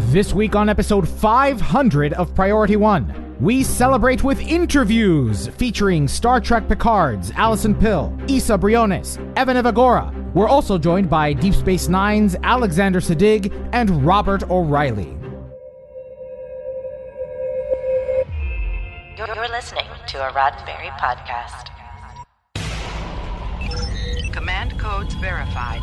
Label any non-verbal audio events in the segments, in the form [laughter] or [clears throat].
This week on episode 500 of Priority One, we celebrate with interviews featuring Star Trek Picard's Alison Pill, Isa Briones, Evan Evagora. We're also joined by Deep Space Nine's Alexander Siddig and Robert O'Reilly. You're, you're listening to a Roddenberry podcast. Command codes verified.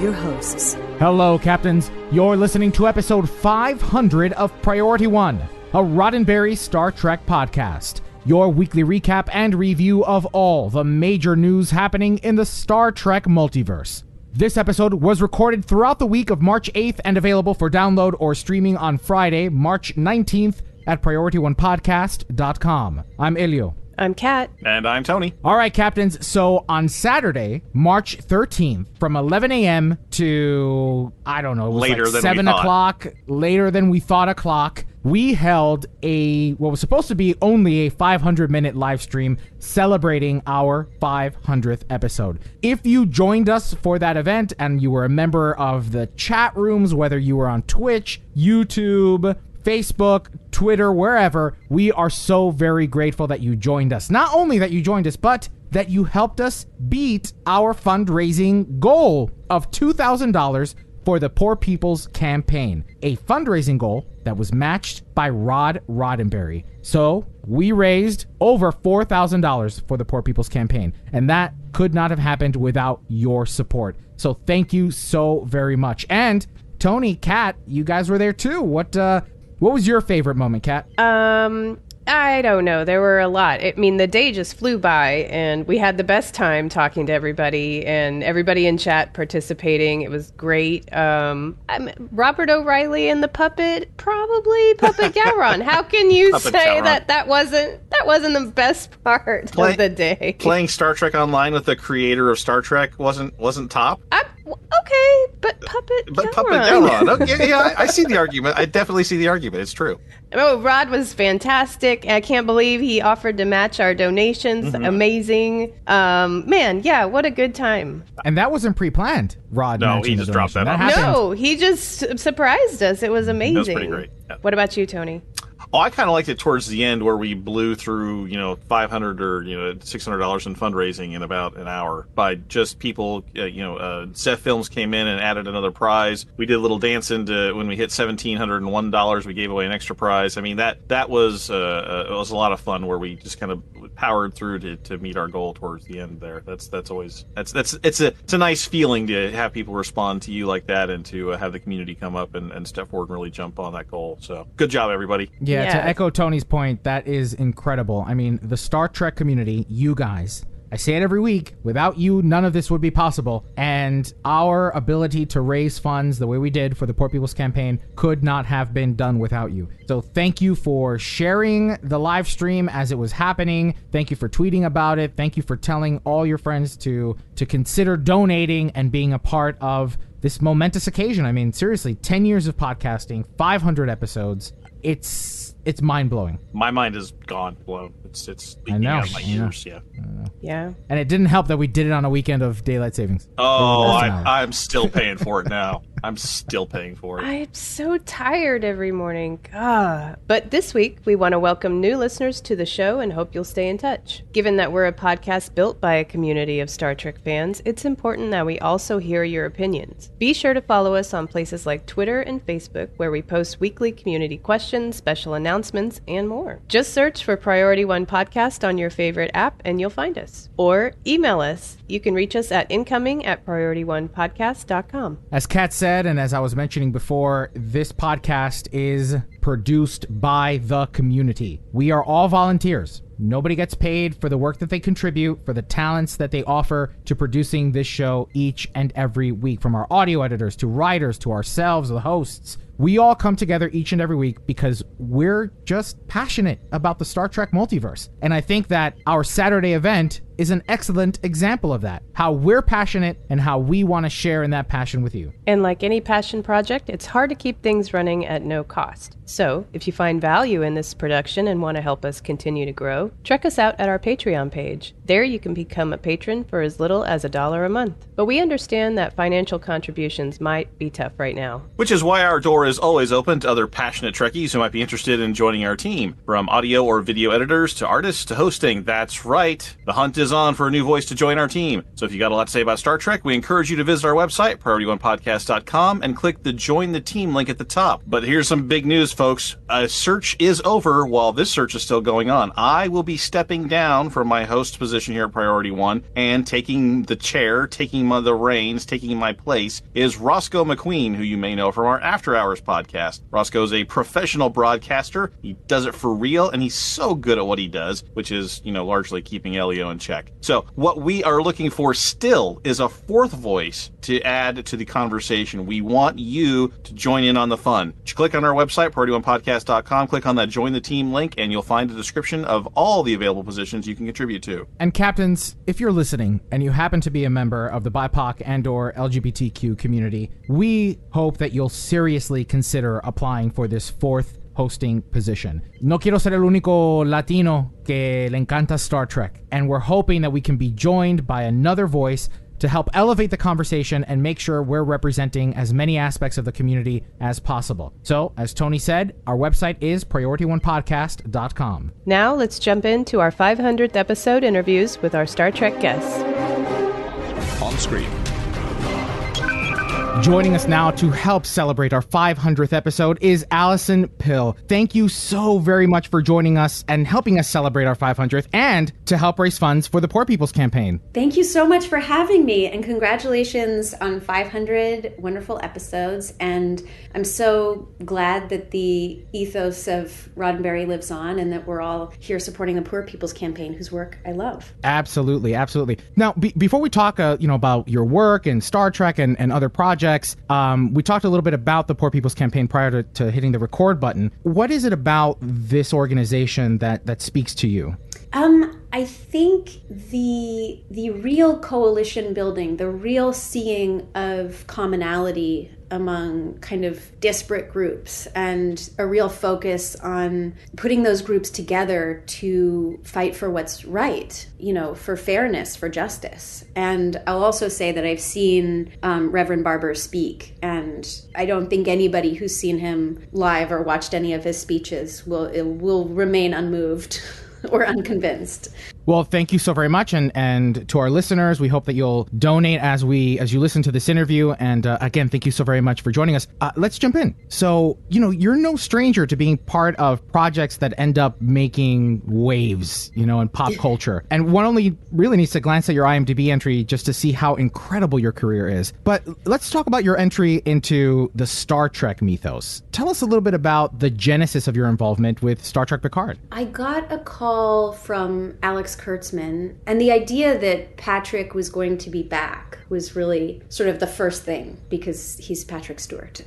Your hosts. Hello, Captains. You're listening to episode 500 of Priority One, a Roddenberry Star Trek podcast. Your weekly recap and review of all the major news happening in the Star Trek multiverse. This episode was recorded throughout the week of March 8th and available for download or streaming on Friday, March 19th at PriorityOnePodcast.com. I'm Elio. I'm Kat. And I'm Tony. All right, captains. So on Saturday, March 13th, from 11 a.m. to, I don't know, it was Later like than 7 o'clock, later than we thought o'clock, we held a, what was supposed to be only a 500 minute live stream celebrating our 500th episode. If you joined us for that event and you were a member of the chat rooms, whether you were on Twitch, YouTube, Facebook, Twitter, wherever, we are so very grateful that you joined us. Not only that you joined us, but that you helped us beat our fundraising goal of $2,000 for the Poor People's Campaign, a fundraising goal that was matched by Rod Roddenberry. So we raised over $4,000 for the Poor People's Campaign, and that could not have happened without your support. So thank you so very much. And Tony, Kat, you guys were there too. What uh what was your favorite moment, Kat? Um, I don't know. There were a lot. I mean, the day just flew by, and we had the best time talking to everybody and everybody in chat participating. It was great. Um, I'm, Robert O'Reilly and the puppet, probably Puppet Gowron. How can you [laughs] Puppet say Gowron. that that wasn't that wasn't the best part Play- of the day? Playing Star Trek Online with the creator of Star Trek wasn't wasn't top, I, okay, but Puppet but Gowron. Puppet Gowron. Okay, yeah, I, I see the argument. I definitely see the argument. It's true. Oh, Rod was fantastic. I can't believe he offered to match our donations. Mm-hmm. Amazing. Um, man, yeah, what a good time. And that wasn't pre-planned, Rod. No, he the just dropped donation. that on us. happened. No, he just surprised us. It was amazing. pretty great, yeah. What about you, Tony? Oh, I kind of liked it towards the end where we blew through, you know, five hundred or you know six hundred dollars in fundraising in about an hour by just people. Uh, you know, uh, Seth Films came in and added another prize. We did a little dance into when we hit seventeen hundred and one dollars. We gave away an extra prize. I mean that that was uh, uh, was a lot of fun where we just kind of powered through to, to meet our goal towards the end. There, that's that's always that's that's it's a it's a nice feeling to have people respond to you like that and to uh, have the community come up and, and step forward and really jump on that goal. So good job, everybody. Yeah, Yeah. to echo Tony's point, that is incredible. I mean, the Star Trek community, you guys, I say it every week, without you, none of this would be possible. And our ability to raise funds the way we did for the Poor People's Campaign could not have been done without you. So thank you for sharing the live stream as it was happening. Thank you for tweeting about it. Thank you for telling all your friends to to consider donating and being a part of this momentous occasion. I mean, seriously, 10 years of podcasting, 500 episodes. It's it's mind blowing. my mind is gone, blown. It's it's leaking know, out of my I know. ears. Yeah. Yeah. And it didn't help that we did it on a weekend of daylight savings. Oh, That's I, not- I'm still paying for it now. I'm still paying for it. I'm so tired every morning. God. But this week, we want to welcome new listeners to the show and hope you'll stay in touch. Given that we're a podcast built by a community of Star Trek fans, it's important that we also hear your opinions. Be sure to follow us on places like Twitter and Facebook, where we post weekly community questions, special announcements, and more. Just search for Priority One Podcast on your favorite app and you'll find us. Or email us. You can reach us at incoming at priorityonepodcast.com. As Kat said, and as I was mentioning before, this podcast is produced by the community. We are all volunteers. Nobody gets paid for the work that they contribute, for the talents that they offer to producing this show each and every week, from our audio editors to writers to ourselves, the hosts. We all come together each and every week because we're just passionate about the Star Trek multiverse. And I think that our Saturday event is an excellent example of that. How we're passionate and how we want to share in that passion with you. And like any passion project, it's hard to keep things running at no cost. So, if you find value in this production and want to help us continue to grow, check us out at our Patreon page. There you can become a patron for as little as a dollar a month. But we understand that financial contributions might be tough right now. Which is why our door is always open to other passionate Trekkies who might be interested in joining our team. From audio or video editors to artists to hosting. That's right. The hunt is on for a new voice to join our team. So if you got a lot to say about Star Trek, we encourage you to visit our website, PriorityOnePodcast.com, and click the Join the Team link at the top. But here's some big news, folks. A search is over while this search is still going on. I will be stepping down from my host position here at Priority One and taking the chair, taking the reins, taking my place is Roscoe McQueen, who you may know from our After Hours podcast. Roscoe is a professional broadcaster. He does it for real, and he's so good at what he does, which is, you know, largely keeping Elio in check. So what we are looking for still is a fourth voice to add to the conversation. We want you to join in on the fun. Click on our website, PriorityOnePodcast.com, click on that join the team link, and you'll find a description of all the available positions you can contribute to. And captains, if you're listening and you happen to be a member of the BIPOC and or LGBTQ community, we hope that you'll seriously consider applying for this fourth hosting position. No quiero ser el único latino que le encanta Star Trek, and we're hoping that we can be joined by another voice to help elevate the conversation and make sure we're representing as many aspects of the community as possible. So, as Tony said, our website is priorityonepodcast.com. Now, let's jump into our 500th episode interviews with our Star Trek guests. On screen. Joining us now to help celebrate our 500th episode is Alison Pill. Thank you so very much for joining us and helping us celebrate our 500th and to help raise funds for the Poor People's Campaign. Thank you so much for having me and congratulations on 500 wonderful episodes. And I'm so glad that the ethos of Roddenberry lives on and that we're all here supporting the Poor People's Campaign, whose work I love. Absolutely, absolutely. Now, be- before we talk, uh, you know, about your work and Star Trek and, and other projects, um, we talked a little bit about the Poor People's Campaign prior to, to hitting the record button. What is it about this organization that that speaks to you? Um, I think the the real coalition building, the real seeing of commonality among kind of disparate groups and a real focus on putting those groups together to fight for what's right, you know, for fairness, for justice. And I'll also say that I've seen um, Reverend Barber speak, and I don't think anybody who's seen him live or watched any of his speeches will will remain unmoved. [laughs] or unconvinced. Well, thank you so very much, and and to our listeners, we hope that you'll donate as we as you listen to this interview. And uh, again, thank you so very much for joining us. Uh, let's jump in. So, you know, you're no stranger to being part of projects that end up making waves, you know, in pop culture. And one only really needs to glance at your IMDb entry just to see how incredible your career is. But let's talk about your entry into the Star Trek mythos. Tell us a little bit about the genesis of your involvement with Star Trek Picard. I got a call from Alex Kurtzman, and the idea that Patrick was going to be back was really sort of the first thing because he's Patrick Stewart.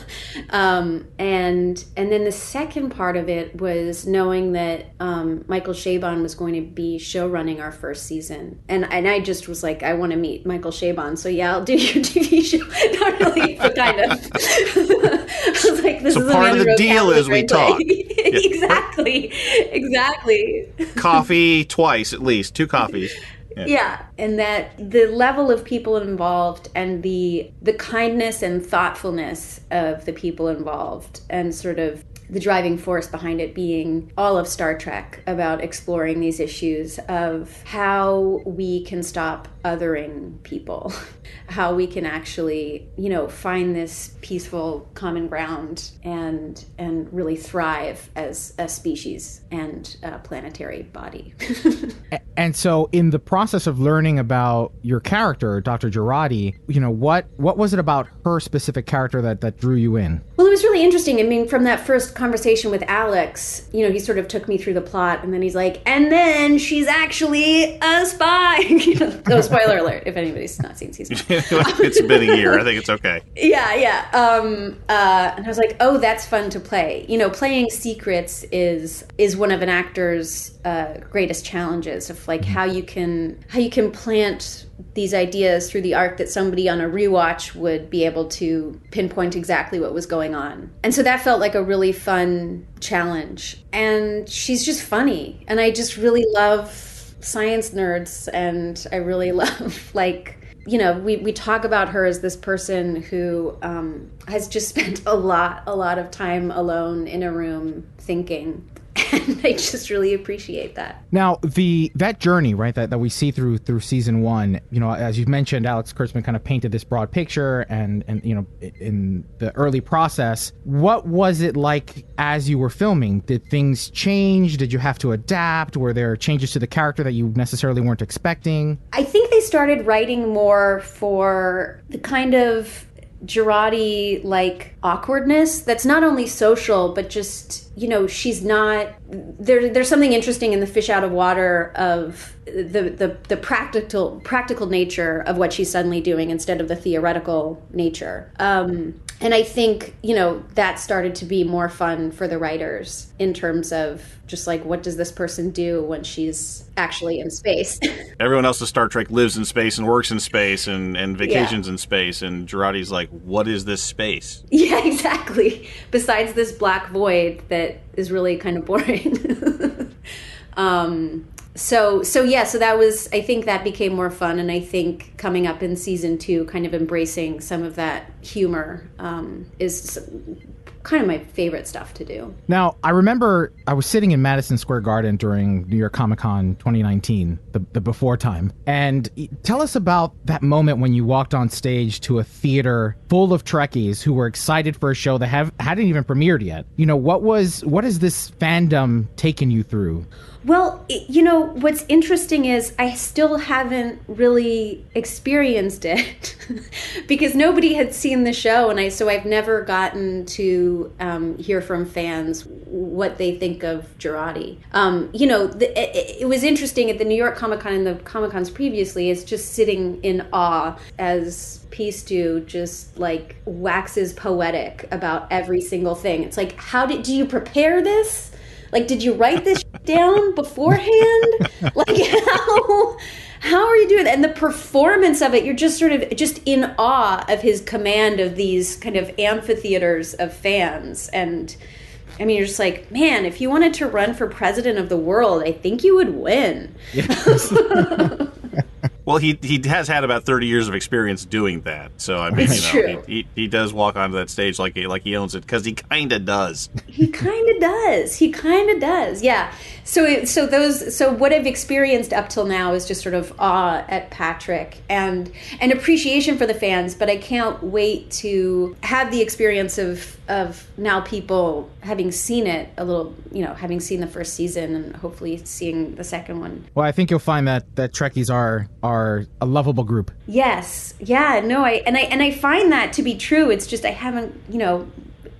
[laughs] um, and and then the second part of it was knowing that um, Michael Chabon was going to be show running our first season, and and I just was like, I want to meet Michael Chabon, so yeah, I'll do your [laughs] TV show. [laughs] Not really, but kind of. I was like, this So is part of the deal is we talk. exactly, exactly. Coffee twice at least, two coffees. [laughs] Yeah, and that the level of people involved and the the kindness and thoughtfulness of the people involved and sort of the driving force behind it being all of Star Trek about exploring these issues of how we can stop othering people, [laughs] how we can actually, you know, find this peaceful common ground and and really thrive as a species and a planetary body. [laughs] And so, in the process of learning about your character, Dr. Jurati, you know what what was it about her specific character that that drew you in? Well, it was really interesting. I mean, from that first conversation with Alex, you know, he sort of took me through the plot, and then he's like, "And then she's actually a spy." [laughs] you know, no spoiler alert if anybody's not seen season. one. [laughs] it's been a year. I think it's okay. yeah, yeah. Um, uh, and I was like, "Oh, that's fun to play." You know, playing secrets is is one of an actor's uh, greatest challenges of like how you can how you can plant these ideas through the arc that somebody on a rewatch would be able to pinpoint exactly what was going on. And so that felt like a really fun challenge. And she's just funny. And I just really love science nerds and I really [laughs] love like you know, we, we talk about her as this person who um, has just [laughs] spent a lot, a lot of time alone in a room thinking. And I just really appreciate that. Now, the that journey, right, that, that we see through through season one, you know, as you mentioned, Alex Kurtzman kind of painted this broad picture, and and you know, in the early process, what was it like as you were filming? Did things change? Did you have to adapt? Were there changes to the character that you necessarily weren't expecting? I think they started writing more for the kind of Jurati like awkwardness that's not only social but just you know she's not there there's something interesting in the fish out of water of the the the practical practical nature of what she's suddenly doing instead of the theoretical nature um and I think, you know, that started to be more fun for the writers in terms of just like, what does this person do when she's actually in space? [laughs] Everyone else in Star Trek lives in space and works in space and, and vacations in space, and Jurati's like, "What is this space?" [laughs] yeah, exactly. Besides this black void that is really kind of [laughs] boring. um, so so yeah so that was i think that became more fun and i think coming up in season two kind of embracing some of that humor um, is kind of my favorite stuff to do Now, I remember I was sitting in Madison Square Garden during New York Comic Con 2019, the, the before time. And tell us about that moment when you walked on stage to a theater full of Trekkies who were excited for a show that have, hadn't even premiered yet. You know, what was what has this fandom taken you through? Well, i- you know, what's interesting is I still haven't really experienced it [laughs] because nobody had seen the show, and I so I've never gotten to um, hear from fans what they think of Jurati. Um, you know, the, it, it was interesting at the New York Comic Con and the Comic Cons previously. It's just sitting in awe as Peace do just like waxes poetic about every single thing. It's like, how did do you prepare this? Like, did you write this [laughs] down beforehand? Like, [laughs] how how are you doing? And the performance of it, you're just sort of just in awe of his command of these kind of amphitheaters of fans. And I mean, you're just like, man, if you wanted to run for president of the world, I think you would win. [laughs] Well, he he has had about thirty years of experience doing that, so I mean, It's you know, true. he, he he does walk onto that stage like he, like he owns it because he kind of does. He kind of does. He kind of does. Yeah. So it, so those so what I've experienced up till now is just sort of awe at Patrick and and appreciation for the fans, but I can't wait to have the experience of of now people having seen it a little, you know, having seen the first season and hopefully seeing the second one. Well, I think you'll find that that Trekkies are are a lovable group. Yes. Yeah, no, I and I and I find that to be true. It's just I haven't, you know,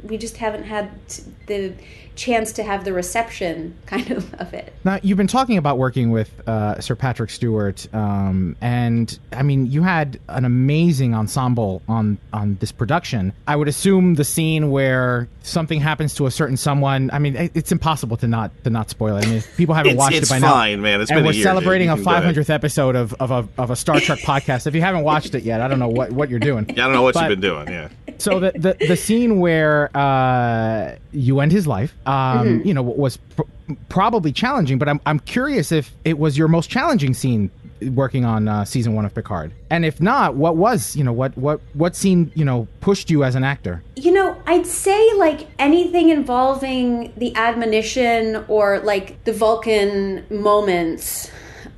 we just haven't had t- the chance to have the reception [laughs] kind of of it. Now, you've been talking about working with uh, Sir Patrick Stewart, um, and I mean, you had an amazing ensemble on on this production. I would assume the scene where something happens to a certain someone. I mean, it's impossible to not to not spoil it. I mean, people haven't [laughs] It's- watched it's it by fine, now. man. It's and been a year. we're year, celebrating You a can go ahead. 500th episode of, of a of a Star Trek podcast. If you haven't watched it yet, I don't know what what you're doing. [laughs] Yeah, I don't know what But- you've been doing. Yeah, so the, the the scene where uh, you end his life, um, you know, was pr- probably challenging. But I'm I'm curious if it was your most challenging scene working on uh, season one of Picard, and if not, what was you know what what what scene you know pushed you as an actor? You know, I'd say like anything involving the admonition or like the Vulcan moments,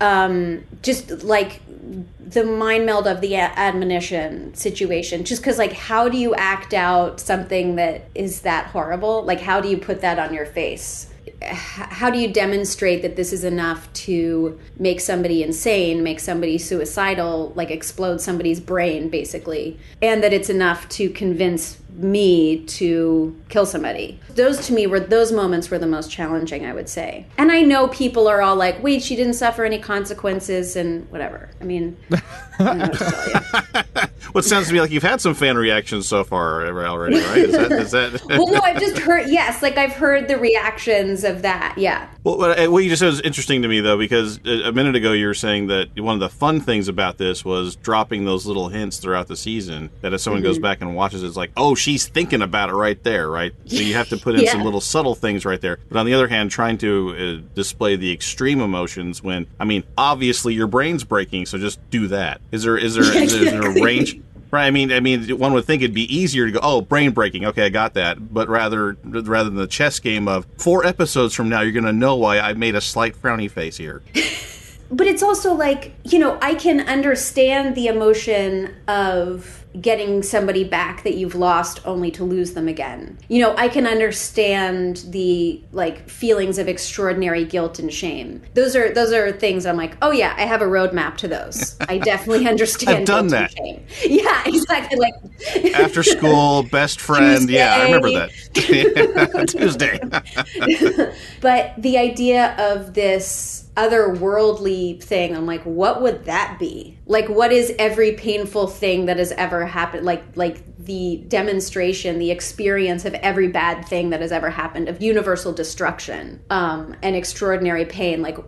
um, just like the mind meld of the admonition situation. Just because, like, how do you act out something that is that horrible? Like, how do you put that on your face? How do you demonstrate that this is enough to make somebody insane, make somebody suicidal, like explode somebody's brain, basically, and that it's enough to convince me to kill somebody. Those to me were those moments were the most challenging, I would say. And I know people are all like, "Wait, she didn't suffer any consequences," and whatever. I mean, [laughs] what to tell you. Well, it sounds to me like you've had some fan reactions so far already, right? Is that, is that... [laughs] well, no, I've just heard. Yes, like I've heard the reactions of that. Yeah. Well, what uh, you just said was interesting to me, though, because a a minute ago you were saying that one of the fun things about this was dropping those little hints throughout the season. That if someone goes Mm-hmm. back and watches, it's like, oh, she's thinking about it right there, right? So you have to put in [laughs] some little subtle things right there. But on the other hand, trying to uh, display the extreme emotions when, I mean, obviously your brain's breaking, so just do that. Is there is there, [laughs] is there, is there a range? Right. I mean, I mean, one would think it'd be easier to go, oh, brain breaking. Okay, I got that. But rather, rather than the chess game of four episodes from now, you're going to know why I made a slight frowny face here. [laughs] but it's also like you know i can understand the emotion of getting somebody back that you've lost only to lose them again you know i can understand the like feelings of extraordinary guilt and shame those are those are things i'm like oh yeah i have a roadmap to those i definitely [laughs] understand I've done that. yeah exactly like [laughs] After school, best friend. Yeah, I remember that. [laughs] Tuesday. but the idea of this otherworldly thing i'm like what would that be like what is every painful thing that has ever happened like like the demonstration the experience of every bad thing that has ever happened of universal destruction um and extraordinary pain like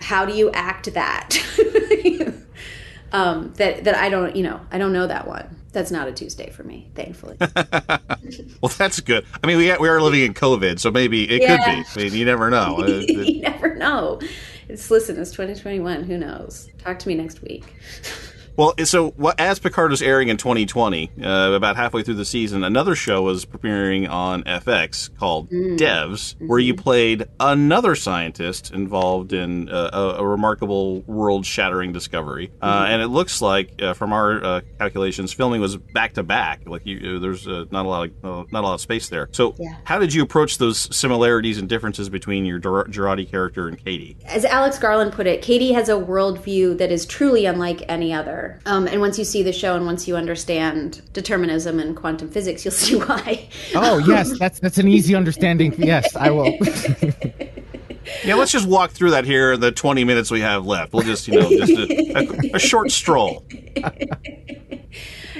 how do you act that [laughs] um that that i don't you know i don't know that one that's not a tuesday for me thankfully [laughs] well, that's good. I mean, we we are living in COVID, so maybe it Yeah. could be. I mean, you never know. [laughs] You never know. It's listen, it's 2021. Who knows? Talk to me next week. [laughs] Well, so what, as Picard was airing in 2020, uh, about halfway through the season, another show was premiering on FX called Mm. Devs, where Mm-hmm. you played another scientist involved in uh, a, a remarkable world-shattering discovery. Uh, Mm-hmm. and it looks like, uh, from our uh, calculations, filming was back to back. Like you, there's uh, not a lot of uh, not a lot of space there. So, Yeah. how did you approach those similarities and differences between your Ger- Jurati character and Katie? As Alex Garland put it, Katie has a worldview that is truly unlike any other. Um, and once you see the show and once you understand determinism and quantum physics, you'll [laughs] see why. Oh yes, that's that's an easy understanding. Yes, I will. [laughs] Yeah, let's just walk through that here in the 20 minutes we have left. We'll just, you know, just a, a, a short stroll. [laughs]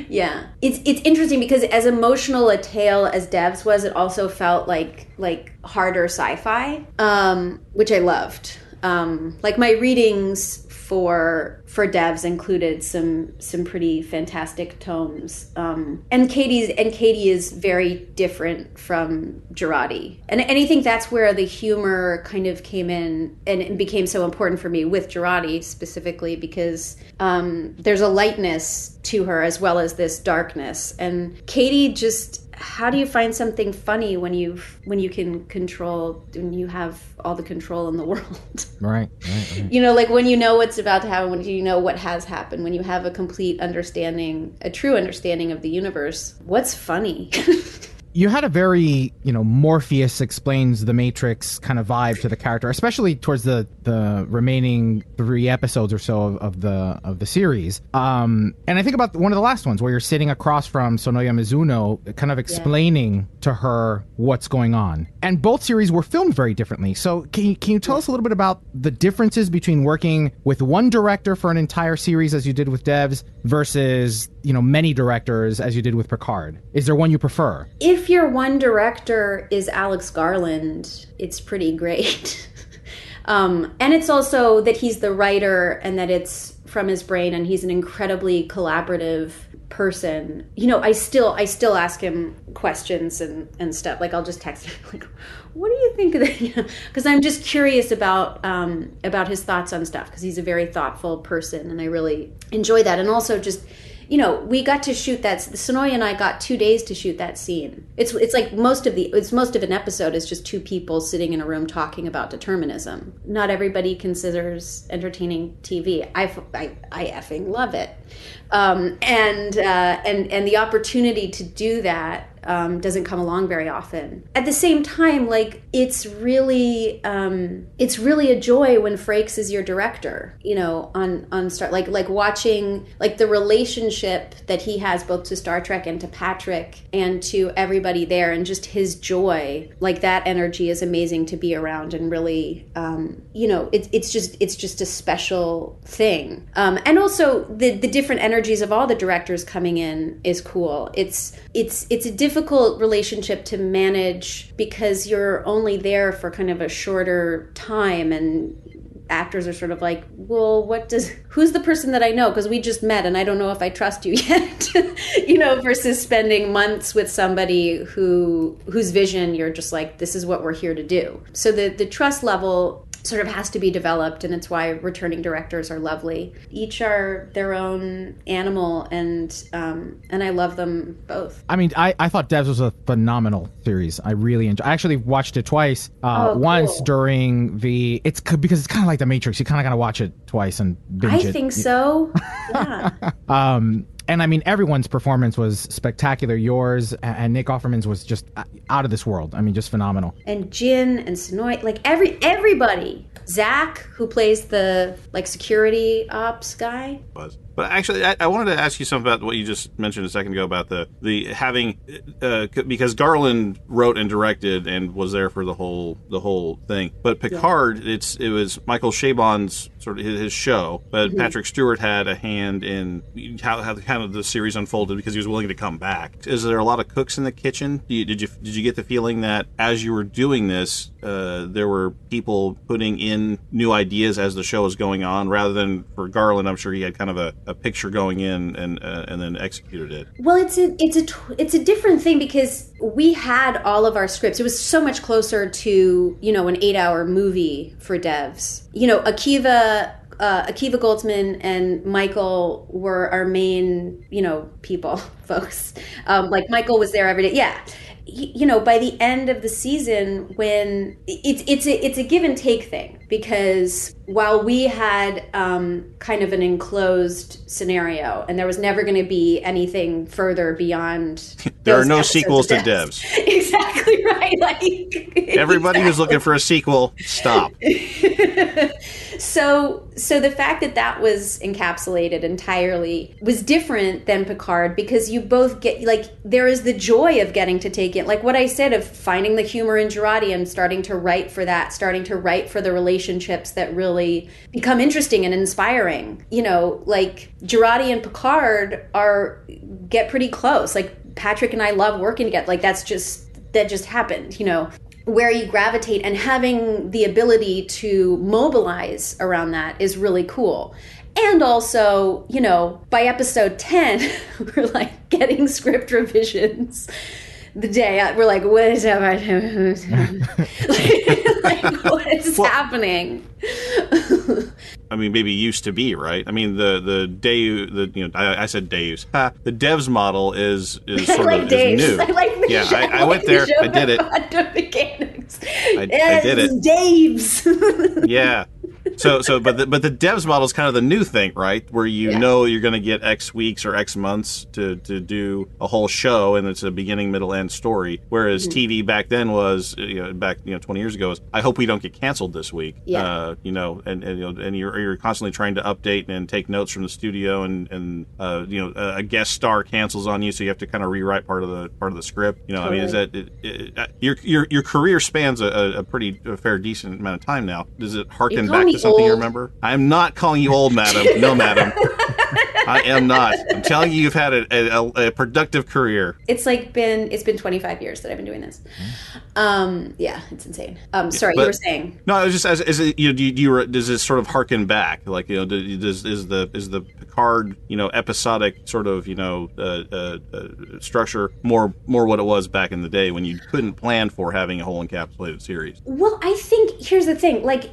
Yeah, it's it's interesting because as emotional a tale as Devs was, it also felt like like harder sci-fi, um, which I loved. Um, like my readings for for Devs included some some pretty fantastic tomes, um, and Katie's and Katie is very different from Jurati, and, and I think that's where the humor kind of came in and it became so important for me with Jurati specifically because um, there's a lightness to her as well as this darkness, and Katie just how do you find something funny when you when you can control when you have all the control in the [laughs] world? Right, right, right. you know like when you know what's about to happen when you know what has happened when you have a complete understanding a true understanding of the universe what's funny [laughs] You had a very, you know, Morpheus explains the Matrix kind of vibe to the character, especially towards the the remaining three episodes or so of, of the of the series. Um, and I think about one of the last ones where you're sitting across from Sonoya Mizuno, kind of explaining to her what's going on. And both series were filmed very differently. So can you, can you tell us a little bit about the differences between working with one director for an entire series as you did with Devs versus you know many directors as you did with Picard? Is there one you prefer? if your one director is alex garland it's pretty great. [laughs] Um, and it's also that he's the writer and that it's from his brain and he's an incredibly collaborative person. You know i still i still ask him questions and and stuff. Like i'll just text him [laughs] like what do you think of that? [laughs] Because i'm just curious about um about his thoughts on stuff because he's a very thoughtful person and i really enjoy that. And also just you know, we got to shoot that. Sonoya and I got two days to shoot that scene. It's it's like most of the it's most of an episode is just two people sitting in a room talking about determinism. Not everybody considers entertaining TV. I I, I effing love it, um, and uh, and and the opportunity to do that um, doesn't come along very often. At the same time, like it's really um, it's really a joy when Frakes is your director. You know, on on Star like like watching like the relationship that he has both to Star Trek and to Patrick and to everybody there, and just his joy. Like that energy is amazing to be around, and really, um, you know, it's it's just it's just a special thing. Um, and also the the different energies of all the directors coming in is cool. It's it's it's a difficult relationship to manage because you're only there for kind of a shorter time and actors are sort of like, well, what does who's the person that I know because we just met and I don't know if I trust you [laughs] yet, you know, versus spending months with somebody who whose vision you're just like, this is what we're here to do. So the the trust level sort of has to be developed and it's why returning directors are lovely each are their own animal and um, and i love them both I mean, I, I thought Devs was a phenomenal series. I really enjoyed. I actually watched it twice. Uh, Oh, once cool. during the it's because it's kind of like The Matrix. You kind of gotta watch it twice and binge i it. think so [laughs] yeah Um, and I mean, everyone's performance was spectacular. Yours and Nick Offerman's was just uh, out of this world. I mean, just phenomenal. and Jin and Sonoy, like every everybody. Zach, who plays the like security ops guy. was. But actually, I, I wanted to ask you something about what you just mentioned a second ago about the the having uh, because Garland wrote and directed and was there for the whole the whole thing. But Picard, it's it was Michael Chabon's sort of his, his show, but Patrick Stewart had a hand in how, how kind of the series unfolded because he was willing to come back. Is there a lot of cooks in the kitchen? You, did you did you get the feeling that as you were doing this, uh, there were people putting in new ideas as the show was going on, rather than for Garland? I'm sure he had kind of a, a picture going in and uh, and then executed it. Well, it's a it's a it's a different thing because we had all of our scripts. It was so much closer to you know an eight hour movie for devs. You know, Akiva. Uh, Akiva Goldsman and Michael were our main, you know, people, [laughs] folks. Um, like Michael was there every day. Yeah, you know, by the end of the season, when it's it's a it's a give and take thing because while we had um, kind of an enclosed scenario and there was never going to be anything further beyond [laughs] There are no sequels to Devs. Devs. [laughs] exactly right like Everybody who's looking for a sequel, stop. [laughs] so so the fact that that was encapsulated entirely was different than Picard because you both get like there is the joy of getting to take it. Like what I said of finding the humor in Jurati and starting to write for that starting to write for the relationships that really become interesting and inspiring. You know like Jurati and Picard are get pretty close. Like Patrick and I love working together. Like that's just that just happened you know where you gravitate and having the ability to mobilize around that is really cool. And also, you know, by episode 10, [laughs] we're like getting script revisions the day I- we're like, what is happening? [laughs] like, what is happening? [laughs] I mean, maybe used to be right. I mean, the the Deus, the you know, I, I said Deus. Ha, the Devs model is is [laughs] sort like of Dave's. is new. [laughs] I like the yeah, show. I, I went like there. the show I did it. Mechanics. I- I did It's it. Dave's. Yeah. So so, but the, but the Devs model is kind of the new thing, right? Where you Yeah. know you're going to get X weeks or X months to to do a whole show, and it's a beginning, middle, end story. Whereas Mm-hmm. TV back then was, you know, back you know 20 years ago was, I hope we don't get canceled this week. Yeah. Uh, you know, and and, you know, and you're you're constantly trying to update and take notes from the studio, and and uh, you know a guest star cancels on you, so you have to kind of rewrite part of the part of the script. You know, I mean, is that it, it, uh, your your your career spans a, a, pretty a fair decent amount of time now? Does it harken back to something you remember? I'm not calling you old, madam. No, madam. [laughs] I am not. I'm telling you, you've had a, a, a productive career. it's like been it's been 25 years that I've been doing this. Um, yeah, it's insane. Um, sorry, you were saying. No, I was just as is it you know do you, do you does this sort of harken back like you know does is the is the Picard you know episodic sort of you know uh, uh, uh, structure more more what it was back in the day when you couldn't plan for having a whole encapsulated series. Well, I think here's the thing. Like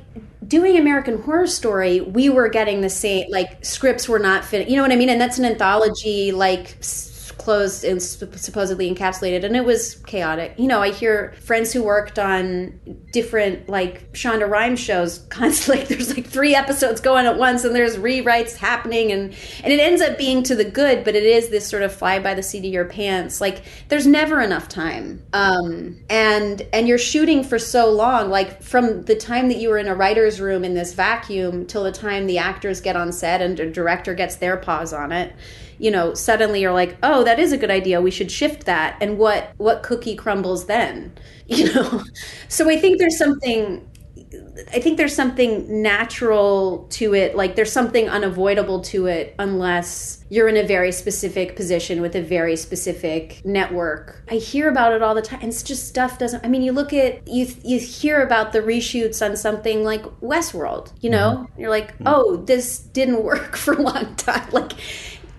doing American Horror Story, we were getting the same like scripts were not fit. You know what I mean? And that's an anthology like closed and sup- supposedly encapsulated, and it was chaotic. You know, I hear friends who worked on different like Shonda Rhimes shows [laughs] constantly. Like, there's like three episodes going at once, and there's rewrites happening, and and it ends up being to the good, but it is this sort of fly by the seat of your pants. Like, there's never enough time, um, and and you're shooting for so long. Like from the time that you were in a writer's room in this vacuum till the time the actors get on set and the director gets their paws on it you know suddenly you're like oh that is a good idea we should shift that and what what cookie crumbles then [laughs] you know so i think there's something I think there's something natural to it, like there's something unavoidable to it, unless you're in a very specific position with a very specific network. I hear about it all the time. And it's just stuff doesn't. I mean, you look at you you hear about the reshoots on something like Westworld. You know, mm-hmm. you're like, mm-hmm. oh, this didn't [laughs] work for a long time. Like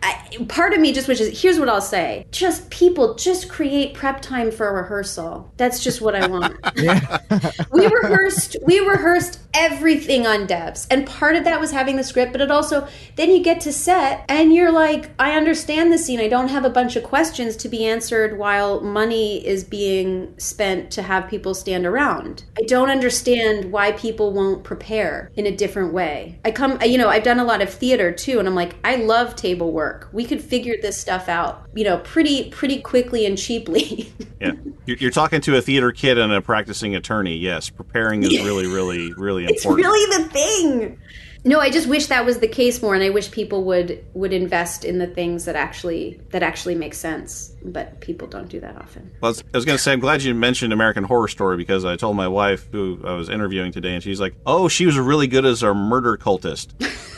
I, part of me just wishes here's what i'll say. Just people just create prep time for a rehearsal. That's just what i want. [laughs] We rehearsed we rehearsed everything on devs. And part of that was having the script but it also then you get to set and you're like i understand the scene. I don't have a bunch of questions to be answered while money is being spent to have people stand around. I don't understand why people won't prepare in a different way. I come you know i've done a lot of theater too and i'm like i love table work we could figure this stuff out you know pretty pretty quickly and cheaply. [laughs] Yeah, you're, you're talking to a theater kid and a practicing attorney. Yes, preparing is really, really, really [laughs] important. it's really the thing no i just wish that was the case more and i wish people would would invest in the things that actually that actually make sense but people don't do that often Well, I was, going to say, I'm glad you mentioned American Horror Story because I told my wife, who I was interviewing today, and she's like, "Oh, she was really good as our murder cultist."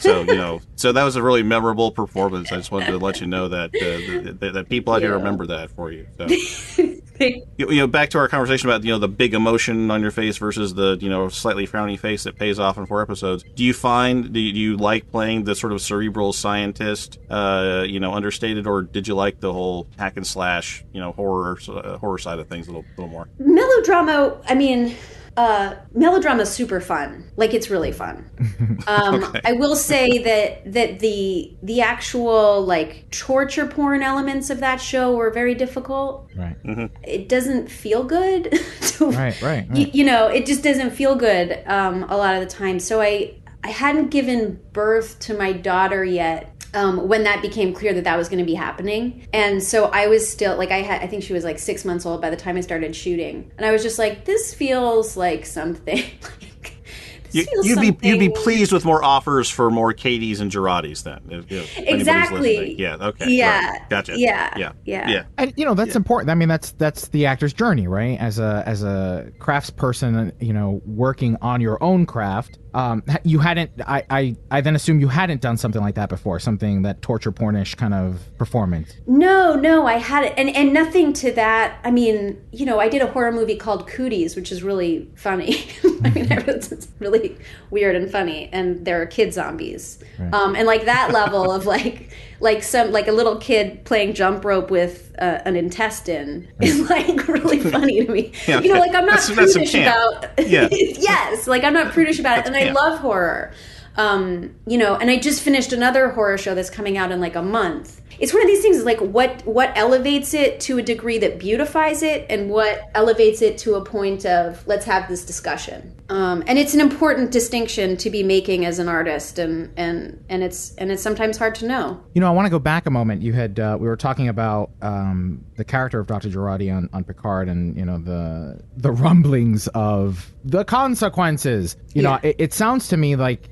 So you know, [laughs] so that was a really memorable performance. I just wanted to let you know that uh, that, that people out here remember that for you. So. [laughs] you, you know, back to our conversation about you know the big emotion on your face versus the you know slightly frowny face that pays off in four episodes. Do you find do you, do you like playing the sort of cerebral scientist, uh, you know, understated, or did you like the whole hack and slash, you know, horror uh, horror side of things a little, little more? melodrama i mean uh melodrama is super fun like it's really fun [laughs] um Okay. i will say that that the the actual like torture porn elements of that show were very difficult Right. it doesn't feel good [laughs] to, Right, right, y- right. you know it just doesn't feel good um, a lot of the time so i i hadn't given birth to my daughter yet um, when that became clear that that was going to be happening. And so i was still like i had i think she was like six months old by the time i started shooting. And i was just like this feels like something [laughs] You, feels you'd be you'd be pleased with more offers for more Katie's and Juratis then. if- if Exactly. Yeah. Okay. Yeah. right. Gotcha. Yeah. Yeah. Yeah. Yeah. And you know that's important. I mean that's that's the actor's journey, right? As a as a craftsperson, you know, working on your own craft. Um, you hadn't. I, I I then assume you hadn't done something like that before. Something that torture pornish kind of performance. No, no, I had it, and and nothing to that. I mean, you know, I did a horror movie called Cooties, which is really funny. [laughs] I mean, it's really weird and funny, and there are kid zombies, um, and like that level of like like some like a little kid playing jump rope with uh, an intestine is like really [laughs] funny to me. Yeah, you know, like I'm not that's- that's prudish camp. about. Yeah. [laughs] yes, like I'm not prudish about it, and I love horror. Um, you know, and I just finished another horror show that's coming out in like a month. It's one of these things like what what elevates it to a degree that beautifies it, and what elevates it to a point of let's have this discussion. Um, and it's an important distinction to be making as an artist, and and and it's and it's sometimes hard to know. You know, I want to go back a moment. You had uh, we were talking about um, the character of Dr. Jurati on, on Picard, and you know the the rumblings of the consequences. You know, it, it sounds to me like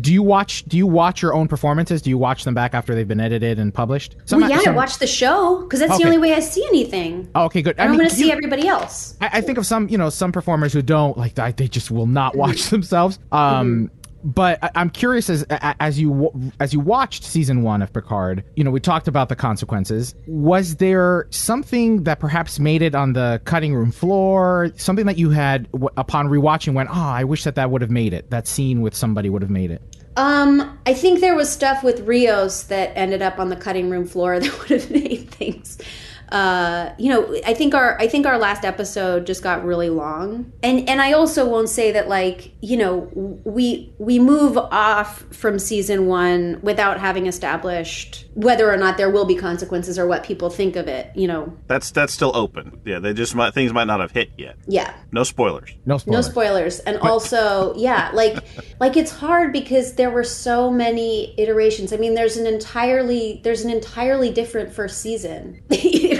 do you watch do you watch your own performances? Do you watch them back after they've been edited and published? Some- well, yeah, I watch the show because that's Okay. the only way I see anything. Oh, okay, good. I, don't mean, want to see everybody else. I, I think of some, you know, some performers who don't like that. They just will not watch themselves. Um, but I, I'm curious as as you as you watched season one of Picard. You know, we talked about the consequences. Was there something that perhaps made it on the cutting room floor? Something that you had upon rewatching went, oh, I wish that that would have made it. That scene with somebody would have made it. Um, I think there was stuff with Rios that ended up on the cutting room floor [laughs] that would have made things. Uh, you know, I think our I think our last episode just got really long, and and I also won't say that like you know we we move off from season one without having established whether or not there will be consequences or what people think of it. You know, That's that's still open. Yeah, they just might things might not have hit yet. yeah. No spoilers. No spoilers. No spoilers. spoilers, and also, yeah, like, like it's hard because there were so many iterations. I mean, there's an entirely, there's an entirely different first season, [laughs]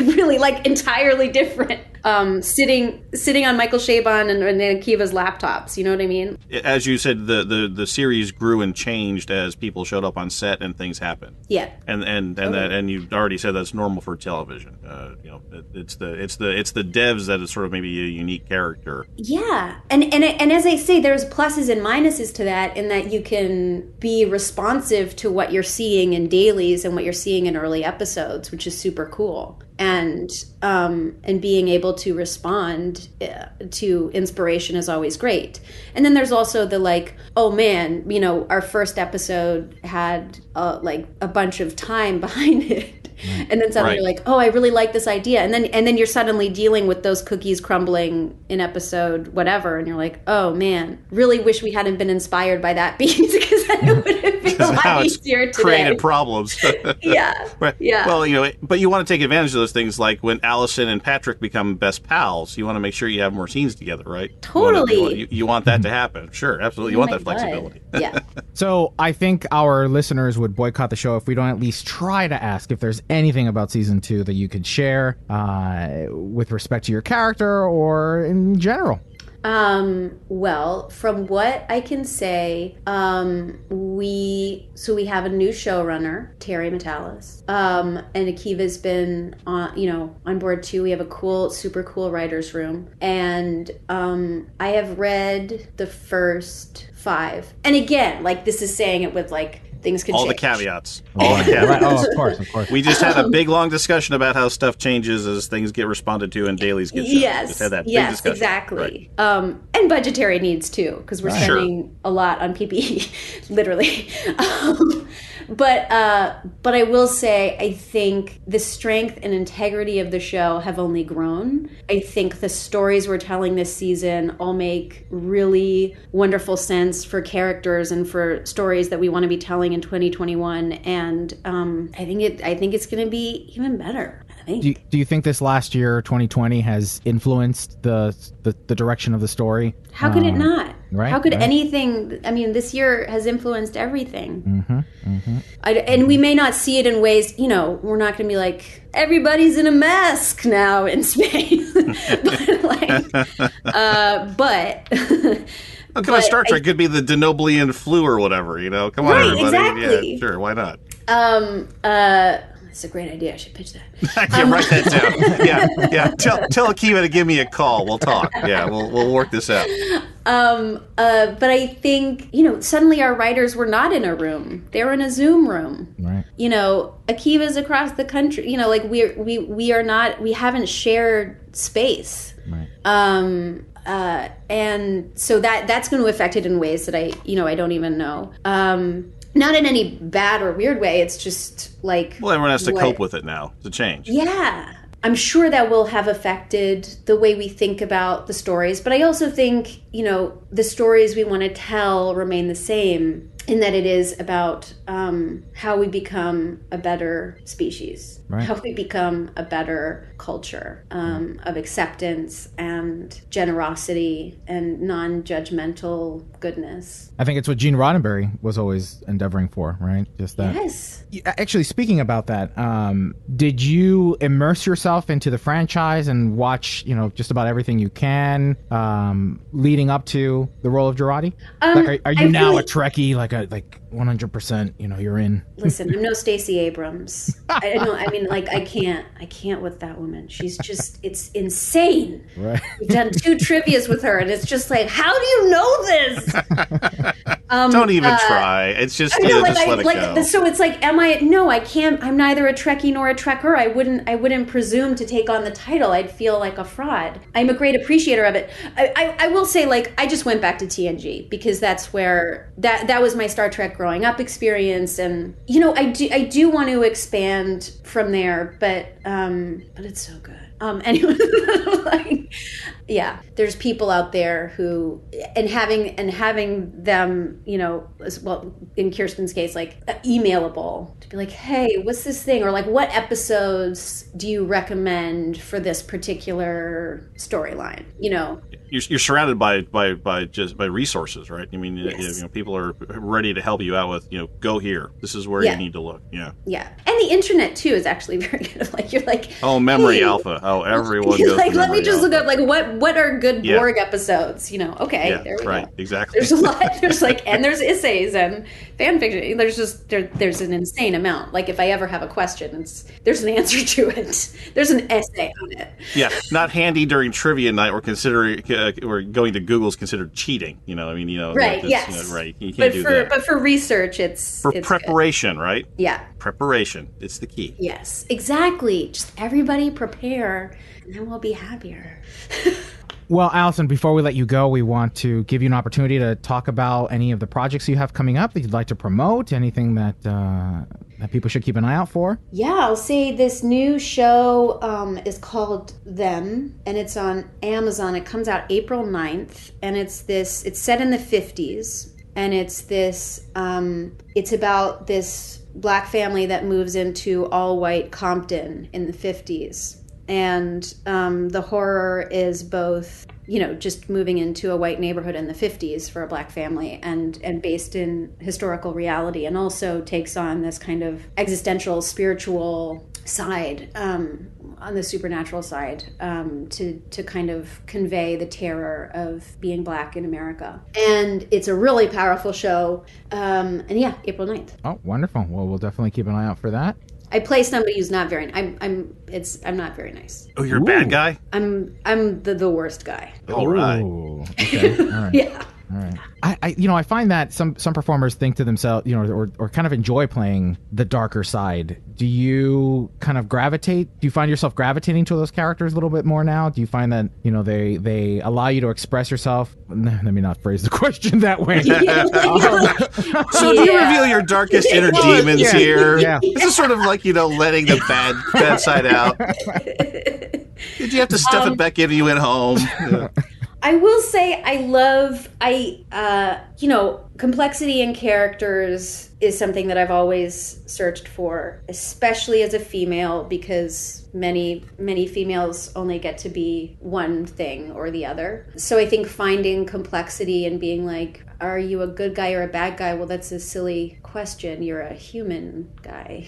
really, like entirely different. Um, sitting, sitting on Michael Chabon and, and Akiva's laptops. You know what I mean? As you said, the, the, the series grew and changed as people showed up on set and things happened. Yeah. And and and that and you already said that's normal for television. Uh, you know, it, it's the it's the it's the devs that is sort of maybe a unique character. Yeah, and and and as I say, there's pluses and minuses to that in that you can be responsive to what you're seeing in dailies and what you're seeing in early episodes, which is super cool. And um, and being able to respond uh, to inspiration is always great. And then there's also the like, oh man, you know, our first episode had uh, like a bunch of time [laughs] behind it. And then suddenly Right. you're like, oh, I really like this idea. And then and then you're suddenly dealing with those cookies crumbling in episode whatever, and you're like, oh man, really wish we hadn't been inspired by that [laughs] beat because then it [laughs] would have been a Now lot it's easier today. created problems. [laughs] [laughs] yeah, Right. yeah. Well, you know, but you want to take advantage of those things, like when Alison and Patrick become best pals. You want to make sure you have more scenes together, right? You wanna- Totally. You want, you, you want that to happen. Sure, absolutely. You Oh want my that God. flexibility. yeah. [laughs] So I think our listeners would boycott the show if we don't at least try to ask if there's anything about season two that you could share uh, with respect to your character or in general. Um, well, from what I can say, um, we so we have a new showrunner, Terry Matalas. Um, and Akiva's been on, you know, on board too. We have a cool, super cool writers room, and um, I have read the first five. And again, like this is saying it with like things could All the change. caveats. All the caveats. Right. Oh, of course, of course. We just had a big long discussion about how stuff changes as things get responded to and dailies get shut. Yes, Just had that big yes, discussion. exactly. Right. Um, and budgetary needs too, because we're Sure. spending a lot on PPE, [laughs] literally. [laughs] Um, but uh, but I will say, I think the strength and integrity of the show have only grown. I think the stories we're telling this season all make really wonderful sense for characters and for stories that we want to be telling in 2021. And um, I think it. I think it's going to be even better. Do you, do you think this last year, 2020, has influenced the the, the direction of the story? How could it Um, not? Right, How could right. anything? I mean, this year has influenced everything. Mm-hmm, I, and we may not see it in ways, you know, we're not going to be like everybody's in a mask now in [laughs] space, [laughs] but like, [laughs] uh, but come But Star I- Trek could be the Denobulan flu or whatever, you know? Come on, Right, everybody. exactly. Yeah, sure, why not? um, uh, it's a great idea. I should pitch that. [laughs] yeah, write that down. [laughs] Yeah, yeah. Tell tell Akiva to give me a call. We'll talk. Yeah, we'll we'll work this out. Um, uh, but I think you know, suddenly our writers were not in a room; they were in a Zoom room. Right. you know akiva's across the country you know like we're we we are not we haven't shared space Right. um uh and so that that's going to affect it in ways that i you know i don't even know um not in any bad or weird way it's just like Well, everyone has to what- cope with it now. It's a change. yeah. I'm sure that will have affected the way we think about the stories, but I also think, you know, the stories we want to tell remain the same in that it is about um, how we become a better species, Right. how we become a better culture um, of acceptance and generosity and non judgmental goodness. I think it's what Gene Roddenberry was always endeavoring for, right? Just that. Yes. Actually, speaking about that, um, did you immerse yourself into the franchise and watch, you know, just about everything you can, um, leading up to the role of Jurati? Um, like, are, are you I now really- a Trekkie? Like a like one hundred percent? You know, you're in. Listen, I'm no [laughs] Stacey Abrams. I don't. I mean, like, I can't. I can't with that woman. She's just. It's insane. Right. We've done two [laughs] trivia's with her, and it's just like, how do you know this? Um, Don't even uh, try. It's just I you know, know, like, just I, let it like go. so it's like, am I? No, I can't. I'm neither a Trekkie nor a Trekker. I wouldn't. I wouldn't presume to take on the title. I'd feel like a fraud. I'm a great appreciator of it. I, I, I will say, like, I just went back to TNG because that's where that that was my Star Trek growing growing up experience and you know i do i do want to expand from there but um but it's so good. Um [laughs] anyway like yeah there's people out there who and having and having them you know as well in kirsten's case like emailable to be like hey what's this thing? or like what episodes do you recommend for this particular storyline? You know you're, you're surrounded by, by by just by resources, right? I mean, you- Yes. you know, people are ready to help you out with, you know, go here. This is where Yeah. you need to look. Yeah. yeah and the internet too is actually [laughs] very good [laughs] like you're like Oh, memory hey, alpha. Oh, [laughs] everyone goes. like let me just look up like what what are good Yeah. Borg episodes you know okay Yeah, there we right. go Exactly. there's a lot there's like and there's essays and fan fiction there's just there, there's an insane amount like if i ever have a question it's there's an answer to it there's an essay on it yeah, not handy during trivia night or considering uh, or going to Google's considered cheating. You know, I mean, you know, right yes you know, right. You can't but do for that. but for research it's for it's good. preparation, right? yeah Preparation. It's the key. yes exactly just everybody prepare and then we'll be happier [laughs] Well, Alison, before we let you go, we want to give you an opportunity to talk about any of the projects you have coming up that you'd like to promote, anything that uh, that people should keep an eye out for. Yeah, I'll say this new show um, is called Them, and it's on Amazon. It comes out April 9th, and it's this. It's set in the fifties, and it's this. Um, it's about this black family that moves into all white Compton in the fifties, and um, the horror is both you know just moving into a white neighborhood in the 50s for a black family and and based in historical reality and also takes on this kind of existential spiritual side um, on the supernatural side um, to to kind of convey the terror of being black in America and it's a really powerful show um, and yeah April 9th Oh, wonderful. Well, we'll definitely keep an eye out for that. I play somebody who's not very I'm I'm it's I'm not very nice Oh, you're a bad guy. I'm I'm the the worst guy All right. Ooh, okay. All right. [laughs] yeah All right. I, I, you know, I find that some some performers think to themselves, you know, or, or kind of enjoy playing the darker side. Do you kind of gravitate? Do you find yourself gravitating to those characters a little bit more now? Do you find that you know they they allow you to express yourself? Let me not phrase the [laughs] question that way. [laughs] So do you Yeah. reveal your darkest inner demons yeah, here? yeah. This is sort of like you know letting the bad bad side out. [laughs] Did you have to stuff it um, back in when you went home? Yeah. I will say I love I uh you know complexity in characters is something that I've always searched for especially as a female because many many females only get to be one thing or the other. So I think finding complexity and being like are you a good guy or a bad guy? Well, that's a silly question. You're a human guy.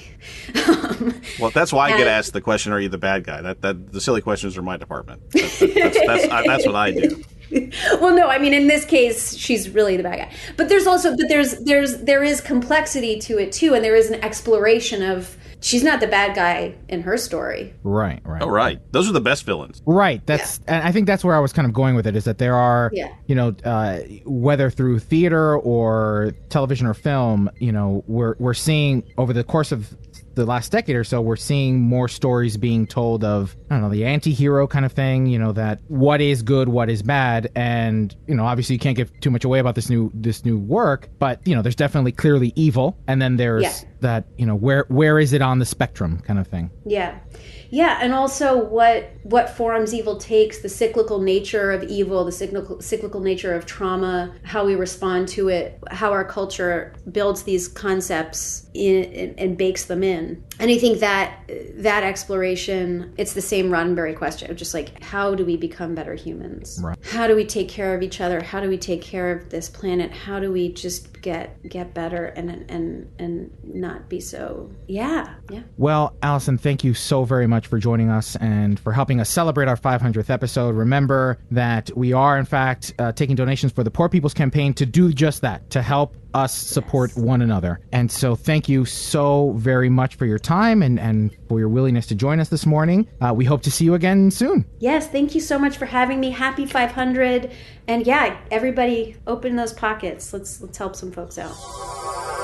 [laughs] Well, that's why I get asked the question: Are you the bad guy? That that the silly questions are my department. That's that's, [laughs] that's, I, that's what I do. [laughs] well no i mean in this case she's really the bad guy but there's also but there's there's there is complexity to it too and there is an exploration of she's not the bad guy in her story right, right. Oh, right. Those are the best villains. Right. That's and I think that's where I was kind of going with it is that there are Yeah. you know uh, whether through theater or television or film, you know, we're we're seeing over the course of the last decade or so, we're seeing more stories being told of I don't know the anti-hero kind of thing. You know that what is good, what is bad, and you know obviously you can't give too much away about this new this new work, but you know there's definitely clearly evil, and then there's Yeah. that you know where where is it on the spectrum kind of thing. yeah yeah and also what what forms evil takes the cyclical nature of evil the cyclical cyclical nature of trauma how we respond to it how our culture builds these concepts in, and bakes them in. And i think that that exploration it's the same roddenberry question of just like how do we become better humans? Right. how do we take care of each other? How do we take care of this planet? How do we just get get better and and and not be so yeah yeah. Well, Alison, thank you so very much for joining us and for helping us celebrate our 500th episode. Remember that we are, in fact, uh, taking donations for the Poor People's Campaign to do just that, to help us support one another. And so, thank you so very much for your time and, and for your willingness to join us this morning. Uh, we hope to see you again soon. Yes, thank you so much for having me. Happy 500. And yeah, everybody open those pockets. Let's let's help some folks out.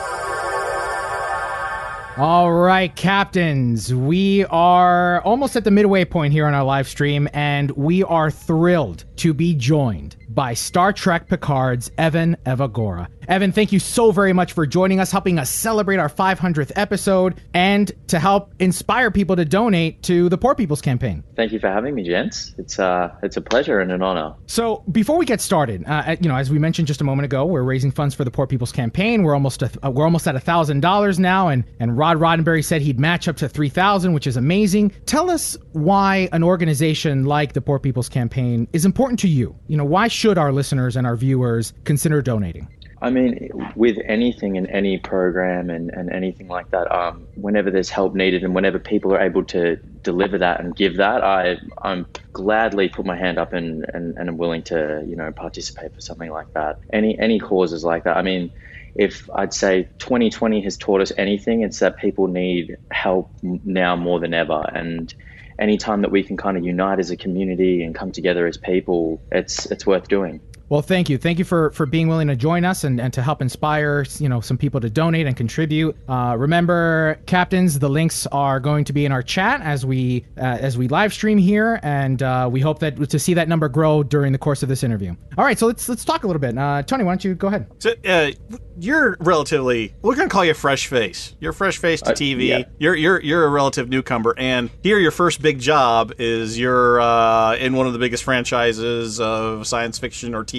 All right, captains, we are almost at the midway point here on our live stream, and we are thrilled to be joined by Star Trek Picard's Evan Evagora. Evan, thank you so very much for joining us, helping us celebrate our 500th episode, and to help inspire people to donate to the Poor People's Campaign. Thank you for having me, gents. It's uh, it's a pleasure and an honor. So, before we get started, uh, you know, as we mentioned just a moment ago, we're raising funds for the Poor People's Campaign. We're almost a, uh, we're almost at a thousand dollars now, and and Rod Roddenberry said he'd match up to three thousand, which is amazing. Tell us why an organization like the Poor People's Campaign is important to you. You know, why should our listeners and our viewers consider donating? I mean, with anything in any program and, and anything like that, um, whenever there's help needed and whenever people are able to deliver that and give that, I I'm gladly put my hand up and, and, and I'm willing to you know participate for something like that. Any any causes like that. I mean, if I'd say 2020 has taught us anything, it's that people need help now more than ever and anytime that we can kind of unite as a community and come together as people, it's it's worth doing. Well, thank you. Thank you for, for being willing to join us and, and to help inspire, you know, some people to donate and contribute. Uh, remember, captains, the links are going to be in our chat as we uh, as we live stream here, and uh, we hope that to see that number grow during the course of this interview. All right, so let's let's talk a little bit. Uh, Tony, why don't you go ahead? So, uh, you're relatively we're gonna call you a fresh face. You're a fresh face to Uh, TV. yeah. You're you're you're a relative newcomer, and here your first big job is you're uh, in one of the biggest franchises of science fiction or TV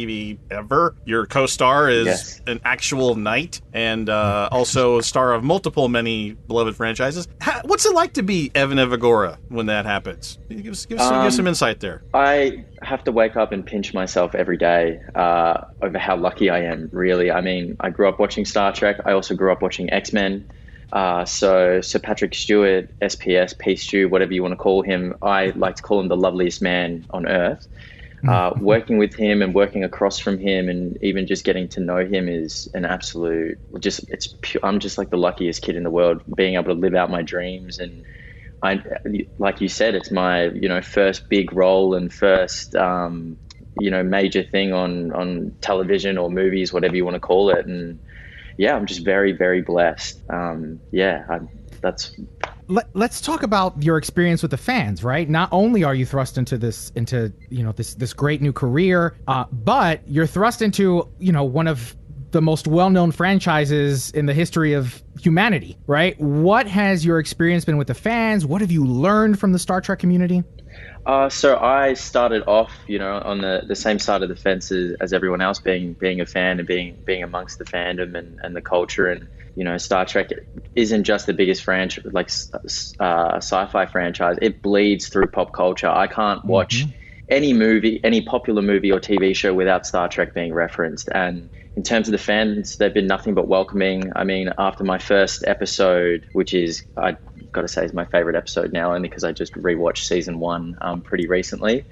ever. Your co-star is Yes. an actual knight, and uh, also a star of multiple many beloved franchises. How, what's it like to be Evan Evagora when that happens? Give us give us, give us some insight there. I have to wake up and pinch myself every day uh, over how lucky I am. Really, I mean, I grew up watching Star Trek. I also grew up watching X Men. Uh, so Sir Patrick Stewart, SPS, P Stew, whatever you want to call him, I like to call him the loveliest man on earth. [laughs] Uh, working with him and working across from him, and even just getting to know him is an absolute. Just it's. Pure, I'm just like the luckiest kid in the world, being able to live out my dreams and I, like you said, it's my you know first big role and first um, you know major thing on on television or movies, whatever you want to call it. And yeah, I'm just very very blessed. Um, yeah, I, that's Let, let's talk about your experience with the fans, right? Not only are you thrust into this into you know this this great new career, uh, but you're thrust into you know one of the most well-known franchises in the history of humanity, right? What has your experience been with the fans? What have you learned from the Star Trek community? Uh, so I started off, you know, on the, the same side of the fence as, as everyone else, being being a fan and being being amongst the fandom and, and the culture. And you know, Star Trek isn't just the biggest franchise, like uh, sci-fi franchise. It bleeds through pop culture. I can't watch any movie, any popular movie or TV show without Star Trek being referenced. And in terms of the fans, they've been nothing but welcoming. I mean, after my first episode, which is I've got to say is my favorite episode now, only because I just rewatched season one um, pretty recently.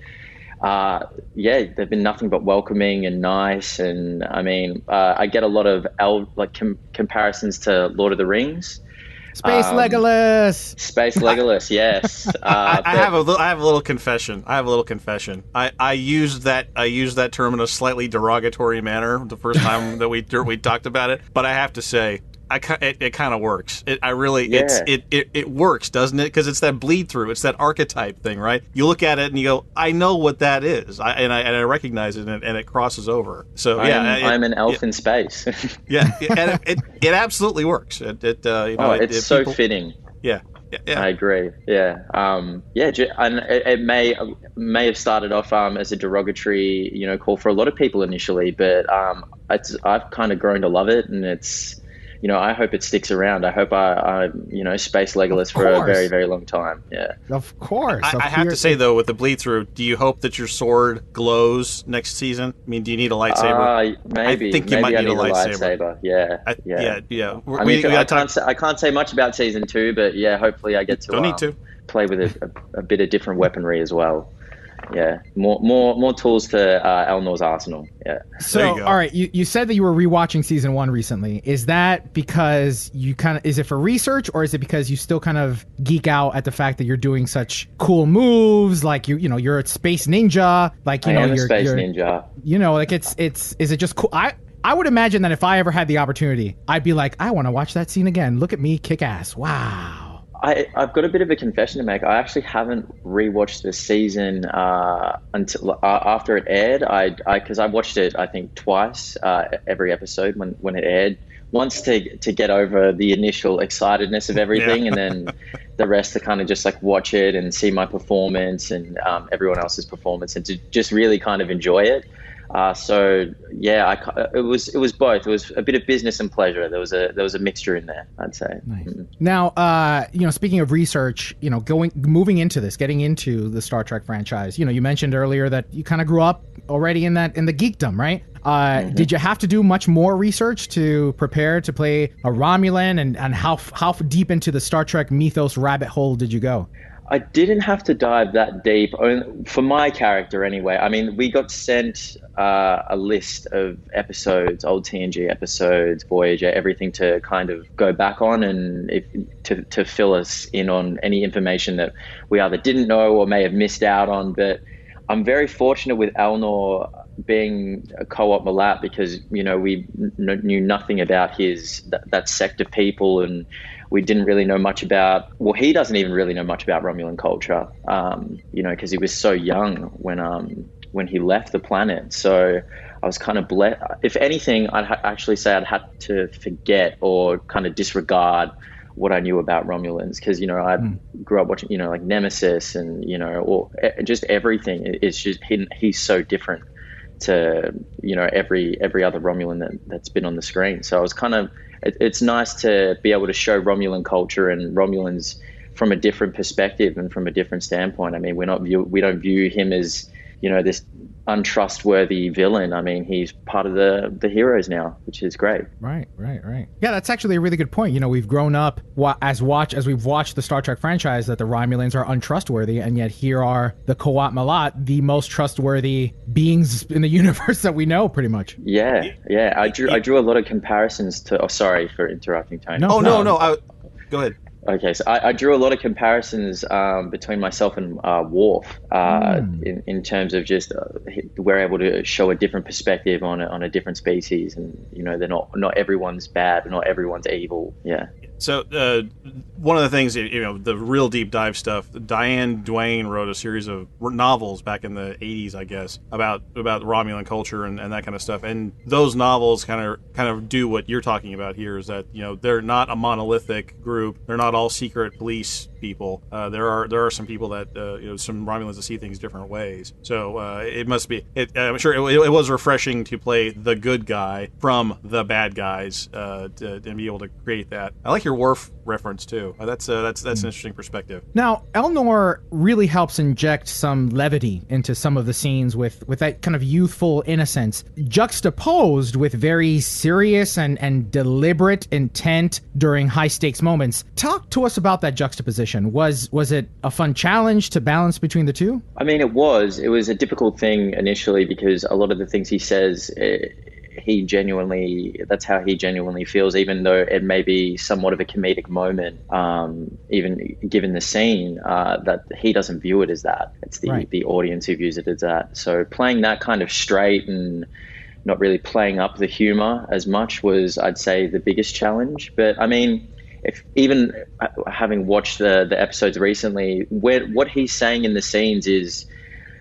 Uh, yeah, they've been nothing but welcoming and nice, and I mean, uh, I get a lot of el- like com- comparisons to Lord of the Rings. Space Um, Legolas. Space Legolas, [laughs] yes. [laughs] Uh, I, I have a little, I have a little confession. I have a little confession. I, I used that I used that term in a slightly derogatory manner the first time [laughs] that we we talked about it. But I have to say, I it, it kind of works. It, I really it's it, it it works, doesn't it? Because it's that bleed through. It's that archetype thing, right? You look at it and you go, I know what that is, I, and I and I recognize it, and, and it crosses over. So I'm, yeah, it- I'm an elf in space. [laughs] yeah, and it, it, absolutely works. It, it uh, you know, oh, it- it's it- so people- fitting. Yeah, yeah, yeah. I agree. Yeah, um, yeah, and it, it may may have started off um, as a derogatory, you know, call for a lot of people initially, but um, it's I've kind of grown to love it, and it's, you know, I hope it sticks around. I hope I, I you know, space Legolas for a very very long time. Yeah. Of course. I, Of I have to say though, with the bleed through, do you hope that your sword glows next season? I mean, do you need a lightsaber? Uh, maybe. I think you maybe might I need a lightsaber. lightsaber. Yeah. I- yeah. yeah, yeah. We, I mean, we I can't. Say, I can't say much about season two, but yeah, hopefully I get to. Don't need um, to. play with a, a, a bit of different weaponry as well. Yeah, more more more tools to uh, Elnor's arsenal. Yeah. So, all right, you, you said that you were rewatching season one recently. Is that because you kind of is it for research, or is it because you still kind of geek out at the fact that you're doing such cool moves, like you you know you're a space ninja, like you I know am you're, space you're ninja. you know like it's it's is it just cool? I I would imagine that if I ever had the opportunity, I'd be like, I want to watch that scene again. Look at me kick ass. Wow. I, I've got a bit of a confession to make. I actually haven't rewatched the season uh, until uh, after it aired. I because I, watched it I think twice uh, every episode when, when it aired. Once to to get over the initial excitedness of everything, Yeah. and then [laughs] the rest to kind of just like watch it and see my performance and um, everyone else's performance, and to just really kind of enjoy it. Uh, so yeah, I, it was it was both. It was a bit of business and pleasure. There was a there was a mixture in there. I'd say. Mm. Now, uh, you know, speaking of research, you know, going moving into this, getting into the Star Trek franchise, you know, you mentioned earlier that you kind of grew up already in that in the geekdom, right? Uh, Did you have to do much more research to prepare to play a Romulan, and and how how deep into the Star Trek mythos rabbit hole did you go? I didn't have to dive that deep for my character anyway. I mean, we got sent uh, a list of episodes, old TNG episodes, Voyager, everything to kind of go back on and if, to, to fill us in on any information that we either didn't know or may have missed out on. But I'm very fortunate with Elnor being a Qowat Milat because you know we kn- knew nothing about his that, that sect of people and we didn't really know much about well he doesn't even really know much about Romulan culture um, you know because he was so young when um, when he left the planet. So I was kind of blessed if anything I'd ha- actually say I'd had to forget or kind of disregard what I knew about Romulans because you know I grew up watching you know like Nemesis and you know or just everything. It's just he, he's so different to you know every every other Romulan that, that's been on the screen. So I was kind of it, it's nice to be able to show Romulan culture and Romulans from a different perspective and from a different standpoint. I mean, we're not view, we don't view him as you know this untrustworthy villain. I mean, he's part of the the heroes now, which is great. Right, right, right. Yeah, that's actually a really good point. You know, we've grown up wa- as watch as we've watched the Star Trek franchise that the Romulans are untrustworthy, and yet here are the Qowat Milat, the most trustworthy beings in the [laughs] universe that we know, pretty much. Yeah, yeah. I drew I drew a lot of comparisons to. Oh, sorry for interrupting, Tony. No, Oh no, Um, no. I, go ahead. Okay, so I, I drew a lot of comparisons um, between myself and uh, Worf uh, in, in terms of just uh, we're able to show a different perspective on a, on a different species, and you know they're not not everyone's bad, not everyone's evil. Yeah, So uh, one of the things, you know, the real deep dive stuff. Diane Duane wrote a series of novels back in the '80s, I guess, about about Romulan culture and, and that kind of stuff. And those novels kind of kind of do what you're talking about here. Is that you know they're not a monolithic group. They're not all secret police people. Uh, there are there are some people that uh, you know some Romulans that see things different ways. So uh, it must be. It, I'm sure it, it was refreshing to play the good guy from the bad guys uh, to, and be able to create that. I like your Worf reference too. Uh, that's uh, that's that's an interesting perspective. Now, Elnor really helps inject some levity into some of the scenes with, with that kind of youthful innocence, juxtaposed with very serious and, and deliberate intent during high stakes moments. Talk to us about that juxtaposition. Was was it a fun challenge to balance between the two? I mean it was it was a difficult thing initially because a lot of the things he says. eh, he genuinely that's how he genuinely feels even though it may be somewhat of a comedic moment um, even given the scene uh, that he doesn't view it as that it's the, Right. the audience who views it as that so playing that kind of straight and not really playing up the humor as much was i'd say the biggest challenge but i mean if even uh, having watched the, the episodes recently where what he's saying in the scenes is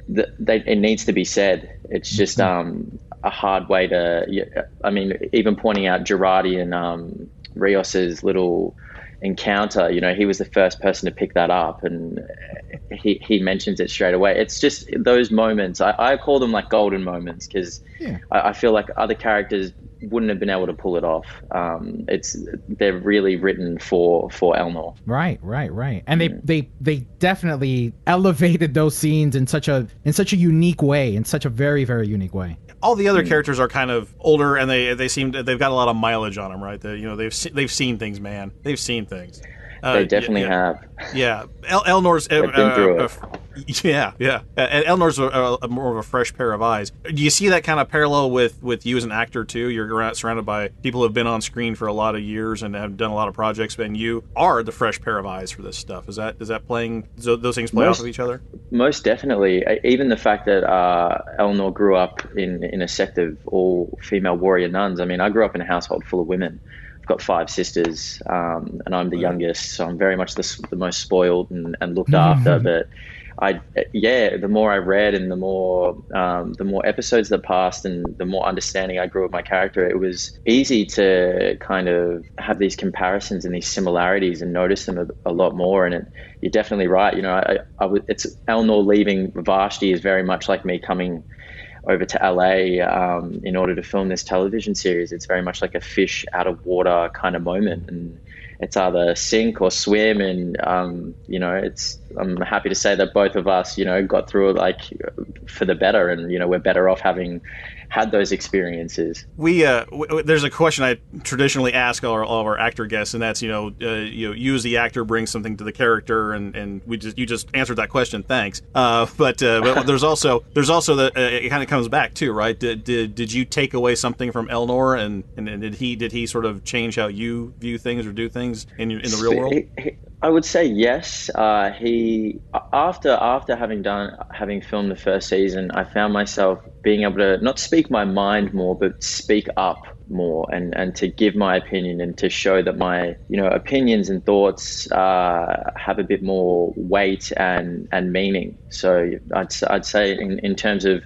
that it needs to be said. It's just um, a hard way to. I mean, even pointing out Jurati and um, Rios's little encounter. You know, he was the first person to pick that up, and he he mentions it straight away. It's just those moments. I, I call them like golden moments because Yeah. I, I feel like other characters wouldn't have been able to pull it off. Um, it's they're really written for for Elnor. Right, right, right. And they they they definitely elevated those scenes in such a in such a unique way, in such a very very unique way. All the other hmm. characters are kind of older, and they they seem to, they've got a lot of mileage on them, right? They, you know, they've se- they've seen things, man. They've seen things. Uh, They definitely yeah, have. Yeah, El- Elnor's uh, been through uh, it. Yeah, yeah. And Elnor's a, a, more of a fresh pair of eyes. Do you see that kind of parallel with with you as an actor too? You're surrounded by people who have been on screen for a lot of years and have done a lot of projects, and you are the fresh pair of eyes for this stuff. Is that is that playing? Those things play most, off of each other. Most definitely. Even the fact that uh, Elnor grew up in in a sect of all female warrior nuns. I mean, I grew up in a household full of women. I've got five sisters, um, and I'm the youngest, so I'm very much the, the most spoiled and, and looked [laughs] after. But I, yeah, the more I read and the more um, the more episodes that passed and the more understanding I grew of my character, it was easy to kind of have these comparisons and these similarities and notice them a, a lot more. And it, you're definitely right. You know, I, I, it's Elnor leaving Vashti is very much like me coming over to LA um, in order to film this television series. It's very much like a fish out of water kind of moment, and it's either sink or swim. And um, you know, it's I'm happy to say that both of us, you know, got through it like for the better, and you know, we're better off having had those experiences. We uh, w- there's a question I traditionally ask all, our, all of our actor guests, and that's you know, uh, you know, you as the actor bring something to the character, and, and we just you just answered that question. Thanks. Uh, [laughs] but uh, but [laughs] there's also there's also the uh, it kind of comes back too, right? Did, did did you take away something from Elnor, and, and, and did he did he sort of change how you view things or do things in in the real world? He, he, I would say yes. Uh, he after after having done having filmed the first season, I found myself being able to not speak my mind more, but speak up more and, and to give my opinion and to show that my you know opinions and thoughts uh, have a bit more weight and and meaning. So I'd I'd say in, in terms of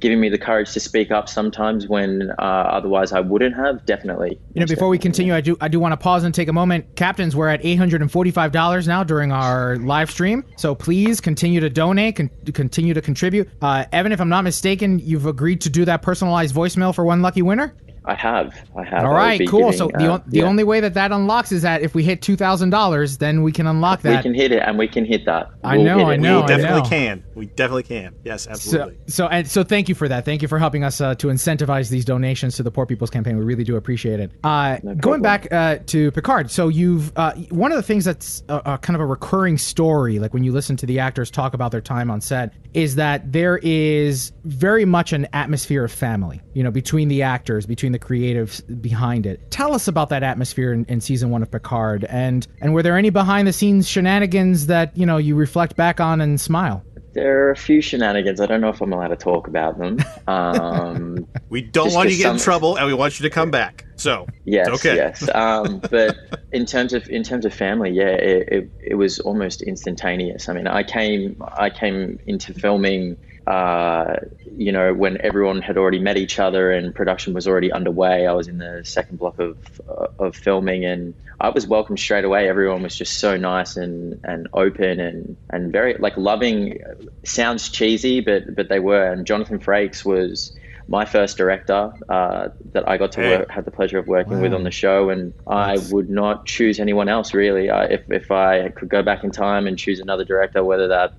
giving me the courage to speak up sometimes when uh, otherwise I wouldn't have. Definitely. You know, before we continue, I do I do want to pause and take a moment. Captains, we're at eight hundred and forty five dollars now during our live stream, so please continue to donate, con- continue to contribute. Uh, Evan, if I'm not mistaken, you've agreed to do that personalized voicemail for one lucky winner. I have. I have. All right, cool. Giving, so the, uh, the yeah. only way that that unlocks is that if we hit two thousand dollars, then we can unlock that. We can hit it, and we can hit that. I we'll know. I know. We definitely know. can. We definitely can. Yes, absolutely. So, so and so, thank you for that. Thank you for helping us uh, to incentivize these donations to the Poor People's Campaign. We really do appreciate it. Uh, no going back uh, to Picard, so you've uh, one of the things that's kind of a recurring story, like when you listen to the actors talk about their time on set, is that there is very much an atmosphere of family. You know, between the actors, between the creatives behind it. Tell us about that atmosphere in, in, season one of Picard, and and were there any behind the scenes shenanigans that you know you reflect back on and smile? There are a few shenanigans. I don't know if I'm allowed to talk about them. [laughs] Um, we don't want you to get some... in trouble, and we want you to come back. So yes, okay. yes. Um, but in terms of in terms of family, yeah, it, it, it was almost instantaneous. I mean, I came I came into filming uh, you know, when everyone had already met each other and production was already underway, I was in the second block of uh, of filming, and I was welcomed straight away. Everyone was just so nice and, and open and, and very like loving. Sounds cheesy, but but they were. And Jonathan Frakes was my first director uh, that I got to hey. work, had the pleasure of working wow. with on the show, and I would not choose anyone else really. I, if if I could go back in time and choose another director, whether that,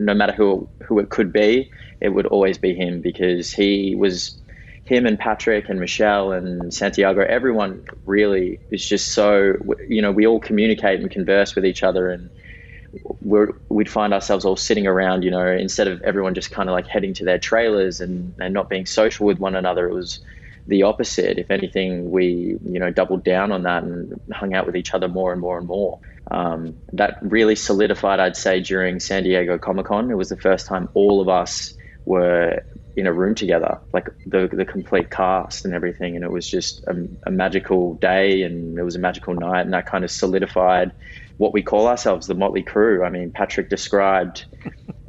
no matter who who it could be, it would always be him because he was him and Patrick and Michelle and Santiago, everyone really is just so, you know, we all communicate and converse with each other and we would find ourselves all sitting around, you know, instead of everyone just kind of like heading to their trailers and, and not being social with one another, it was the opposite. If anything, we, you know, doubled down on that and hung out with each other more and more and more. Um, that really solidified, I'd say, during San Diego Comic Con. It was the first time all of us were in a room together, like the the complete cast and everything, and it was just a, a magical day, and it was a magical night, and that kind of solidified what we call ourselves, the Motley Crew. I mean, Patrick described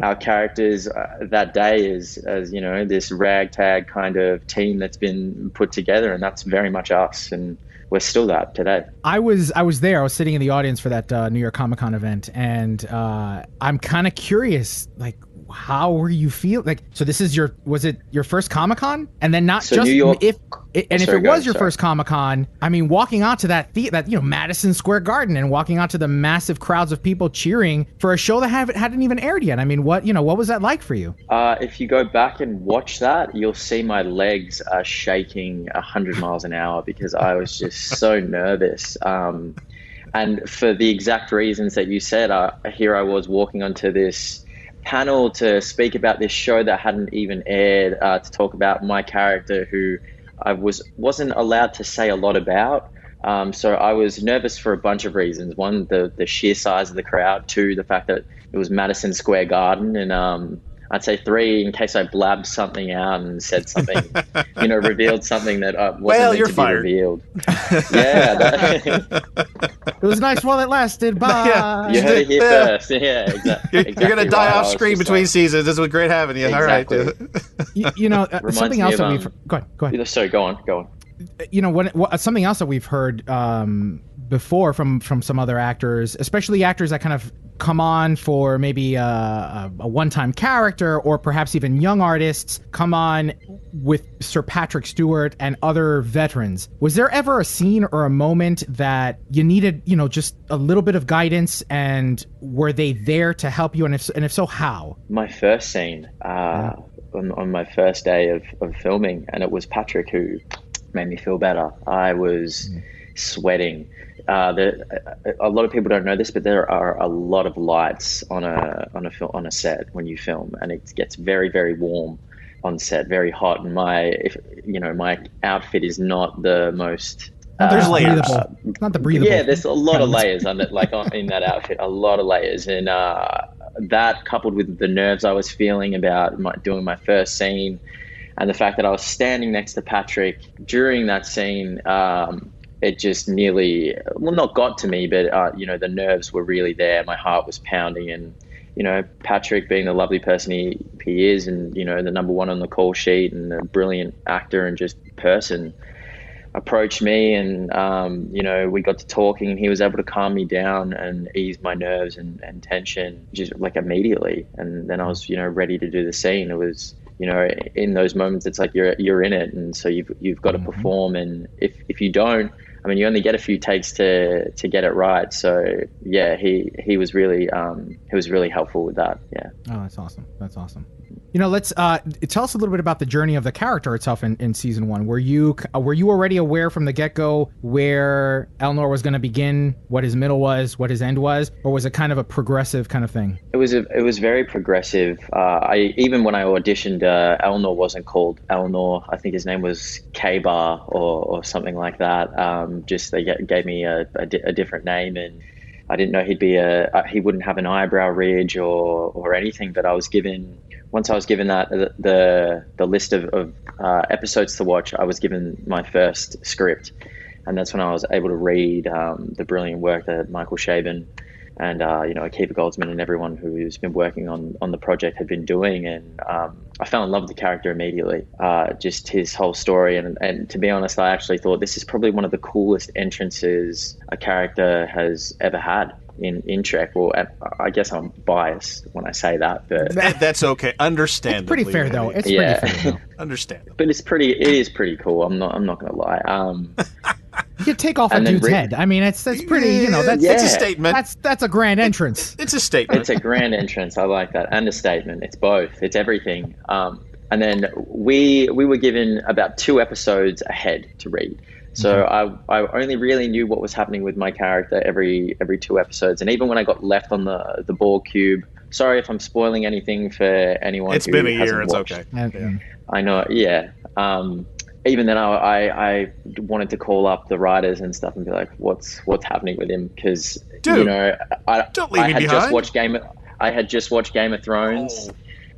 our characters uh, that day as, as you know, this ragtag kind of team that's been put together, and that's very much us. And we're still that today. I was I was there. I was sitting in the audience for that uh, New York Comic Con event, and uh, I'm kind of curious, like how were you feel like so this is your was it your first comic-con? And then not so just York, if and if it was your sorry. first comic-con i mean walking onto that the, that you know madison square garden and walking onto the massive crowds of people cheering for a show that haven't hadn't even aired yet. I mean what you know what was that like for you? Uh, if you go back and watch that you'll see my legs are shaking 100 miles an hour because i was just so nervous. Um, and for the exact reasons that you said uh, here i was walking onto this panel to speak about this show that hadn't even aired, uh, to talk about my character who I was wasn't allowed to say a lot about. Um, so I was nervous for a bunch of reasons. One, the the sheer size of the crowd. Two, the fact that it was Madison Square Garden, and um, I'd say three in case I blabbed something out and said something, [laughs] you know, revealed something that uh, wasn't Well, meant you're to fired. be revealed. [laughs] yeah, that, [laughs] It was nice while it lasted. Bye. Yeah. you heard it here Yeah. first. Yeah, exa- You're, exactly. you're gonna die right. Off screen between like- seasons. This was great having you. All right. Exactly. You, you know, uh, something else of, that um, we've go ahead, go ahead. So go on, go on. you know what, what something else that we've heard um, before from from some other actors especially actors that kind of come on for maybe a, a, a one-time character or perhaps even young artists come on with sir patrick stewart and other veterans. Was there ever a scene or a moment that you needed you know just a little bit of guidance and were they there to help you? And if, and if so how? My first scene uh, on, on my first day of, of filming, and it was Patrick who made me feel better. I was sweating. Uh, the, a lot of people don't know this, but there are a lot of lights on a on a fil- on a set when you film, and it gets very very warm on set, very hot. And my if you know my outfit is not the most. There's uh, layers. breathable. not the breathable yeah, there's a lot of layers under, like on, in that outfit, a lot of layers, and uh, that coupled with the nerves I was feeling about my, doing my first scene, and the fact that I was standing next to Patrick during that scene, um, it just nearly, well, not got to me, but uh, you know, the nerves were really there. My heart was pounding, and you know, Patrick being the lovely person he, he is, and you know, the number one on the call sheet, and a brilliant actor and just person approached me and um, you know we got to talking and he was able to calm me down and ease my nerves and, and tension just like immediately. And then I was you know ready to do the scene. It was you know in those moments it's like you're you're in it. And so you've you've got to perform. And if if you don't I mean you only get a few takes to to get it right so yeah he he was really um, he was really helpful with that yeah Oh, that's awesome. That's awesome. You know, let's uh, tell us a little bit about the journey of the character itself in, in season one. Were you uh, were you already aware from the get go where Elnor was going to begin, what his middle was, what his end was, or was it kind of a progressive kind of thing? It was a, it was very progressive. Uh, I even when I auditioned, uh, Elnor wasn't called Elnor. I think his name was K-Bar or, or something like that. Um, just they gave me a, a, di- a different name, and I didn't know he'd be a uh, he wouldn't have an eyebrow ridge or or anything. But I was given once I was given that the the, list of, of uh, episodes to watch, I was given my first script, and that's when I was able to read um, the brilliant work that Michael Chabon and uh, you know Akiva Goldsman and everyone who's been working on on the project had been doing, and um, I fell in love with the character immediately. Uh, just his whole story, and and to be honest, I actually thought this is probably one of the coolest entrances a character has ever had in in Trek. Well, I- I guess I'm biased when I say that, but That- that's okay. Understandable. Pretty fair though. It's Yeah. pretty fair though. [laughs] Understandable. but it's pretty it is pretty cool. I'm not I'm not gonna lie. Um, [laughs] You take off a dude's Rick- head. I mean, it's that's pretty. You know, that's It's a statement. that's that's a grand entrance. It's a statement. it's a grand entrance. I like that. And a statement. It's both. It's everything. Um, and then we we were given about two episodes ahead to read. So I, I only really knew what was happening with my character every every two episodes. And even when I got left on the the Borg cube, sorry if I'm spoiling anything for anyone. It's who been a year. hasn't It's watched. okay. And- and- I know, yeah. Um, even then, I, I I wanted to call up the writers and stuff and be like, "What's what's happening with him?" Because you know, I don't leave I me had just watched Game. Of, I had just watched Game of Thrones.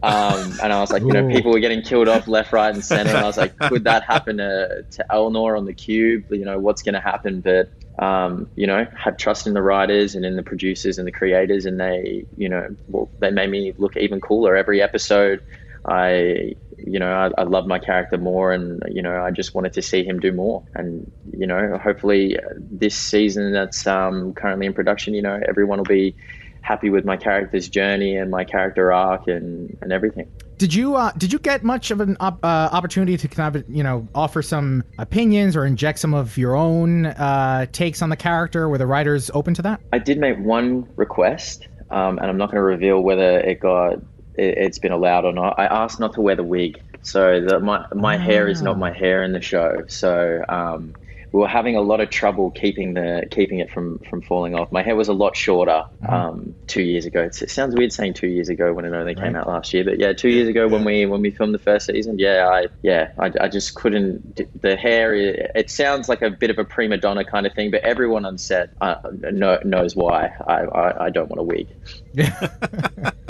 Um, and I was like, you know, people were getting killed off left, right, and center. And I was like, could that happen to, to Elnor on the cube? You know, what's going to happen? But, um, you know, had trust in the writers and in the producers and the creators. And they, you know, well, they made me look even cooler every episode. I, you know, I, I love my character more, and you know, I just wanted to see him do more. And you know, hopefully, uh, this season that's um, currently in production, you know, everyone will be happy with my character's journey and my character arc and, and everything. Did you uh, did you get much of an op- uh, opportunity to kind of you know offer some opinions or inject some of your own uh, takes on the character? Were the writers open to that? I did make one request, um, and I'm not going to reveal whether it got it, it's been allowed or not. I asked not to wear the wig, so that my my hair is not my hair in the show. So, um, we were having a lot of trouble keeping the keeping it from from falling off. My hair was a lot shorter um, two years ago. It's, it sounds weird saying two years ago when it only came out last year, but yeah, two years ago when we when we filmed the first season, yeah, I yeah, I, I just couldn't. The hair, it, it sounds like a bit of a prima donna kind of thing, but everyone on set uh, know, knows why I, I I don't want a wig. [laughs]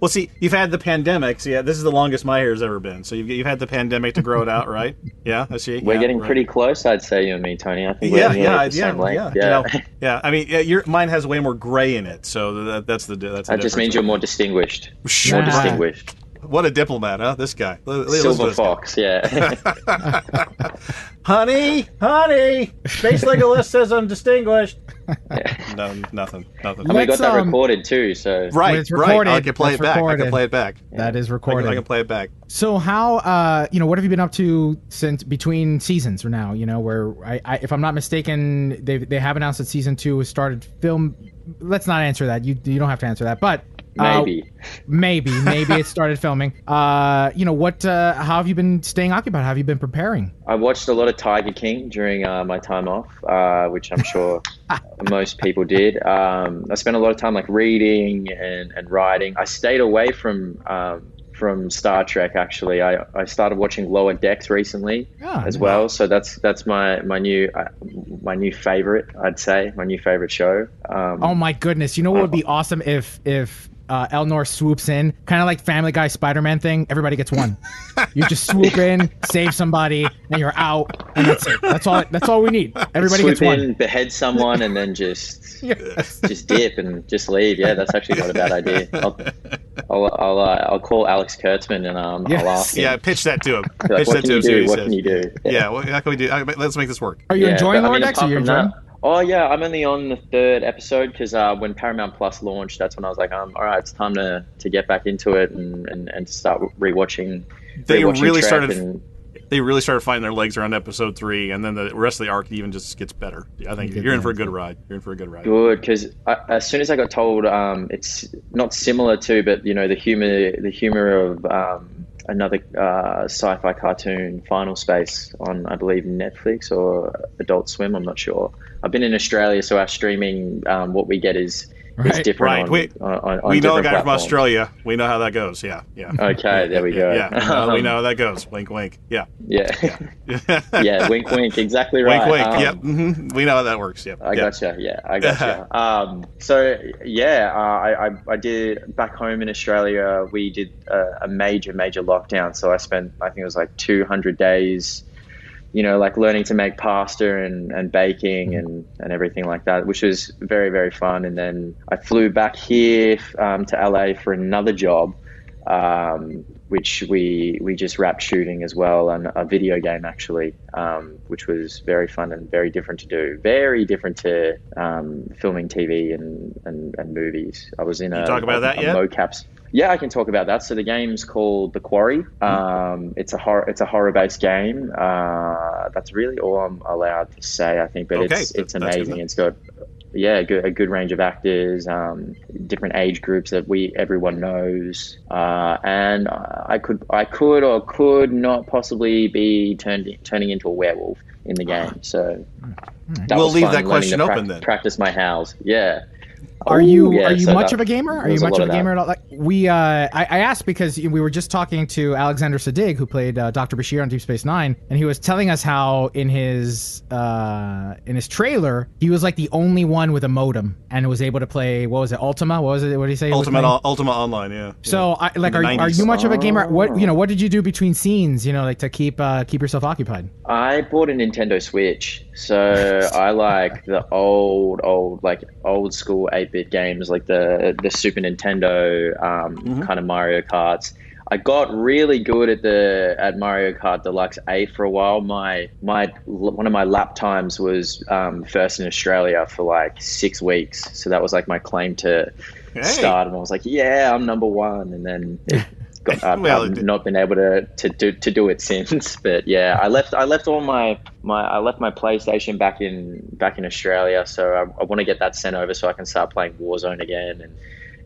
Well, see, you've had the pandemic. So yeah, this is the longest my hair's ever been. So you've, you've had the pandemic to grow it out, right? Yeah, I see. We're yeah, getting right. pretty close, I'd say, you and me, Tony. I think Yeah, we're yeah, the yeah, same length. yeah. Yeah, You know, [laughs] yeah. I mean, yeah, your mine has way more gray in it, so that, that's the that's the that just means you're more distinguished. Sure. More distinguished. What a diplomat, huh? This guy. L- l- listen to Silver this guy. fox, yeah. [laughs] Honey, honey, Space Legolas says I'm distinguished. [laughs] no, nothing, nothing. and we got that um, recorded too, so Right, it's right. I can play it's it back. I can play it back. That is I can, recorded. I can play it back. So how uh you know what have you been up to since between seasons or now you know where I, I if I'm not mistaken they they have announced that season two has started film. Let's not answer that. You you don't have to answer that, but. Uh, maybe. maybe maybe it [laughs] started filming uh you know what uh how have you been staying occupied how have you been preparing I watched a lot of Tiger King during uh, my time off, uh, which I'm sure [laughs] most people did. Um, I spent a lot of time like reading and, and writing. I stayed away from um, from Star Trek. Actually, I, I started watching Lower Decks recently Ah, as well. So that's that's my my new uh, my new favorite. I'd say my new favorite show. Um, oh my goodness you know what would be awesome if if uh, Elnor swoops in, kind of like Family Guy Spider-Man thing. Everybody gets one. you just swoop in, [laughs] save somebody, and you're out, and that's it. That's all. That's all we need. Everybody swoop gets one. in, behead someone, and then just [laughs] Yes. just dip and just leave. Yeah, that's actually not a bad idea. I'll I'll I'll, uh, I'll call Alex Kurtzman and um Yes. I'll ask him. Yeah, pitch that to him. Be like, pitch what that can to you him. what do? What can you do? Yeah, well, how can we do? uh, Let's make this work. Are you Yeah, enjoying but, I Lower mean, Decks? Are you enjoying? that- Oh yeah, I'm only on the third episode because uh, when Paramount Plus launched, that's when I was like, um, all right, it's time to, to get back into it and, and, and start rewatching. They rewatching really Trek started- And, They really started finding their legs around episode three, and then the rest of the arc even just gets better. I think you're in for a good ride. You're in for a good ride. Good, because as soon as I got told um, it's not similar to, but you know the humor, the humor of um, another uh, sci-fi cartoon, Final Space, on I believe Netflix or Adult Swim. I'm not sure. I've been in Australia, so our streaming, um, what we get is is Right. different. Right. On, We- on, on, on we know a different guy from. Australia. We know how that goes. Yeah, yeah. Okay, there we go. Yeah, yeah. [laughs] we Um, know how that goes. Wink, wink. Yeah, Yeah, yeah. [laughs] yeah Wink, wink. Exactly [laughs] right. wink, wink. Um, yep. hmm We know how that works. Yep. I yeah. gotcha. Yeah, I gotcha. um, so yeah, uh, I, I I did back home in Australia. We did a, a major major lockdown. So I spent I think it was like 200 days. You know, like learning to make pasta and, and baking and, and everything like that, which was very, very fun. And then I flew back here um, to LA for another job, um, which we we just wrapped shooting as well, and a video game actually, um, which was very fun and very different to do. Very different to um, filming TV and, and, and movies. I was in a talk about a, that a yet? mocaps. Yeah, I can talk about that. So the game's called The Quarry. Um, it's a horror. It's a horror-based game. Uh, that's really all I'm allowed to say, I think. But Okay, it's it's that's good amazing. It's got yeah, a good, a good range of actors, um, different age groups that we everyone knows, uh, and I could I could or could not possibly be turned turning into a werewolf in the game. So that We'll leave fun, that question open then. Practice my howls. Yeah. Are Ooh, you yeah, are you so much that- of a gamer? Are you much lot of a that. gamer at all? Like we, uh, I, I asked because we were just talking to Alexander Siddig, who played uh, Dr. Bashir on Deep Space Nine, and he was telling us how in his uh, in his trailer he was like the only one with a modem and was able to play what was it Ultima? What was it? What did he say? he Ultimate. Ultima Online. Yeah. So, I, like, are, the are you much of a gamer? What you know? What did you do between scenes? You know, like to keep uh, keep yourself occupied. I bought a Nintendo Switch, so [laughs] I like the old, old, like old school eight bit games, like the the Super Nintendo um, kind of Mario Karts. I got really good at the at Mario Kart Deluxe Eight for a while. My my one of my lap times was um, first in Australia for like six weeks, so that was like my claim to Hey. start. And I was like, yeah, I'm number one, and then. It, [laughs] Got, I've, [laughs] uh, Well, um, I've not been able to, to do to do it [laughs] since. But yeah, I left I left all my, my I left my PlayStation back in back in Australia, so I, I want to get that sent over so I can start playing Warzone again and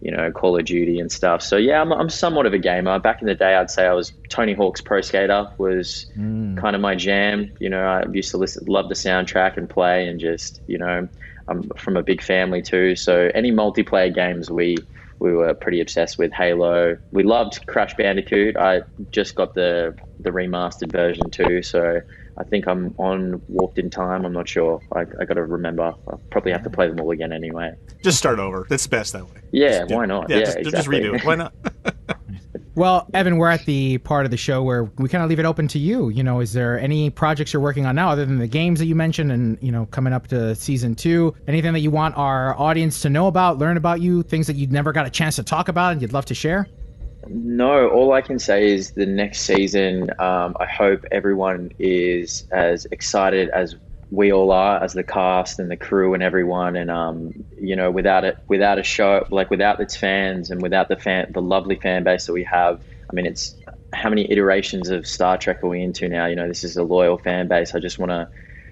you know, Call of Duty and stuff. So yeah, I'm, I'm somewhat of a gamer. Back in the day, I'd say I was Tony Hawk's Pro Skater was mm. kind of my jam. You know, I used to listen, love the soundtrack and play, and just you know, I'm from a big family too. So any multiplayer games we we were pretty obsessed with Halo. We loved Crash Bandicoot. I just got the the remastered version too, so I think I'm on Walked in Time. I'm not sure. I, I got to remember. I'll probably have to play them all again anyway. Just start over. That's best that way. Yeah, why not? Yeah, just, just exactly. redo it. Why not? [laughs] Well, Evan, we're at the part of the show where we kind of leave it open to you. You know, is there any projects you're working on now other than the games that you mentioned and, you know, coming up to season two? Anything that you want our audience to know about, learn about you, things that you never got a chance to talk about and you'd love to share? No, all I can say is the next season. Um, I hope everyone is as excited as we all are, as the cast and the crew and everyone. And um, you know, without it, without a show, like without its fans and without the fan, the lovely fan base that we have. I mean, it's how many iterations of Star Trek are we into now? You know, this is a loyal fan base. I just want to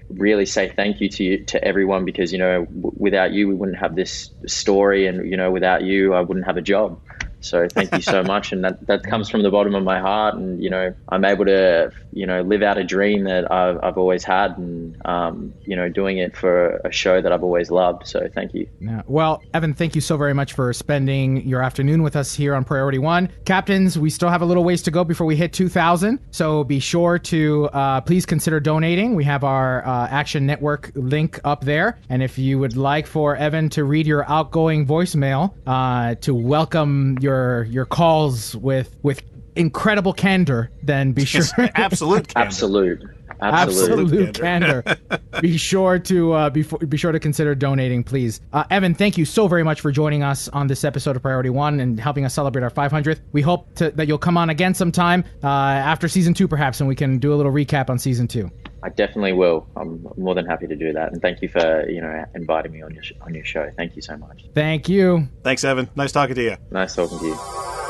really say thank you to you, to everyone because you know, w- without you, we wouldn't have this story, and you know, without you, I wouldn't have a job. So thank you so much, and that, that comes from the bottom of my heart. And you know, I'm able to you know live out a dream that I've, I've always had, and um, you know, doing it for a show that I've always loved. So thank you. Yeah. Well, Evan, thank you so very much for spending your afternoon with us here on Priority One. Captains, we still have a little ways to go before we hit 2,000. So be sure to uh, please consider donating. We have our uh, Action Network link up there. And if you would like for Evan to read your outgoing voicemail uh, to welcome your your your calls with with incredible candor, then be sure. [laughs] Absolute. candor. Absolute. Absolute. Absolute candor. [laughs] be sure to uh, be, be sure to consider donating, please. Uh, Evan, thank you so very much for joining us on this episode of Priority One and helping us celebrate our 500th. We hope to, that you'll come on again sometime uh, after season two, perhaps, and we can do a little recap on season two. I definitely will. I'm more than happy to do that, and thank you for you know inviting me on your sh- on your show. Thank you so much. Thank you. Thanks, Evan. Nice talking to you. Nice talking to you.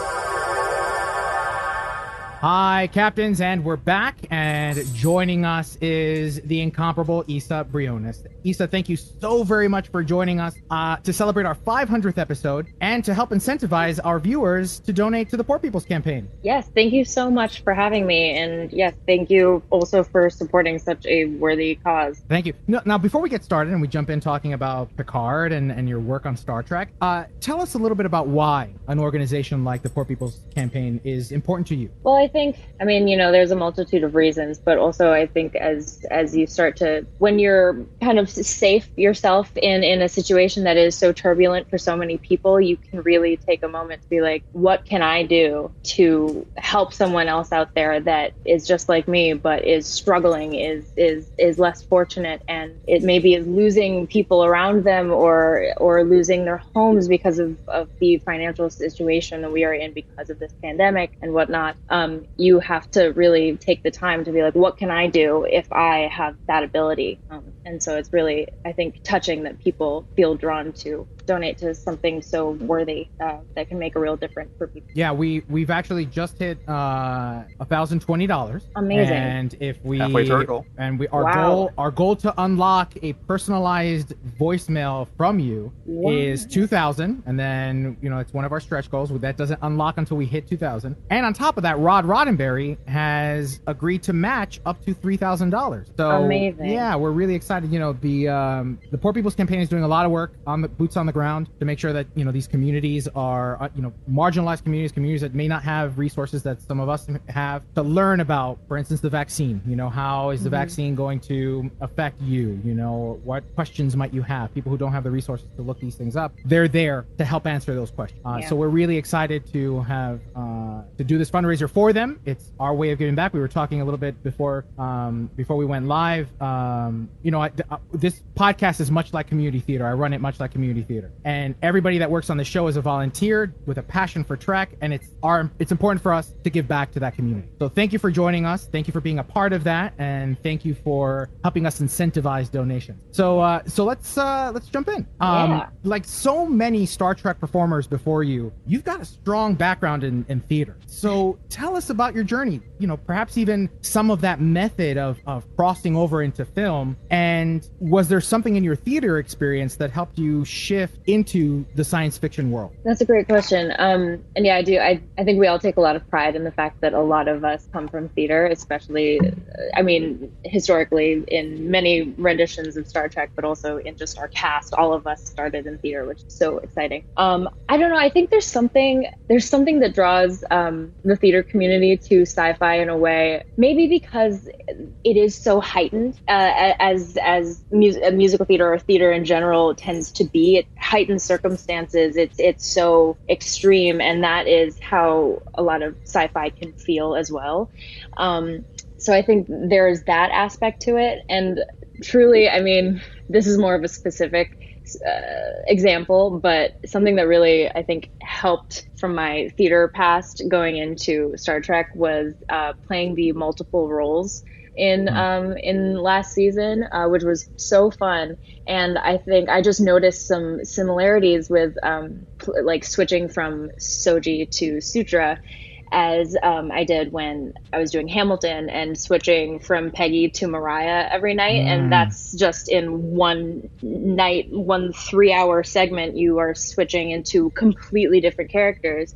Hi, captains, and we're back. And joining us is the incomparable Isa Briones. Issa, thank you so very much for joining us uh, to celebrate our 500th episode and to help incentivize our viewers to donate to the Poor People's Campaign. Yes, thank you so much for having me. And yes, thank you also for supporting such a worthy cause. Thank you. No, now, before we get started and we jump in talking about Picard and, and your work on Star Trek, uh, tell us a little bit about why an organization like the Poor People's Campaign is important to you. Well, I think, I mean, you know, there's a multitude of reasons, but also I think as as you start to, when you're kind of safe yourself in in a situation that is so turbulent for so many people, you can really take a moment to be like, what can I do to help someone else out there that is just like me, but is struggling, is is is less fortunate, and it maybe is losing people around them or or losing their homes because of of the financial situation that we are in because of this pandemic and whatnot. Um, you have to really take the time to be like, what can I do if I have that ability? Um, and so it's really, I think, touching that people feel drawn to donate to something so worthy uh, that can make a real difference for people. Yeah, we we've actually just hit uh thousand twenty dollars. Amazing. And if we Halfway to our goal. and we our Wow. goal our goal to unlock a personalized voicemail from you Wow. is two thousand, and then you know it's one of our stretch goals. That doesn't unlock until we hit two thousand. And on top of that, Rod Roddenberry has agreed to match up to three thousand dollars. So Amazing. Yeah, we're really excited. You know, the um, the Poor People's Campaign is doing a lot of work on the boots on the ground to make sure that you know these communities are uh, you know marginalized communities, communities that may not have resources that some of us have to learn about. For instance, the vaccine. You know, how is the vaccine going to affect you? You know, what questions might you have? People who don't have the resources to look these things up, they're there to help answer those questions. Uh, Yeah. So we're really excited to have uh, to do this fundraiser for them. It's our way of giving back. We were talking a little bit before um, before we went live. Um, you know, I, uh, this podcast is much like community theater. I run it much like community theater, and everybody that works on the show is a volunteer with a passion for Trek, and it's our it's important for us to give back to that community. So thank you for joining us. Thank you for being a part of that, and thank you for helping us incentivize donations. So uh, so let's uh, let's jump in. Um, Yeah. like so many Star Trek performers before you, you've got a strong background in, in theater. So tell us about your journey. You know, perhaps even some of that method of, of crossing over into film. And was there something in your theater experience that helped you shift into the science fiction world? That's a great question. Um, and yeah, I do. I, I think we all take a lot of pride in the fact that a lot of us come from theater, especially, I mean, historically in many renditions of Star Trek, but also in just our cast. All of us started in theater, which is so exciting. Um, I don't know. I think there's something there's something that draws um, the theater community to sci-fi in a way, maybe because it is so heightened uh, as as mus- musical theater or theater in general tends to be. It heightened circumstances. It's it's so extreme, and that is how a lot of sci-fi can feel as well. Um, so I think there's that aspect to it, and truly, I mean, this is more of a specific uh, example, but something that really I think helped from my theater past going into Star Trek was uh, playing the multiple roles in um, in last season, uh, which was so fun. And I think I just noticed some similarities with um, pl- like switching from Soji to Sutra as um, I did when I was doing Hamilton and switching from Peggy to Maria every night. Mm. And that's just in one night, one three hour segment, you are switching into completely different characters.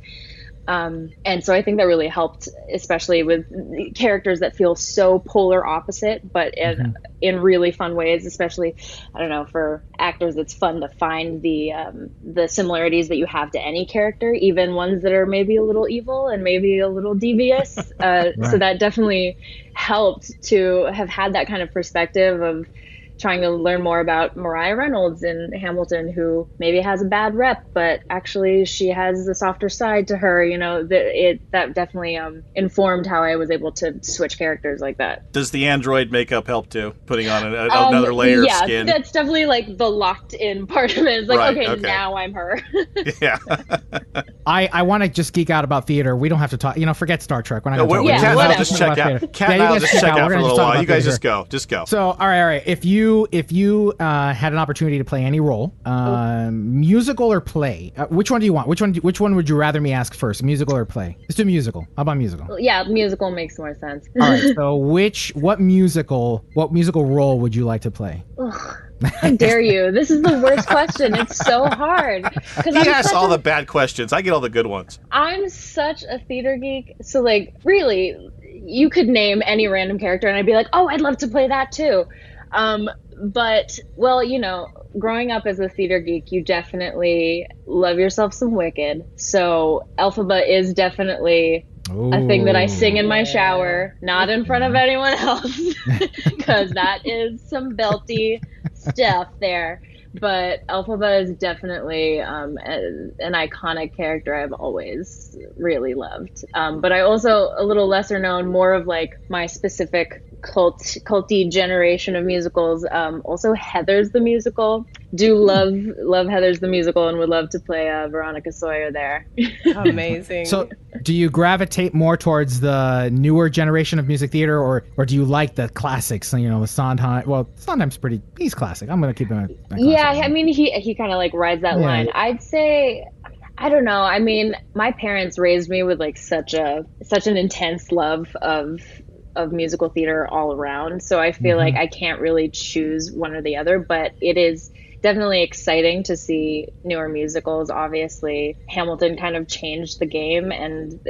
Um, and so I think that really helped, especially with characters that feel so polar opposite, but in in really fun ways. Especially, I don't know, for actors, it's fun to find the um, the similarities that you have to any character, even ones that are maybe a little evil and maybe a little devious. [laughs] Uh, So that definitely helped to have had that kind of perspective of trying to learn more about Maria Reynolds in Hamilton, who maybe has a bad rep, but actually she has a softer side to her. You know, that it that definitely um, informed how I was able to switch characters like that. Does the android makeup help too? Putting on a, a- Um, another layer yeah, of skin. Yeah, that's definitely like the locked in [laughs] part of it. It's like, Right, okay, okay. now I'm her. [laughs] yeah. [laughs] I, I want to just geek out about theater. We don't have to talk. You know, forget Star Trek. We're not No, going to we- talk Cat about I'll just check out. theater. Cat Yeah, you I'll guys just check check out for a little while. You guys theater. just go. Just go. So, all right, all right. If you if you uh, had an opportunity to play any role, um, musical or play, uh, which one do you want? Which one? Which one would you rather me ask first, musical or play? Let's do musical. How about musical? yeah, musical makes more sense. All right. So, [laughs] which what musical what musical role would you like to play? Ugh, how dare you? This is the worst question. It's so hard. 'Cause He I'm asks all a- the bad questions. I get all the good ones. I'm such a theater geek. So like really you could name any random character and I'd be like, "Oh, I'd love to play that too." Um but well, you know, growing up as a theater geek, you definitely love yourself some Wicked. So Elphaba is definitely a thing that I sing in my shower, not in front of anyone else, [laughs] because that is some belty stuff there. But Elphaba is definitely um, a- an iconic character I've always really loved. Um, but I also a little lesser known, more of like my specific cult culty generation of musicals. Um, also Heathers the musical. Do love love Heathers the musical and would love to play uh, Veronica Sawyer there. [laughs] Amazing. So, do you gravitate more towards the newer generation of music theater, or or do you like the classics? You know, the Sondheim. Well, Sondheim's pretty. He's classic. I'm gonna keep him. at- at Yeah, I mean he he kind of like rides that Yeah. line. I'd say I don't know. I mean, my parents raised me with like such a such an intense love of of musical theater all around. So I feel Mhm. like I can't really choose one or the other, but it is definitely exciting to see newer musicals. Obviously, Hamilton kind of changed the game and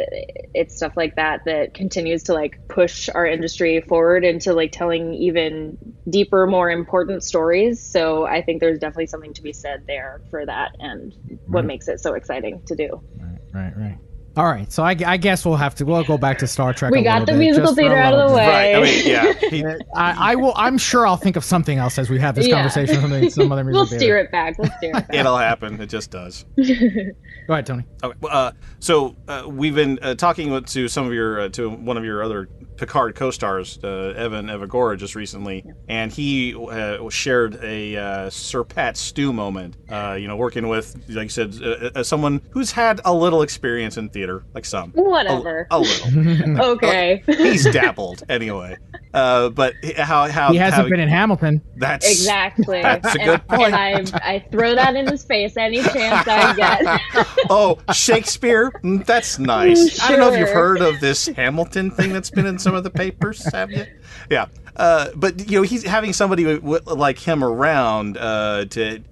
it's stuff like that that continues to like push our industry forward into like telling even deeper, more important stories. So I think there's definitely something to be said there for that and what Right. makes it so exciting to do. Right, right, right. All right, so I, I guess we'll have to we'll go back to Star Trek. We a got the bit, musical just for a theater out of the way. Right. I mean, yeah. [laughs] He, I, I will. I'm sure I'll think of something else as we have this Yeah. conversation. Some other [laughs] music we'll theater. steer it back. We'll steer it [laughs] back. it'll happen. It just does. Go ahead, Tony. Okay. well, Uh, so uh, we've been uh, talking to some of your uh, to one of your other Picard co-stars, uh, Evan Evagora, just recently, and he uh, shared a uh, Sir Pat Stew moment. Uh, you know, working with, like you said, uh, uh, someone who's had a little experience in theater, like some. Whatever. A, a little. [laughs] okay. He's dabbled anyway. Uh, but how how He hasn't how- been in Hamilton. That's Exactly. [laughs] That's a and, good point. And I, I throw that in his face any chance I get. [laughs] oh, Shakespeare? Mm, That's nice. I don't know if you've heard of this Hamilton thing that's been in some of the papers, have you? Yeah. Uh, but you know, he's having somebody like him around uh, to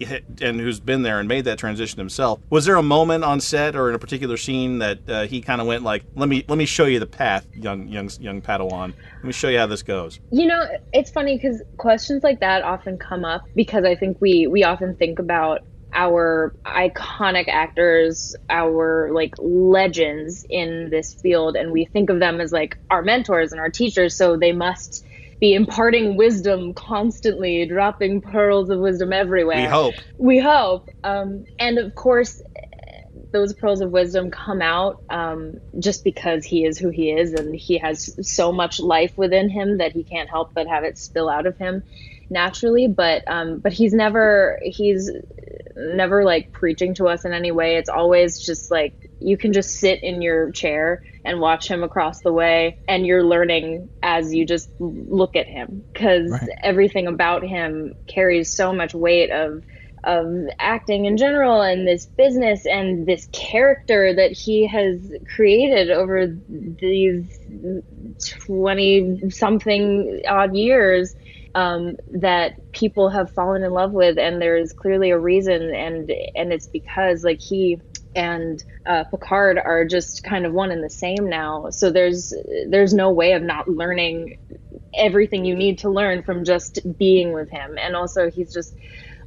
and who's been there and made that transition himself. Was there a moment on set or in a particular scene that uh, he kind of went like, "Let me let me show you the path, young young young Padawan. Let me show you how this goes." You know, it's funny because questions like that often come up because I think we we often think about our iconic actors, our like legends in this field, and we think of them as like our mentors and our teachers. So they must be imparting wisdom constantly, dropping pearls of wisdom everywhere. We hope. We hope. Um, and of course, those pearls of wisdom come out um, just because he is who he is and he has so much life within him that he can't help but have it spill out of him naturally but um, but he's never he's never like preaching to us in any way it's always just like you can just sit in your chair and watch him across the way and you're learning as you just look at him because Right. everything about him carries so much weight of of acting in general and this business and this character that he has created over these 20 something odd years um, that people have fallen in love with and there's clearly a reason and and it's because like he and uh, Picard are just kind of one and the same now. So there's there's no way of not learning everything you need to learn from just being with him. And also he's just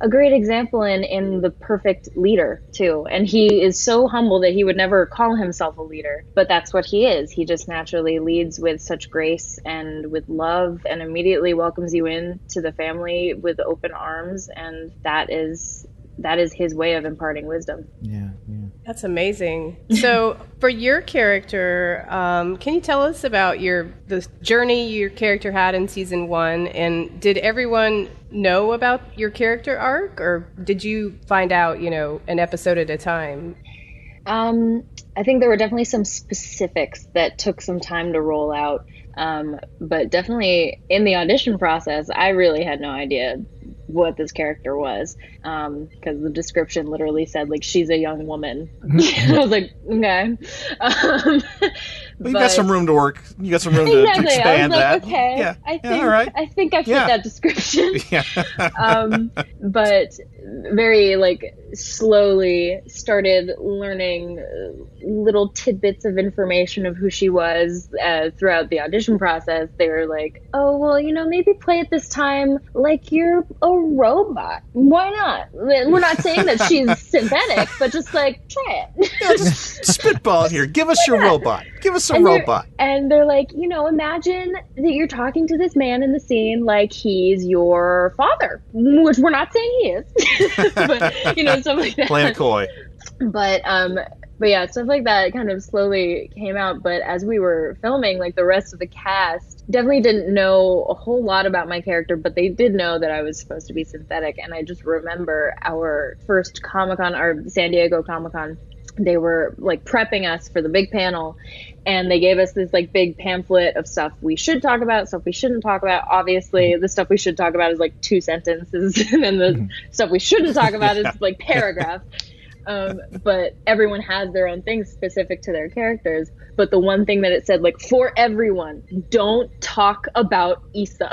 a great example in in the perfect leader too. And he is so humble that he would never call himself a leader but that's what he is. He just naturally leads with such grace and with love and immediately welcomes you in to the family with open arms. And that is that is his way of imparting wisdom Yeah, yeah. That's amazing. So, [laughs] for your character, um, can you tell us about your the journey your character had in season one? And did everyone know about your character arc, or did you find out, you know, an episode at a time? Um, I think there were definitely some specifics that took some time to roll out. Um, but definitely in the audition process, I really had no idea what this character was because the description literally said like she's a young woman. [laughs] [laughs] I was like, okay. Um, Well, you got some room to work. You got some room to, to exactly. I was expand like, that. okay, Yeah. I yeah, all right. I think I fit Yeah. that description. [laughs] Yeah. [laughs] um, but very like slowly started learning uh, little tidbits of information of who she was uh, throughout the audition process. They were like, "Oh, well, you know, maybe play it this time like you're a robot. Why not? We're not saying that she's synthetic, but just like try it." Yeah, just [laughs] spitball here. Give us your robot. Give us a And they're- robot. And they're like, you know, imagine that you're talking to this man in the scene like he's your father, which we're not saying he is, [laughs] but you know, stuff like that. Playing coy. But um, but yeah, stuff like that kind of slowly came out. But as we were filming, like the rest of the cast definitely didn't know a whole lot about my character, but they did know that I was supposed to be synthetic. And I just remember our first Comic Con, our San Diego Comic Con they were like prepping us for the big panel and they gave us this like big pamphlet of stuff we should talk about stuff we shouldn't talk about. Obviously the stuff we should talk about is like two sentences [laughs] and then the stuff we shouldn't talk about is [laughs] like paragraph. Um, but everyone has their own things specific to their characters. But the one thing that it said like for everyone don't talk about Isa.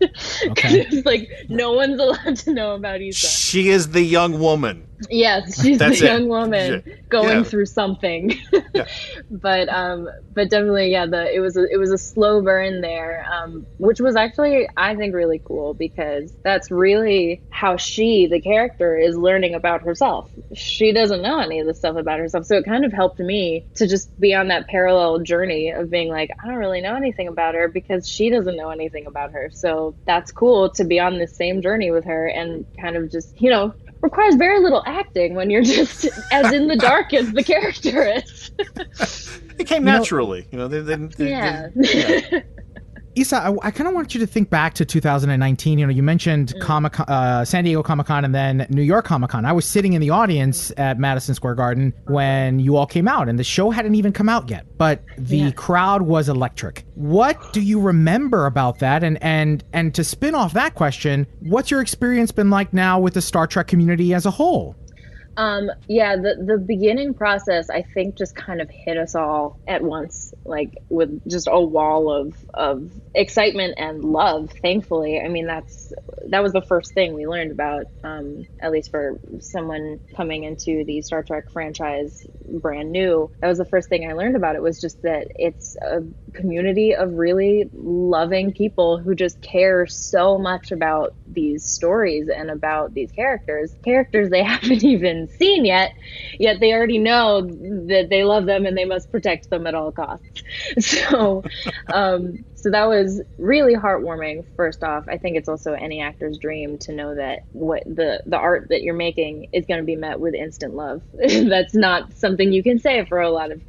Okay. [laughs] it's like no one's allowed to know about Isa. She is the young woman. Yes, she's That's the it. young woman Yeah. going Yeah. through something. Yeah. [laughs] but um, but definitely, yeah. The it was a, it was a slow burn there, um, which was actually I think really cool because that's really how she, the character, is learning about herself. She doesn't know any of the stuff about herself, so it kind of helped me to just be on that parallel journey of being like, I don't really know anything about her because she doesn't know anything about her. So that's cool to be on this same journey with her and kind of just you know requires very little acting when you're just [laughs] as in the dark as the character is. It came naturally. You know, they, they, they- yeah. yeah. Isa, I, I kind of want you to think back to 2019. You know, you mentioned Comic uh, San Diego Comic Con and then New York Comic Con. I was sitting in the audience at Madison Square Garden when you all came out, and the show hadn't even come out yet, but the crowd was electric. What do you remember about that? And and and to spin off that question, what's your experience been like now with the Star Trek community as a whole? Um, yeah, the the beginning process I think just kind of hit us all at once, like with just a wall of of excitement and love. Thankfully, I mean that's that was the first thing we learned about, um, at least for someone coming into the Star Trek franchise brand new. That was the first thing I learned about it was just that it's a community of really loving people who just care so much about these stories and about these characters. Characters they [laughs] haven't even seen yet, yet they already know that they love them and they must protect them at all costs. [laughs] So, um, so that was really heartwarming. First off, I think it's also any actor's dream to know that what the the art that you're making is going to be met with instant love. [laughs] That's not something you can say for a lot of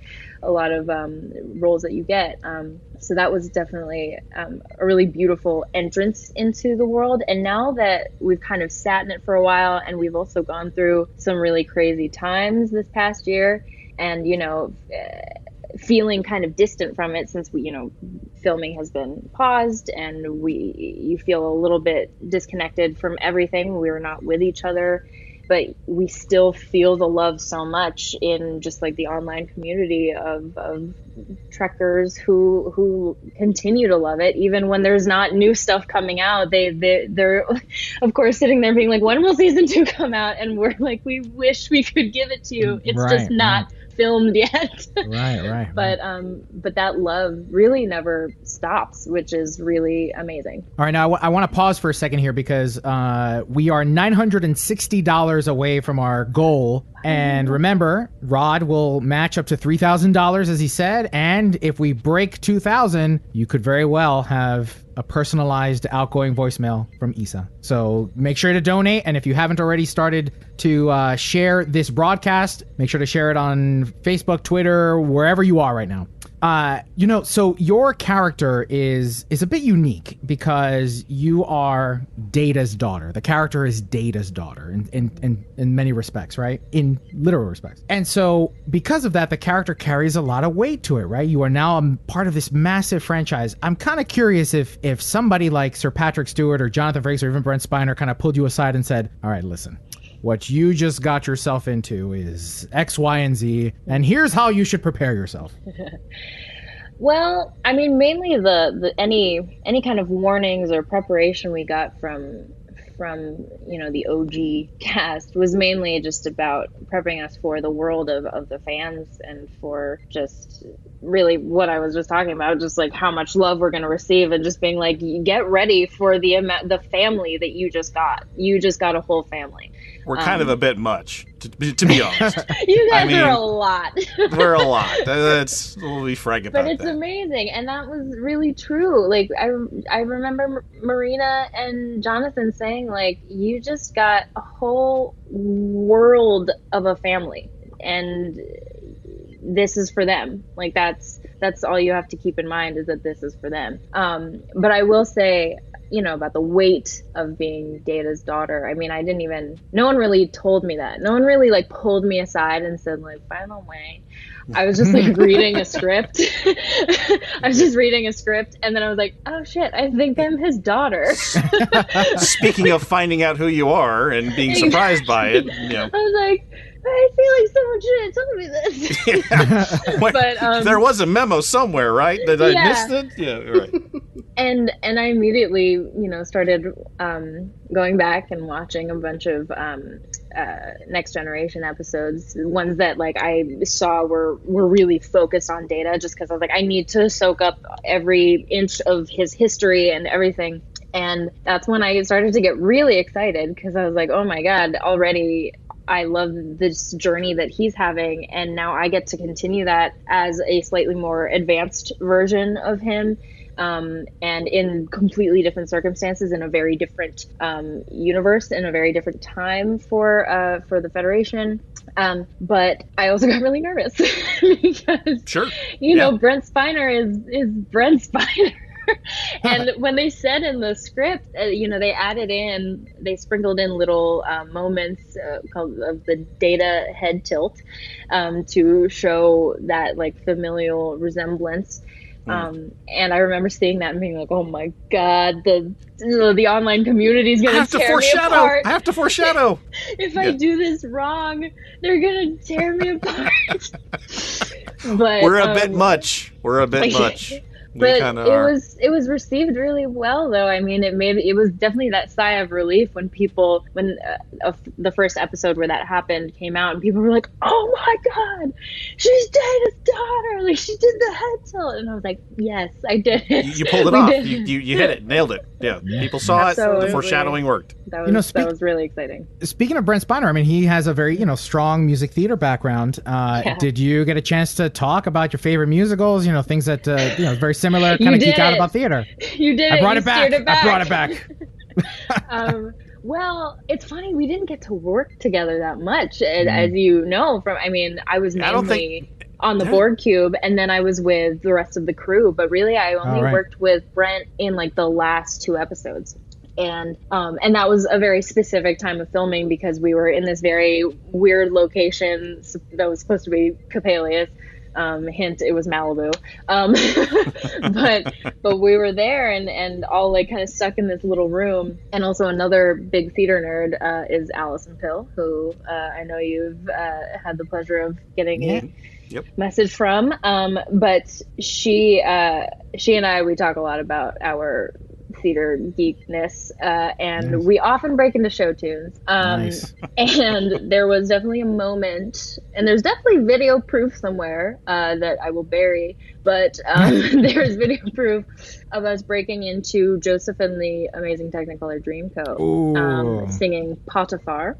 a lot of um, roles that you get. Um, so that was definitely um, a really beautiful entrance into the world. And now that we've kind of sat in it for a while, and we've also gone through some really crazy times this past year, and you know. Uh, feeling kind of distant from it since we you know filming has been paused and we you feel a little bit disconnected from everything we were not with each other but we still feel the love so much in just like the online community of, of trekkers who who continue to love it even when there's not new stuff coming out they they they're [laughs] of course sitting there being like when will season two come out and we're like we wish we could give it to you it's Right, just not right. filmed yet [laughs] Right, right. but um but that love really never stops which is really amazing All right, now I want to pause for a second here because uh, we are $960 away from our goal. And remember, Rod will match up to $3,000, as he said. And if we break 2000 you could very well have a personalized outgoing voicemail from Isa. So make sure to donate. And if you haven't already started to uh, share this broadcast, make sure to share it on Facebook, Twitter, wherever you are right now. Uh, you know, so your character is is a bit unique because you are Data's daughter. The character is Data's daughter in in, in, in many respects, right? In literal respects. And so because of that, the character carries a lot of weight to it, right? You are now a part of this massive franchise. I'm kind of curious if if somebody like Sir Patrick Stewart or Jonathan Frakes or even Brent Spiner kind of pulled you aside and said, "All right, listen." What you just got yourself into is X, Y, and Z, and here's how you should prepare yourself. [laughs] Well, I mean, mainly the, the any any kind of warnings or preparation we got from from you know the OG [laughs] cast was mainly just about prepping us for the world of, of the fans and for just really what I was just talking about, just like how much love we're gonna receive and just being like, get ready for the the family that you just got. You just got a whole family. We're kind Um, of a bit much, to, to be [laughs] honest. You guys I mean, are a lot. We're a lot. [laughs] That's we'll be frank about but it's that. amazing and that was really true like i i remember marina and jonathan saying like you just got a whole world of a family and this is for them like that's that's all you have to keep in mind is that this is for them um but i will say you know about the weight of being data's daughter i mean i didn't even no one really told me that no one really like pulled me aside and said like by the way I was just like [laughs] reading a script. [laughs] I was just reading a script, and then I was like, "Oh shit! I think I'm his daughter." [laughs] Speaking of finding out who you are and being surprised by it, you know, I was like, "I feel like someone should have told me this." [laughs] [laughs] Wait, but um, there was a memo somewhere, right? That I Yeah. missed it. Yeah, right. [laughs] and and I immediately, you know, started um, going back and watching a bunch of um, uh, next generation episodes, ones that like I saw were were really focused on data, just because I was like, I need to soak up every inch of his history and everything. And that's when I started to get really excited because I was like, oh my god, already I love this journey that he's having, and now I get to continue that as a slightly more advanced version of him. Um, and in completely different circumstances, in a very different um, universe, in a very different time for uh, for the Federation. Um, but I also got really nervous [laughs] because Sure. you know Brent Spiner is is Brent Spiner. [laughs] and when they said in the script, uh, you know, they added in, they sprinkled in little uh, moments uh, called of the data head tilt um, to show that like familial resemblance. Um, and I remember seeing that and being like, "Oh my god, the the online community is gonna have to tear me foreshadow. apart. I have to foreshadow. [laughs] if I do this wrong, they're gonna tear me [laughs] apart." but We're a bit um, much. We're a bit much. We but it are. was it was received really well though i mean it made it was definitely that sigh of relief when people when uh, of the first episode where that happened came out and people were like oh my god she's data's daughter like she did the head tilt and i was like yes i did it You, you pulled [laughs] it off. You, you, you hit it. Nailed it. Yeah. People saw it. The foreshadowing worked. that was You know, speak- that was really exciting Speaking of Brent Spiner, I mean, he has a very you know strong music theater background. Uh, Yeah. Did you get a chance to talk about your favorite musicals? You know, things that uh, you know very similar, kind of geek out about theater. [laughs] you did I it. brought You it back. I brought it back. [laughs] [laughs] um, well, it's funny we didn't get to work together that much, as, Mm. as you know. From I mean, I was I don't mainly on the Yeah. Borg cube, and then I was with the rest of the crew. But really, I only right. worked with Brent in like the last two episodes. And um, and that was a very specific time of filming because we were in this very weird location that was supposed to be Coppelius. Um, hint, it was Malibu. Um, [laughs] but but we were there and and all like kind of stuck in this little room. And also another big theater nerd uh, is Alison Pill, who uh, I know you've uh, had the pleasure of getting Yeah. a Yep. message from. Um, but she uh, she and I we talk a lot about our theater geekness, uh, and Nice. we often break into show tunes. Um, Nice. [laughs] and there was definitely a moment, and there's definitely video proof somewhere uh, that I will bury, but um, [laughs] [laughs] there's video proof of us breaking into Joseph and the Amazing Technicolor Dreamcoat, um, singing Potiphar.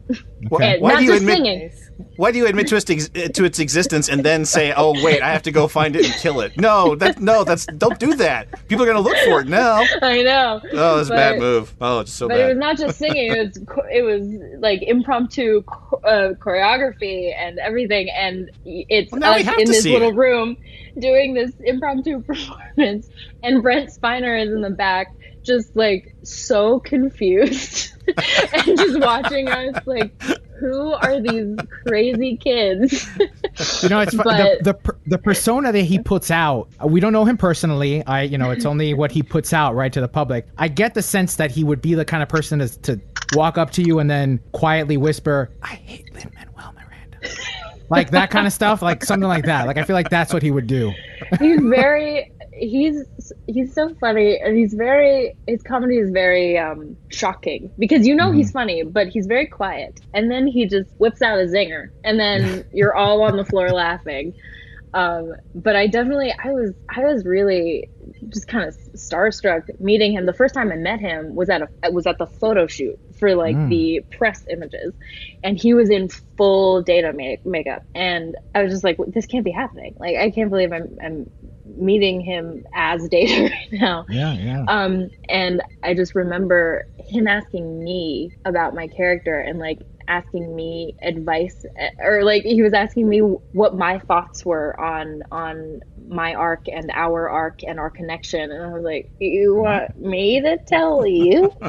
Okay. Why not do you just admit- singing. Why do you admit to its, ex- to its existence and then say, "Oh wait, I have to go find it and kill it"? No, that no, that's don't do that. People are gonna look for it now. [laughs] I know. Oh, it's a bad move. Oh, it's so but it was not just singing; it was it was like impromptu uh, choreography and everything, and it's Well, us in this little it. room doing this impromptu [laughs] performance, and Brent Spiner is in the back, just like so confused, [laughs] and just watching us like. Who are these crazy kids? [laughs] You know, it's fu- the, the the persona that he puts out. We don't know him personally. I, you know, it's only what he puts out right to the public. I get the sense that he would be the kind of person to, to walk up to you and then quietly whisper, "I hate Lin Miranda," like that kind of [laughs] stuff, like something like that. Like I feel like that's what he would do. he's very he's he's so funny and he's very his comedy is very um shocking because you know he's funny but he's very quiet and then he just whips out a zinger and then [laughs] you're all on the floor laughing um but i definitely i was i was really just kind of starstruck meeting him. The first time i met him was at a was at the photo shoot for like Mm. the press images. And he was in full data make- makeup. And i was just like this can't be happening. Like i can't believe i'm, I'm meeting him as data [laughs] right now. Yeah, yeah. um and i just remember him asking me about my character and like asking me advice or like he was asking me what my thoughts were on on my arc and our arc and our connection. And i was like you want me to tell you? [laughs]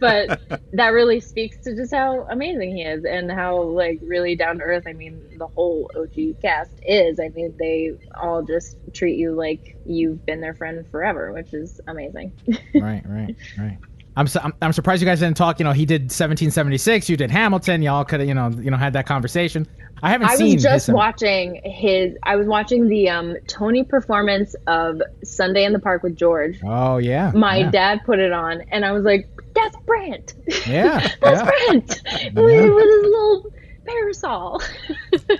But that really speaks to just how amazing he is and how like really down to earth i mean the whole og cast is. I mean they all just treat you like you've been their friend forever which is amazing. Right, right, right. I'm, su- I'm I'm surprised you guys didn't talk. You know, he did 1776. You did Hamilton. Y'all could have you know you know had that conversation. I haven't seen. I was just his, watching his. I was watching the um, Tony performance of Sunday in the Park with George. Oh yeah. My yeah. dad put it on, and I was like, "That's Brent. Yeah. [laughs] That's yeah. Brent with, with his little parasol." [laughs]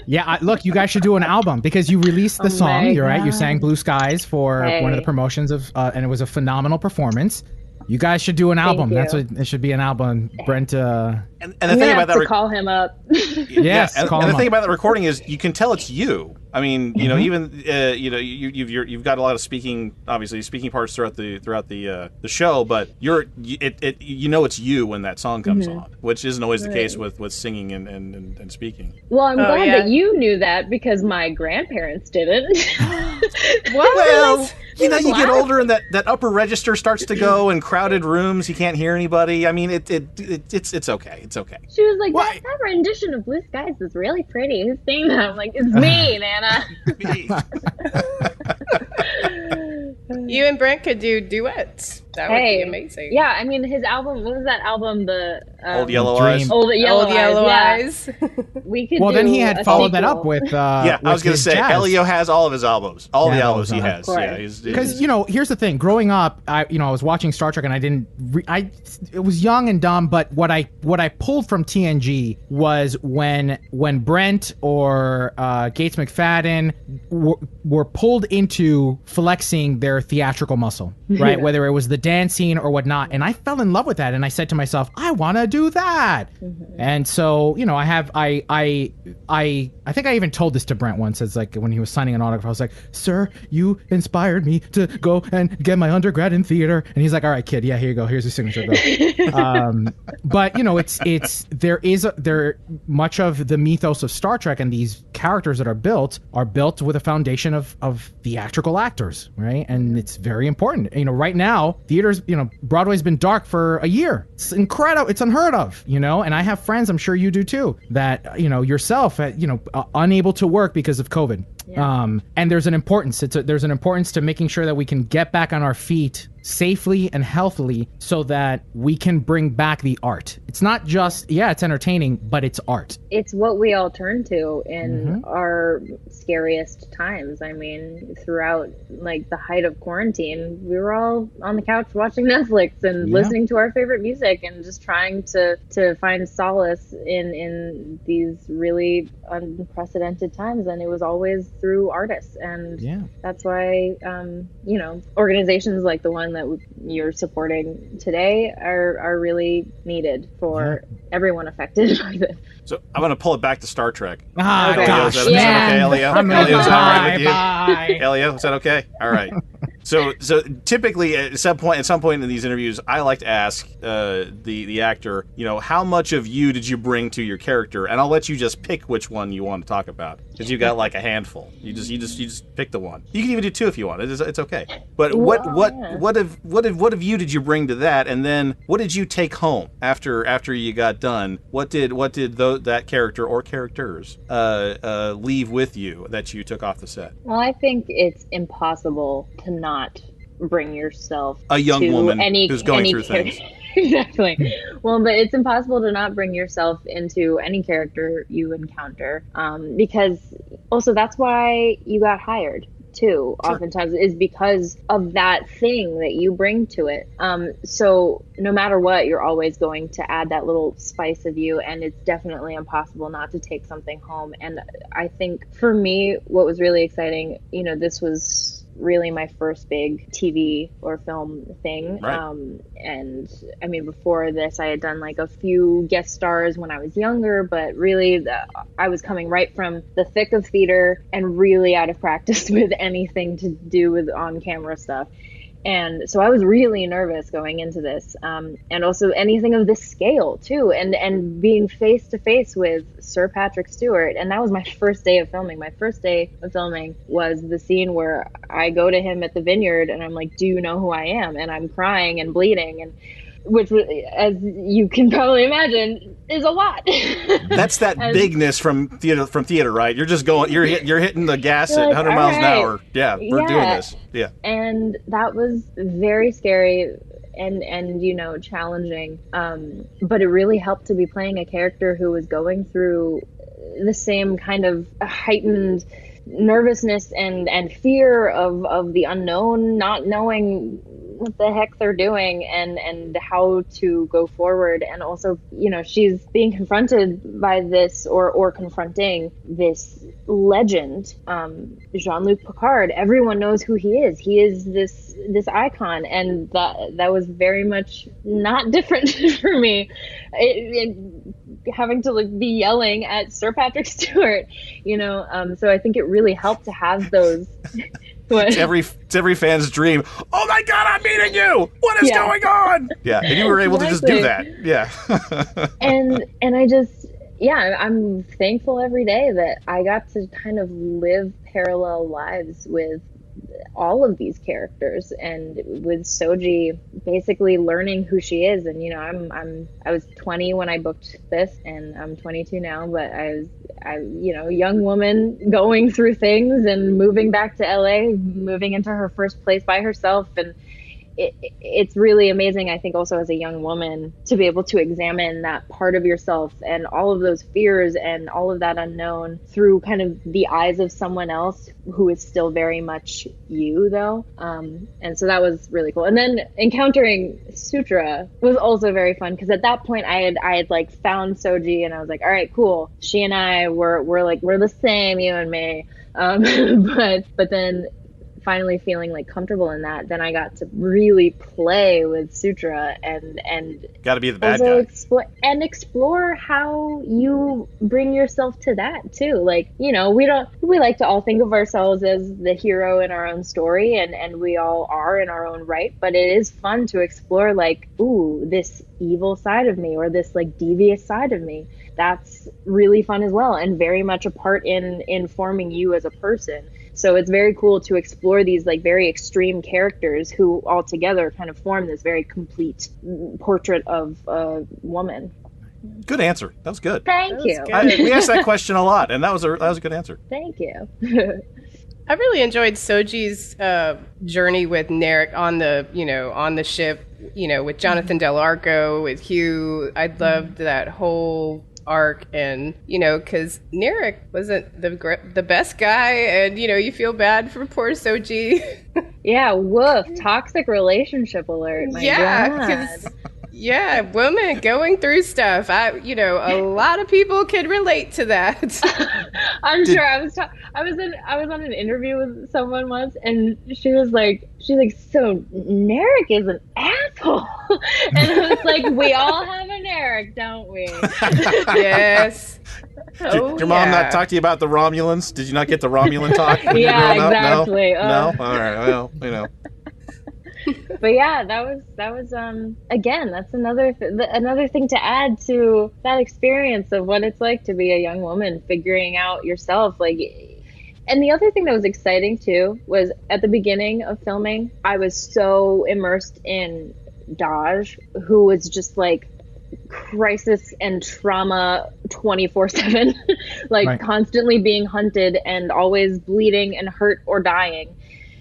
Yeah, I, look, you guys should do an album because you released the Oh song. You're right. You sang "Blue Skies" for one of the promotions of, uh, and it was a phenomenal performance. You guys should do an album. That's what it should be an album. Brent. Uh, And, and the I'm thing about that, to rec- call him up. [laughs] yes, and, call and him the thing about the recording is you can tell it's you. I mean, you know, Mhm. even uh, you know, you, you've you're, you've got a lot of speaking, obviously speaking parts throughout the throughout the uh, the show, but you're it, it you know it's you when that song comes Mhm. on, which isn't always the case with with singing and and, and, and speaking. well, I'm Oh, glad yeah. that you knew that because my grandparents didn't. [gasps] [laughs] Well, you know, you get older and that, that upper register starts to go in crowded rooms. You can't hear anybody. I mean, it, it, it it's it's okay. It's it's okay. She was like, that, that, rendition of Blue Skies is really pretty. Who's saying that? I'm like, it's [laughs] me, Nana. me. [laughs] you and Brent could do duets. That would hey, be amazing. Yeah, I mean his album. What was that album? The um, Old Yellow Dream. Eyes. Old Yellow Old Eyes. Yellow yeah. [laughs] We could. Well, then he had a followed that up with. Uh, [laughs] yeah, I was gonna say jazz. Elio has all of his albums, all Yeah, the albums he has. Yeah, because you know here's the thing growing up i you know i was watching star trek and i didn't re- i it was young and dumb but what i what i pulled from tng was when when brent or uh, gates mcfadden w- were pulled into flexing their theatrical muscle right [laughs] whether it was the dance scene or whatnot. And i fell in love with that. And i said to myself i want to do that. And so you know i have i i i i think i even told this to brent once as like when he was signing an autograph. I was like sir you inspired me to go and get my undergrad in theater. And he's like all right kid yeah here you go. Here's your signature [laughs] um but you know it's it's there is a, there much of the mythos of star trek and these characters that are built are built with a foundation of of theatrical actors right? And it's very important. You know right now theaters you know broadway's been dark for a year. It's incredible it's unheard of you know? And i have friends i'm sure you do too that you know yourself uh, you know uh, unable to work because of covid um, and there's an importance. It's a, there's an importance to making sure that we can get back on our feet safely and healthily, so that we can bring back the art. It's not just yeah, it's entertaining, but it's art. it's what we all turn to in Mm-hmm. our scariest times. I mean, throughout like the height of quarantine, we were all on the couch watching [laughs] Netflix and Yeah. listening to our favorite music and just trying to to find solace in in these really unprecedented times. And it was always through artists, and Yeah. that's why um, you know organizations like the one that you're supporting today are are really needed for everyone affected [laughs] by this. so I'm gonna pull it back to Star Trek. Ah, Okay. Elio, gosh. is that, is that Yeah. okay, Elio? I'm Elio, is all right with you? bye, bye. Elio, is that okay? All right. [laughs] So, so typically at some point, at some point in these interviews, I like to ask uh, the the actor, you know, how much of you did you bring to your character, and I'll let you just pick which one you want to talk about because you've got like a handful. You just you just you just pick the one. You can even do two if you want. It is, it's okay. But what Well, what yeah. what of what of what of you did you bring to that, and then what did you take home after after you got done? What did what did tho- that character or characters uh, uh, leave with you that you took off the set? Well, I think it's impossible to not bring yourself A young woman any, who's going any through char- things. [laughs] exactly. Well, but it's impossible to not bring yourself into any character you encounter, um, because also that's why you got hired too. Oftentimes is because of that thing that you bring to it. Um, so no matter what, you're always going to add that little spice of you, and it's definitely impossible not to take something home. And I think for me, what was really exciting, you know, this was really my first big TV or film thing. Right. Um, and I mean, before this, I had done like a few guest stars when I was younger, but really, the, I was coming right from the thick of theater and really out of practice [laughs] with anything to do with on camera stuff. And so I was really nervous going into this, um, and also anything of this scale too, and and being face to face with Sir Patrick Stewart, and that was my first day of filming. My first day of filming was the scene where I go to him at the vineyard, and I'm like, "Do you know who I am?" And I'm crying and bleeding, and which, as you can [laughs] probably imagine, is a lot. [laughs] That's that And- bigness from theater from theater, right? You're just going you're hit, you're hitting the gas at like, 100 miles an hour. Yeah, we're doing this. Yeah. and that was very scary and and you know challenging um but it really helped to be playing a character who was going through the same kind of heightened nervousness and and fear of of the unknown not knowing what the heck they're doing and and how to go forward. And also you know she's being confronted by this or or confronting this legend um Jean-Luc Picard. Everyone knows who he is. He is this this icon and that that was very much not [laughs] different for me. It, it, having to like be yelling at Sir Patrick Stewart you know um so I think it really helped to have those [laughs] what? It's every it's every fan's dream. Oh my god, I'm meeting you. What is Yeah. going on? Yeah, and you were able to just do that. Yeah. [laughs] and and I just yeah, I'm thankful every day that I got to kind of live parallel lives with all of these characters and with Soji basically learning who she is and you know I'm I'm I was 20 when I booked this and I'm 22 now but I was I you know young woman going through things and moving back to LA moving into her first place by herself and it, it's really amazing, I think, also as a young woman to be able to examine that part of yourself and all of those fears and all of that unknown through kind of the eyes of someone else who is still very much you, though. Um, and so that was really cool. And then encountering Sutra was also very fun because at that point I had I had like found Soji and I was like, all right, cool. She and I were we're like we're the same, you and me. Um, [laughs] but but then finally feeling like comfortable in that, then I got to really play with Sutra and and got to be the bad guy. explore and explore how you bring yourself to that too. Like you know, we don't we like to all think of ourselves as the hero in our own story, and and we all are in our own right. But it is fun to explore like, ooh, this evil side of me or this like devious side of me that's really fun as well and very much a part in in forming you as a person so it's very cool to explore these like very extreme characters who all together kind of form this very complete portrait of a woman. Good answer. That was good. Thank That you. was I, we asked that question a lot, and that was a that was a good answer. Thank you. [laughs] I really enjoyed Soji's uh, journey with Narek on the, you know, on the ship, you know, with Jonathan Del Arco, with Hugh. I loved that whole arc, and you know, because Narek wasn't the the best guy, and you know, you feel bad for poor Soji. [laughs] yeah, woof. Toxic relationship alert. My yeah, because yeah, women going through stuff. I, you know, a [laughs] lot of people can relate to that. [laughs] I'm sure I was ta- I was in I was on an interview with someone once and she was like she's like so Narek is an asshole [laughs] and I was like we all have an Eric don't we yes. Did Oh, your mom yeah. not talk to you about the Romulans? Did you not get the Romulan talk? when Yeah, growing exactly. No. Uh. no. All right. Well, you know. [laughs] but yeah that was that was um again that's another th- th- another thing to add to that experience of what it's like to be a young woman figuring out yourself like and the other thing that was exciting too was at the beginning of filming i was so immersed in Dahj who was just like crisis and trauma 24 [laughs] 7 like Right. constantly being hunted and always bleeding and hurt or dying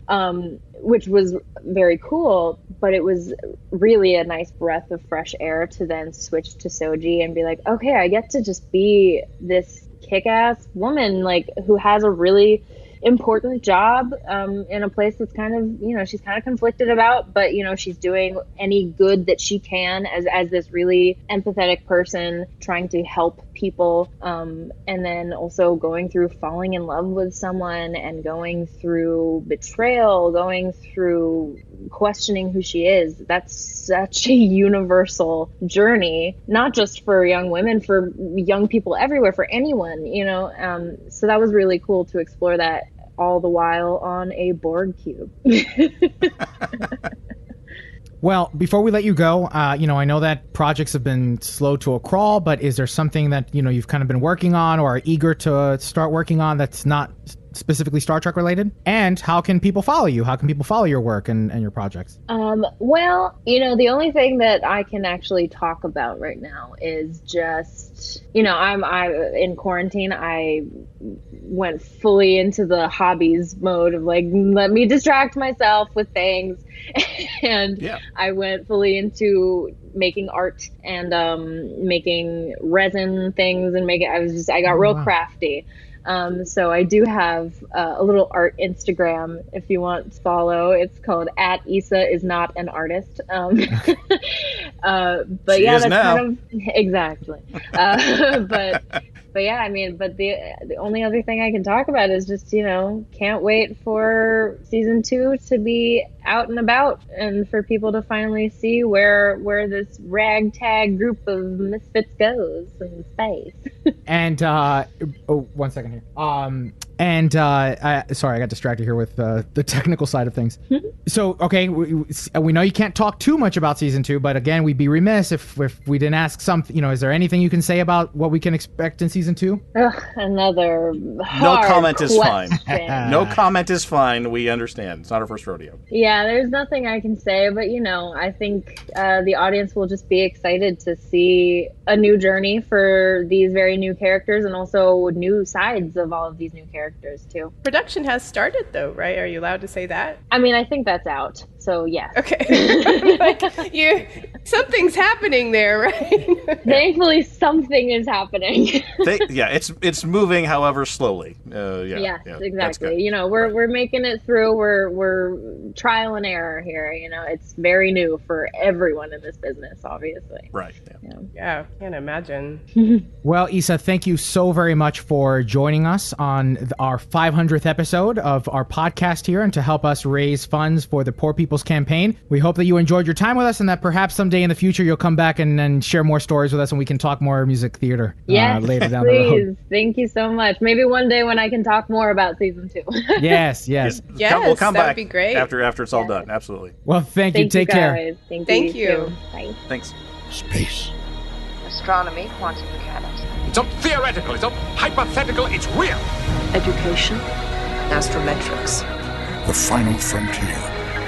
um, which was very cool. But it was really a nice breath of fresh air to then switch to Soji and be like, okay, I get to just be this kick-ass woman, like who has a really important job um, in a place that's kind of you know she's kind of conflicted about but you know she's doing any good that she can as as this really empathetic person trying to help people um, and then also going through falling in love with someone and going through betrayal going through questioning who she is. That's such a universal journey not just for young women for young people everywhere for anyone you know um, so that was really cool to explore that all the while on a Borg cube. [laughs] Well, before we let you go, uh, you know, I know that projects have been slow to a crawl, but is there something that you know you've kind of been working on or are eager to start working on that's not specifically Star Trek related? And how can people follow you? How can people follow your work and, and your projects? Um, well, you know, the only thing that I can actually talk about right now is just, you know, I'm I in quarantine. I went fully into the hobbies mode of like, let me distract myself with things, [laughs] and Yeah. I went fully into making art and um, making resin things and making. I was just I got Oh, real wow. crafty. Um, so I do have uh, a little art Instagram if you want to follow. It's called at Isa is not an artist. Um, [laughs] uh, but She yeah, that's now. kind of exactly. Uh, [laughs] but but yeah, I mean, but the the only other thing I can talk about is just you know can't wait for season two to be out and about and for people to finally see where where this ragtag group of misfits goes in space. [laughs] And uh, oh, one second here. Um, And uh, I, sorry, I got distracted here with uh, the technical side of things. so, okay, we, we- we know you can't talk too much about season two, but again, we'd be remiss if, if we didn't ask something. You know, is there anything you can say about what we can expect in season two? Ugh, another No hard comment is fine. no comment is fine. We understand. It's not our first rodeo. Yeah, there's nothing I can say, but you know, I think uh, the audience will just be excited to see a new journey for these very new characters and also new sides of all of these new characters too. Production has started, though, right? Are you allowed to say that? I mean, I think that's out, so yeah. Okay. [laughs] like, you, something's happening there, right? [laughs] Thankfully, something is happening. They, yeah, it's it's moving, however, slowly. Uh, yeah, yes, yeah, exactly. You know, we're we're making it through. We're we're trial and error here. You know, it's very new for everyone in this business, obviously. Right. Yeah. yeah, can't imagine. [laughs] Well, Isa, thank you so very much for joining us on our 500th episode of our podcast here and to help us raise funds for the Poor People's Campaign. We hope that you enjoyed your time with us and that perhaps someday in the future you'll come back and, and share more stories with us and we can talk more music theater Yes, uh, later down the please. road. Thank you so much. Maybe one day when I can talk more about season two. [laughs] Yes, yes. Yes, Come- we'll come that would back be great. after after it's all done. Absolutely. Well, thank, you. Thank Take care. guys. Thank, Thank you. you. Bye. Thanks. Space. Astronomy, quantum mechanics, It's not theoretical, it's not hypothetical, it's real. education, astrometrics. The final frontier.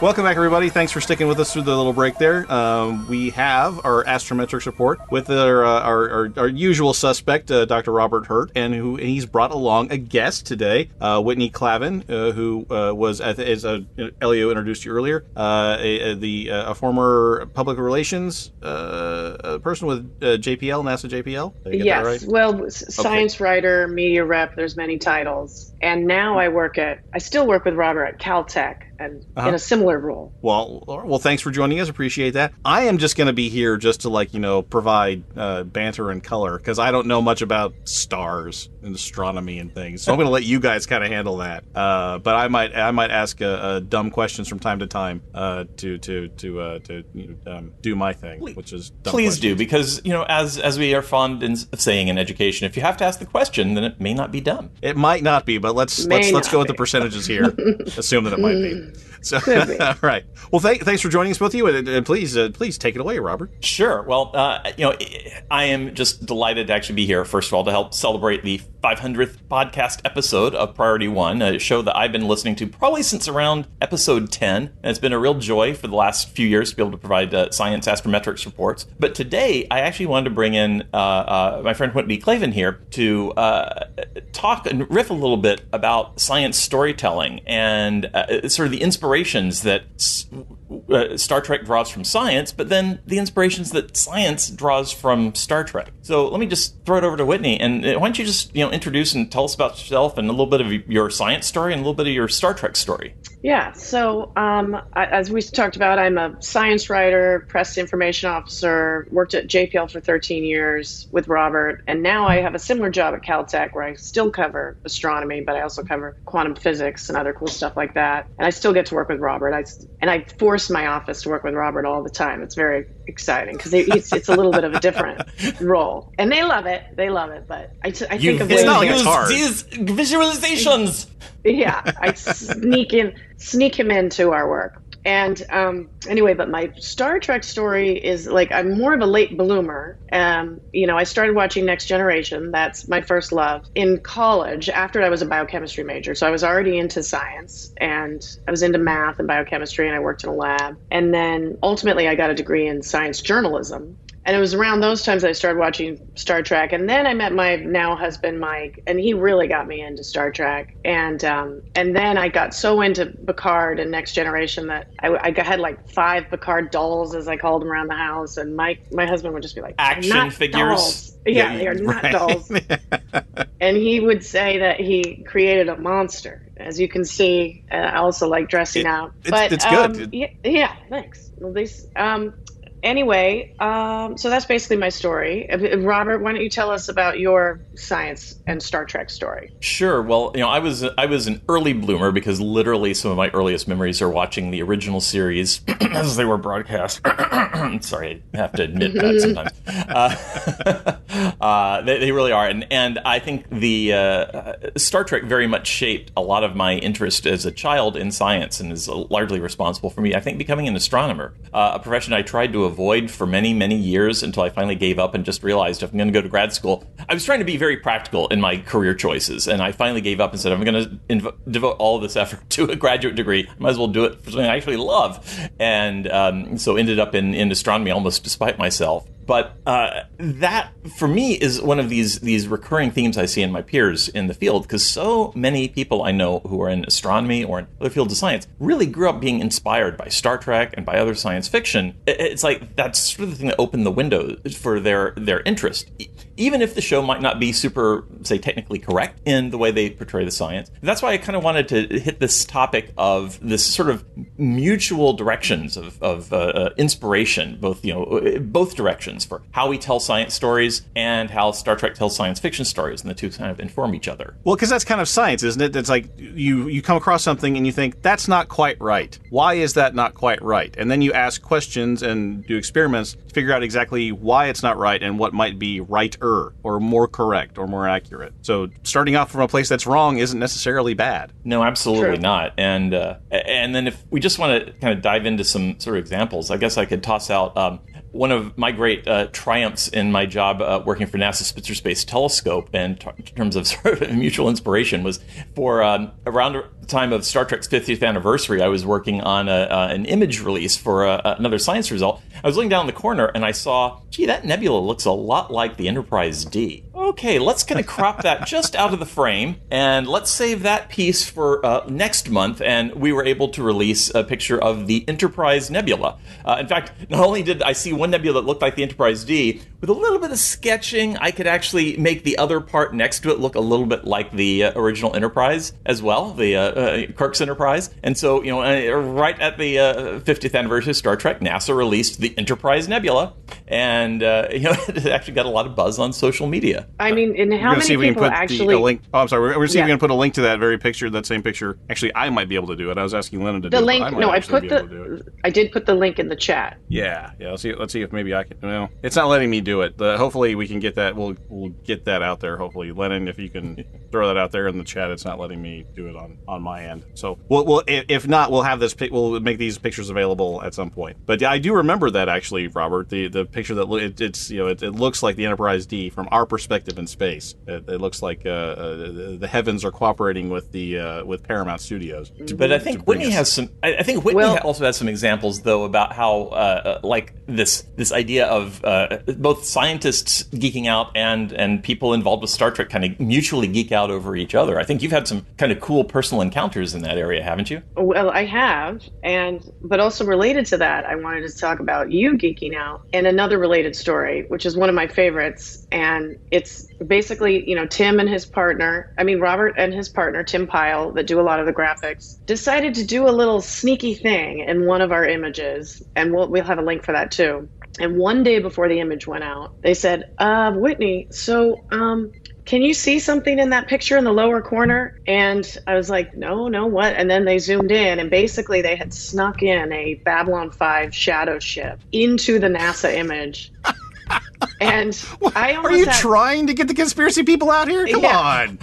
Welcome back, everybody. Thanks for sticking with us through the little break there. Um, we have our astrometrics report with our uh, our, our, our usual suspect, uh, Dr. Robert Hurt, and who and he's brought along a guest today, uh, Whitney Clavin, uh, who uh, was as, as uh, Elio introduced you earlier, uh, a, a- the uh, a former public relations person with uh, JPL, NASA JPL. Did I get yes. right? Well, s- science writer, media rep. There's many titles, and now I work at. I still work with Robert at Caltech, and Uh-huh. in a similar role. Well, well, thanks for joining us. Appreciate that. I am just going to be here just to like you know provide uh, banter and color because I don't know much about stars and astronomy and things. So I'm going to let you guys kind of handle that. Uh, but I might I might ask uh, uh, dumb questions from time to time uh, to to to uh, to you know, um, do my thing, which is dumb Please questions. do, because you know, as as we are fond in, of saying in education, if you have to ask the question, then it may not be dumb. It might not be, but let's May let's let's not go with the percentages here. [laughs] Assume that it might be. [laughs] So, be. all [laughs] right. Well, thank, thanks for joining us, both of you, and, and please uh, please take it away, Robert. Sure. Well, uh, you know, I am just delighted to actually be here. First of all, to help celebrate the 500th podcast episode of Priority One, a show that I've been listening to probably since around episode 10, and it's been a real joy for the last few years to be able to provide uh, science astrometrics reports. But today, I actually wanted to bring in uh, uh, my friend Whitney Clavin here to uh, talk and riff a little bit about science storytelling and uh, sort of the inspirations that uh, Star Trek draws from science, but then the inspirations that science draws from Star Trek. So let me just throw it over to Whitney, and uh, why don't you just you know introduce and tell us about yourself and a little bit of your science story and a little bit of your Star Trek story. Yeah. So, um, as we talked about, I'm a science writer, press information officer, worked at JPL for 13 years with Robert, and now I have a similar job at Caltech where I still cover astronomy, but I also cover quantum physics and other cool stuff like that. And I still get to work with Robert. I, and I force my office to work with Robert all the time. It's very exciting because it's, it's a little bit of a different [laughs] role, and they love it. They love it. But I, t- I think of ways use these visualizations. yeah, I sneak in, sneak him into our work. And um, anyway, but my Star Trek story is like I'm more of a late bloomer. Um, you know, I started watching Next Generation. That's my first love in college. After I was a biochemistry major, so I was already into science and I was into math and biochemistry, and I worked in a lab. And then ultimately, I got a degree in science journalism. And it was around those times I started watching Star Trek. And then I met my now husband, Mike, and he really got me into Star Trek. And um, and then I got so into Picard and Next Generation that I, I had like five Picard dolls, as I called them, around the house. And Mike, my husband would just be like, Action not figures. dolls." Yeah, they are not right. dolls. [laughs] and he would say that he created a monster. As you can see, I also like dressing out. it's- but it's good. um, yeah, yeah, thanks. Well, these, um, anyway, um, so that's basically my story. Robert, why don't you tell us about your science and Star Trek story? Sure. Well, you know, I was I was an early bloomer because literally some of my earliest memories are watching the original series [clears throat] as they were broadcast. [clears throat] Sorry, I have to admit that [laughs] sometimes. Uh, [laughs] uh, they, they, really are, and and I think the uh, Star Trek very much shaped a lot of my interest as a child in science, and is largely responsible for me. I think becoming an astronomer, uh, a profession I tried to avoid for many many years until I finally gave up and just realized if I'm going to go to grad school, I was trying to be very practical in my career choices, and I finally gave up and said I'm going to inv- devote all this effort [laughs] to a graduate degree. I might as well do it for something I actually love, and um, so ended up in in astronomy almost despite myself. But uh, that, for me, is one of these these recurring themes I see in my peers in the field because so many people I know who are in astronomy or in other fields of science really grew up being inspired by Star Trek and by other science fiction. It's like that's sort of the thing that opened the window for their their interest, even if the show might not be super, say, technically correct in the way they portray the science. That's why I kind of wanted to hit this topic of this sort of mutual directions of, of uh, uh inspiration, both you know, both directions for how we tell science stories and how Star Trek tells science fiction stories, and the two kind of inform each other. Well, because that's kind of science, isn't it? It's like you you come across something and you think that's not quite right. Why is that not quite right? And then you ask questions and do experiments to figure out exactly why it's not right and what might be right more correct or more accurate. So starting off from a place that's wrong isn't necessarily bad. No, absolutely True. not. And uh, and then if we just want to kind of dive into some sort of examples, I guess I could toss out um, one of my great uh, triumphs in my job uh, working for NASA Spitzer Space Telescope, and t- in terms of [laughs] sort of mutual inspiration, was for um, around the time of Star Trek's 50th anniversary. I was working on a, uh, an image release for uh, another science result. I was looking down the corner and I saw, gee, that nebula looks a lot like the Enterprise D. Okay, let's kind of crop that [laughs] just out of the frame and let's save that piece for uh, next month. And we were able to release a picture of the Enterprise Nebula. Uh, in fact, not only did I see one nebula that looked like the Enterprise D, with a little bit of sketching, I could actually make the other part next to it look a little bit like the uh, original Enterprise as well, the uh, uh, Kirk's Enterprise. And so, you know, uh, right at the 50th anniversary of Star Trek, NASA released the Enterprise Nebula, and uh, [laughs] you know, it actually got a lot of buzz on social media. I mean, and how many people actually? The, link. Oh, I'm sorry. We're, we're yeah. going to put a link to that very picture, that same picture. Actually, I might be able to do it. I was asking Lennon to the do link. it. The link. No, I put the. I did put the link in the chat. Yeah, yeah. Let's see. Let's see if maybe I can. No, it's not letting me do it. The, hopefully, we can get that. We'll we'll get that out there. Hopefully, Lennon, if you can [laughs] throw that out there in the chat, it's not letting me do it on on my end. So, we'll, we'll if not, we'll have this. We'll make these pictures available at some point. But I do remember that actually, Robert. The the picture that it, it's you know it, it, looks like the Enterprise D from our perspective in space. It, it looks like uh, uh, the heavens are cooperating with the uh, with Paramount Studios. To, but I think Whitney us. has some. I, think Whitney well, also has some examples though about how uh, uh, like this this idea of uh, both scientists geeking out and and people involved with Star Trek kind of mutually geek out over each other. I think you've had some kind of cool personal encounters in that area, haven't you? Well, I have, and but also related to that, I wanted to talk about you geeking out and another related story, which is one of my favorites. And it's basically, you know, Tim and his partner, I mean, Robert and his partner, Tim Pyle, that do a lot of the graphics, decided to do a little sneaky thing in one of our images. And we'll, we'll have a link for that too. And one day before the image went out, they said, uh, Whitney, so um, can you see something in that picture in the lower corner? And I was like, no, no, what? And then they zoomed in, and basically they had snuck in a Babylon 5 shadow ship into the NASA image. [laughs] and I Are you had... trying to get the conspiracy people out here? Come yeah. on.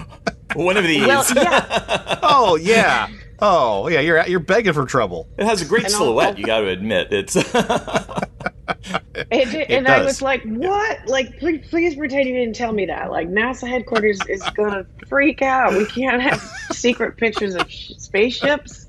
One of these. Well, yeah. [laughs] oh, yeah. Oh, yeah, you're you're begging for trouble. It has a great and silhouette, I'll... you got to admit. It's [laughs] and, and I was like, "What? Like, please, please pretend you didn't tell me that. Like, NASA headquarters is gonna freak out. We can't have [laughs] secret pictures of spaceships."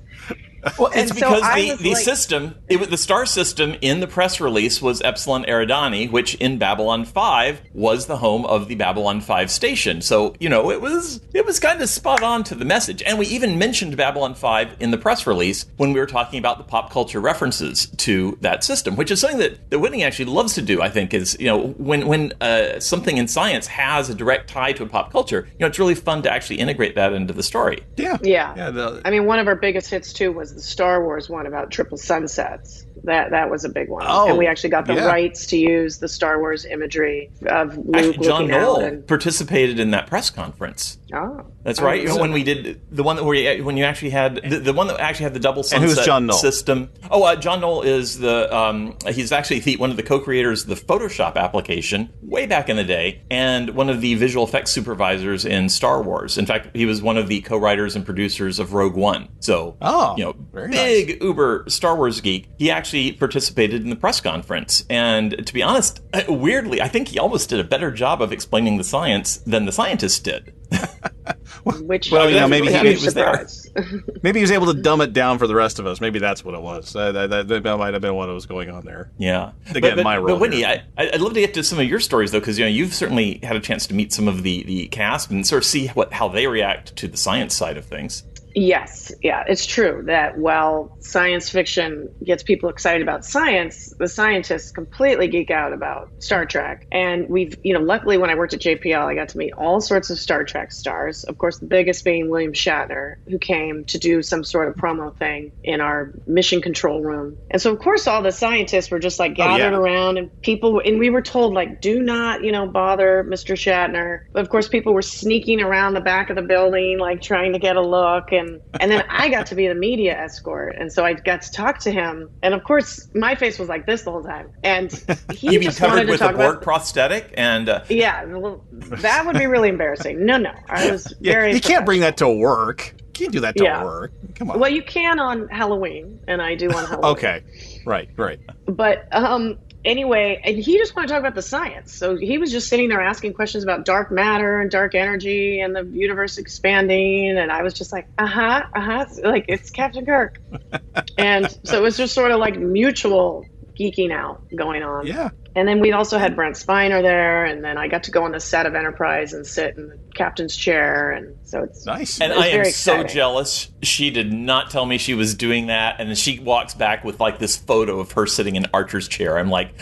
[laughs] Well, it's because so the, the like, system, it, the star system in the press release was Epsilon Eridani, which in Babylon 5 was the home of the Babylon 5 station. So, you know, it was it was kind of spot on to the message. And we even mentioned Babylon 5 in the press release when we were talking about the pop culture references to that system, which is something that, that Whitney actually loves to do, I think, is, you know, when, when uh, something in science has a direct tie to a pop culture, you know, it's really fun to actually integrate that into the story. Yeah. Yeah. yeah the, I mean, one of our biggest hits, too, was the Star Wars one about triple sunsets. That that was a big one, Oh, and we actually got the yeah. rights to use the Star Wars imagery of Luke Actually, John looking out. Knoll And, participated in that press conference. oh, That's Oh, right. You know, so- when we did the one that where you, when you actually had the, the one that actually had the double And who's sunset John Knoll? system. Oh, uh, John Knoll is the um, he's actually the, one of the co-creators of the Photoshop application way back in the day, and one of the visual effects supervisors in Star Wars. In fact, he was one of the co-writers and producers of Rogue One. So, Oh, you know, very big uber Star Wars geek. He actually participated in the press conference, and to be honest, uh, weirdly, I think he almost did a better job of explaining the science than the scientists did. [laughs] which Well, you know, maybe a he- huge he was there. surprise. [laughs] Maybe he was able to dumb it down for the rest of us. Maybe that's what it was. Uh, that, that, that might have been what was going on there. Yeah. Again, but, but, my role But Whitney, here. I, I'd love to get to some of your stories though, because you know you've certainly had a chance to meet some of the the cast and sort of see what how they react to the science side of things. Yes, yeah, it's true that while science fiction gets people excited about science, the scientists completely geek out about Star Trek. And we've, you know, luckily when I worked at JPL, I got to meet all sorts of Star Trek stars. Of course, the biggest being William Shatner, who came to do some sort of promo thing in our mission control room. And so, of course, all the scientists were just like Oh, yeah. gathered around, and people, and we were told like, do not, you know, bother Mr. Shatner. But of course, people were sneaking around the back of the building, like trying to get a look, and and then I got to be the media escort, and so I got to talk to him. And of course, my face was like this the whole time, and [laughs] he You'd be just wanted covered to with a talk Borg about. prosthetic, and uh, Yeah, well, that would be really embarrassing. No, no, I was [laughs] Yeah, very. you can't bring that to work. You can't do that to Yeah. work. Come on. Well, you can on Halloween, and I do on [laughs] Halloween. okay. Right, right. But um, anyway, and he just wanted to talk about the science. So he was just sitting there asking questions about dark matter and dark energy and the universe expanding. And I was just like, uh huh, uh huh. Like, it's Captain Kirk. [laughs] and so it was just sort of like mutual geeking out going on. Yeah. And then we also had Brent Spiner there, and then I got to go on the set of Enterprise and sit in the captain's chair, and so it's nice. and It was I am very so jealous. She did not tell me she was doing that, and then she walks back with like this photo of her sitting in Archer's chair. I'm like,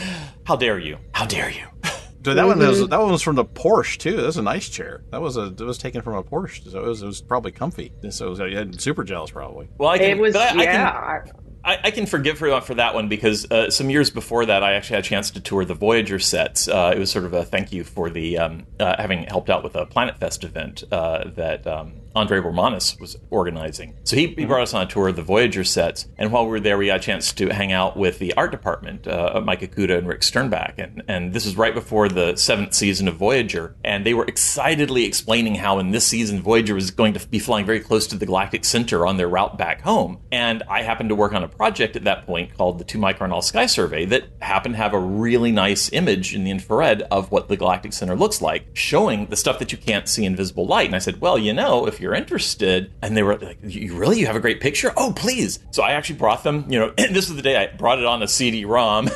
how dare you? How dare you? [laughs] Dude, that one Mm-hmm. was that one was from the Porsche too. That was a nice chair. That was a it was taken from a Porsche, so it was it was probably comfy. So it was, yeah, super jealous probably. Well, I can, It was, but I, I yeah. can, I, I can forgive her for that one because uh, some years before that, I actually had a chance to tour the Voyager sets. Uh, it was sort of a thank you for the um, uh, having helped out with a Planet Fest event uh, that um, Andre Bormanis was organizing. So he, he brought us on a tour of the Voyager sets, and while we were there, we got a chance to hang out with the art department, uh, Mike Okuda and Rick Sternbach, and and this is right before the seventh season of Voyager, and they were excitedly explaining how in this season Voyager was going to be flying very close to the galactic center on their route back home, and I happened to work on a project at that point called the Two Micron All Sky Survey that happened to have a really nice image in the infrared of what the galactic center looks like, showing the stuff that you can't see in visible light. And I said, well, you know, if you're interested, and they were like, you really, you have a great picture? Oh, please. So I actually brought them. You know, [clears throat] this was the day I brought it on a CD-ROM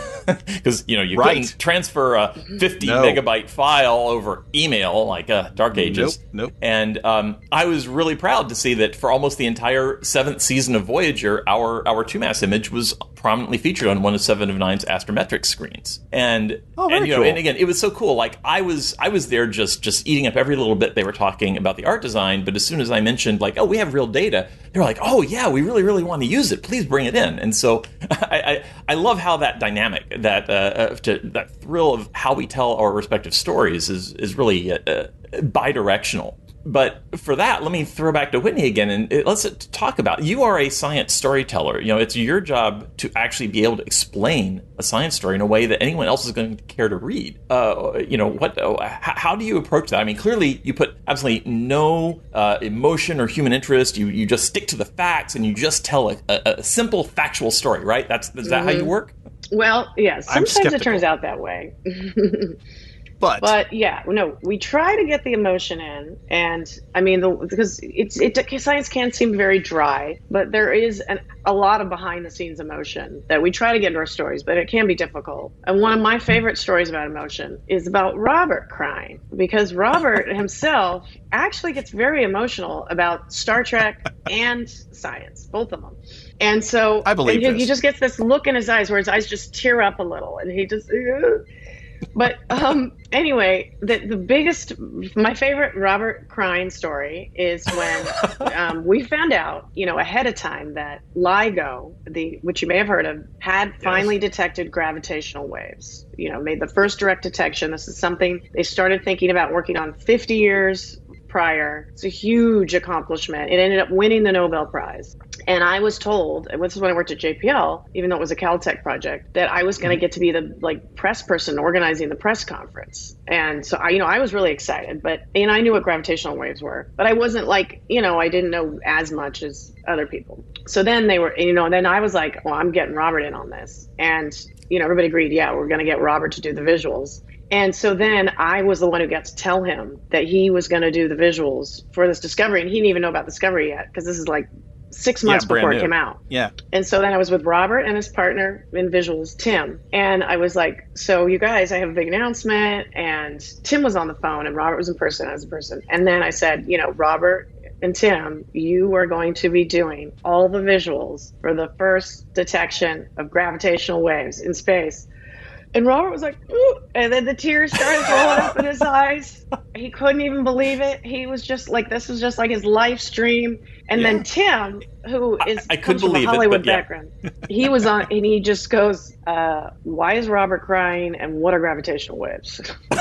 because [laughs] you know you Right. couldn't transfer a 50 No. megabyte file over email like uh, Dark Ages. Nope, nope. And um, I was really proud to see that for almost the entire seventh season of Voyager, our our 2MASS image was prominently featured on one of Seven of Nine's astrometric screens. And Oh, and you know, cool. and again, it was so cool. Like I was I was there just just eating up every little bit they were talking about the art design. But as soon as I mentioned like, oh, we have real data, they're like, oh yeah, we really really want to use it. Please bring it in. And so [laughs] I I, I love how that dynamic that uh, uh, to, that thrill of how we tell our respective stories is is really uh, uh, bidirectional. But for that, let me throw back to Whitney again, and uh, let's talk about. You are a science storyteller. You know, it's your job to actually be able to explain a science story in a way that anyone else is going to care to read. Uh, you know, what? Uh, h- how do you approach that? I mean, clearly you put absolutely no uh, emotion or human interest. You you just stick to the facts, and you just tell a, a, a simple factual story, right? That's is that how you Mhm. work? Well, yeah, sometimes it turns out that way. [laughs] But, But yeah, no, we try to get the emotion in, and I mean, the, because it's it science can seem very dry, but there is an, a lot of behind the scenes emotion that we try to get into our stories, but it can be difficult. And one of my favorite stories about emotion is about Robert crying because Robert [laughs] himself actually gets very emotional about Star Trek and science, both of them. And so I believe he, he just gets this look in his eyes where his eyes just tear up a little, and he just. But um, anyway, the the biggest, my favorite Robert Crine story is when [laughs] um, we found out, you know, ahead of time that LIGO, the which you may have heard of, had finally detected gravitational waves. You know, made the first direct detection. This is something they started thinking about working on 50 years prior. It's a huge accomplishment. It ended up winning the Nobel Prize. And I was told, and this is when I worked at JPL, even though it was a Caltech project, that I was going to mm-hmm. get to be the like press person organizing the press conference. And so I, you know, I was really excited, but and I knew what gravitational waves were, but I wasn't like, you know, I didn't know as much as other people. So then they were, you know, and then I was like, well, I'm getting Robert in on this. And, you know, everybody agreed, yeah, we're going to get Robert to do the visuals. And so then I was the one who got to tell him that he was going to do the visuals for this Discovery, and he didn't even know about Discovery yet because this is like six months Yeah, before it new. came out. Yeah. And so then I was with Robert and his partner in visuals, Tim. And I was like, So, you guys, I have a big announcement. And Tim was on the phone, and Robert was in person. as a person. And then I said, You know, Robert and Tim, you are going to be doing all the visuals for the first detection of gravitational waves in space. And Robert was like, Ooh, and then the tears started rolling up in his eyes. He couldn't even believe it. He was just like, this was just like his life stream. And then Tim, who is I could comes from a believe it, Hollywood but yeah. background, he was on, and he just goes, uh, "Why is Robert crying? And what are gravitational waves?" [laughs]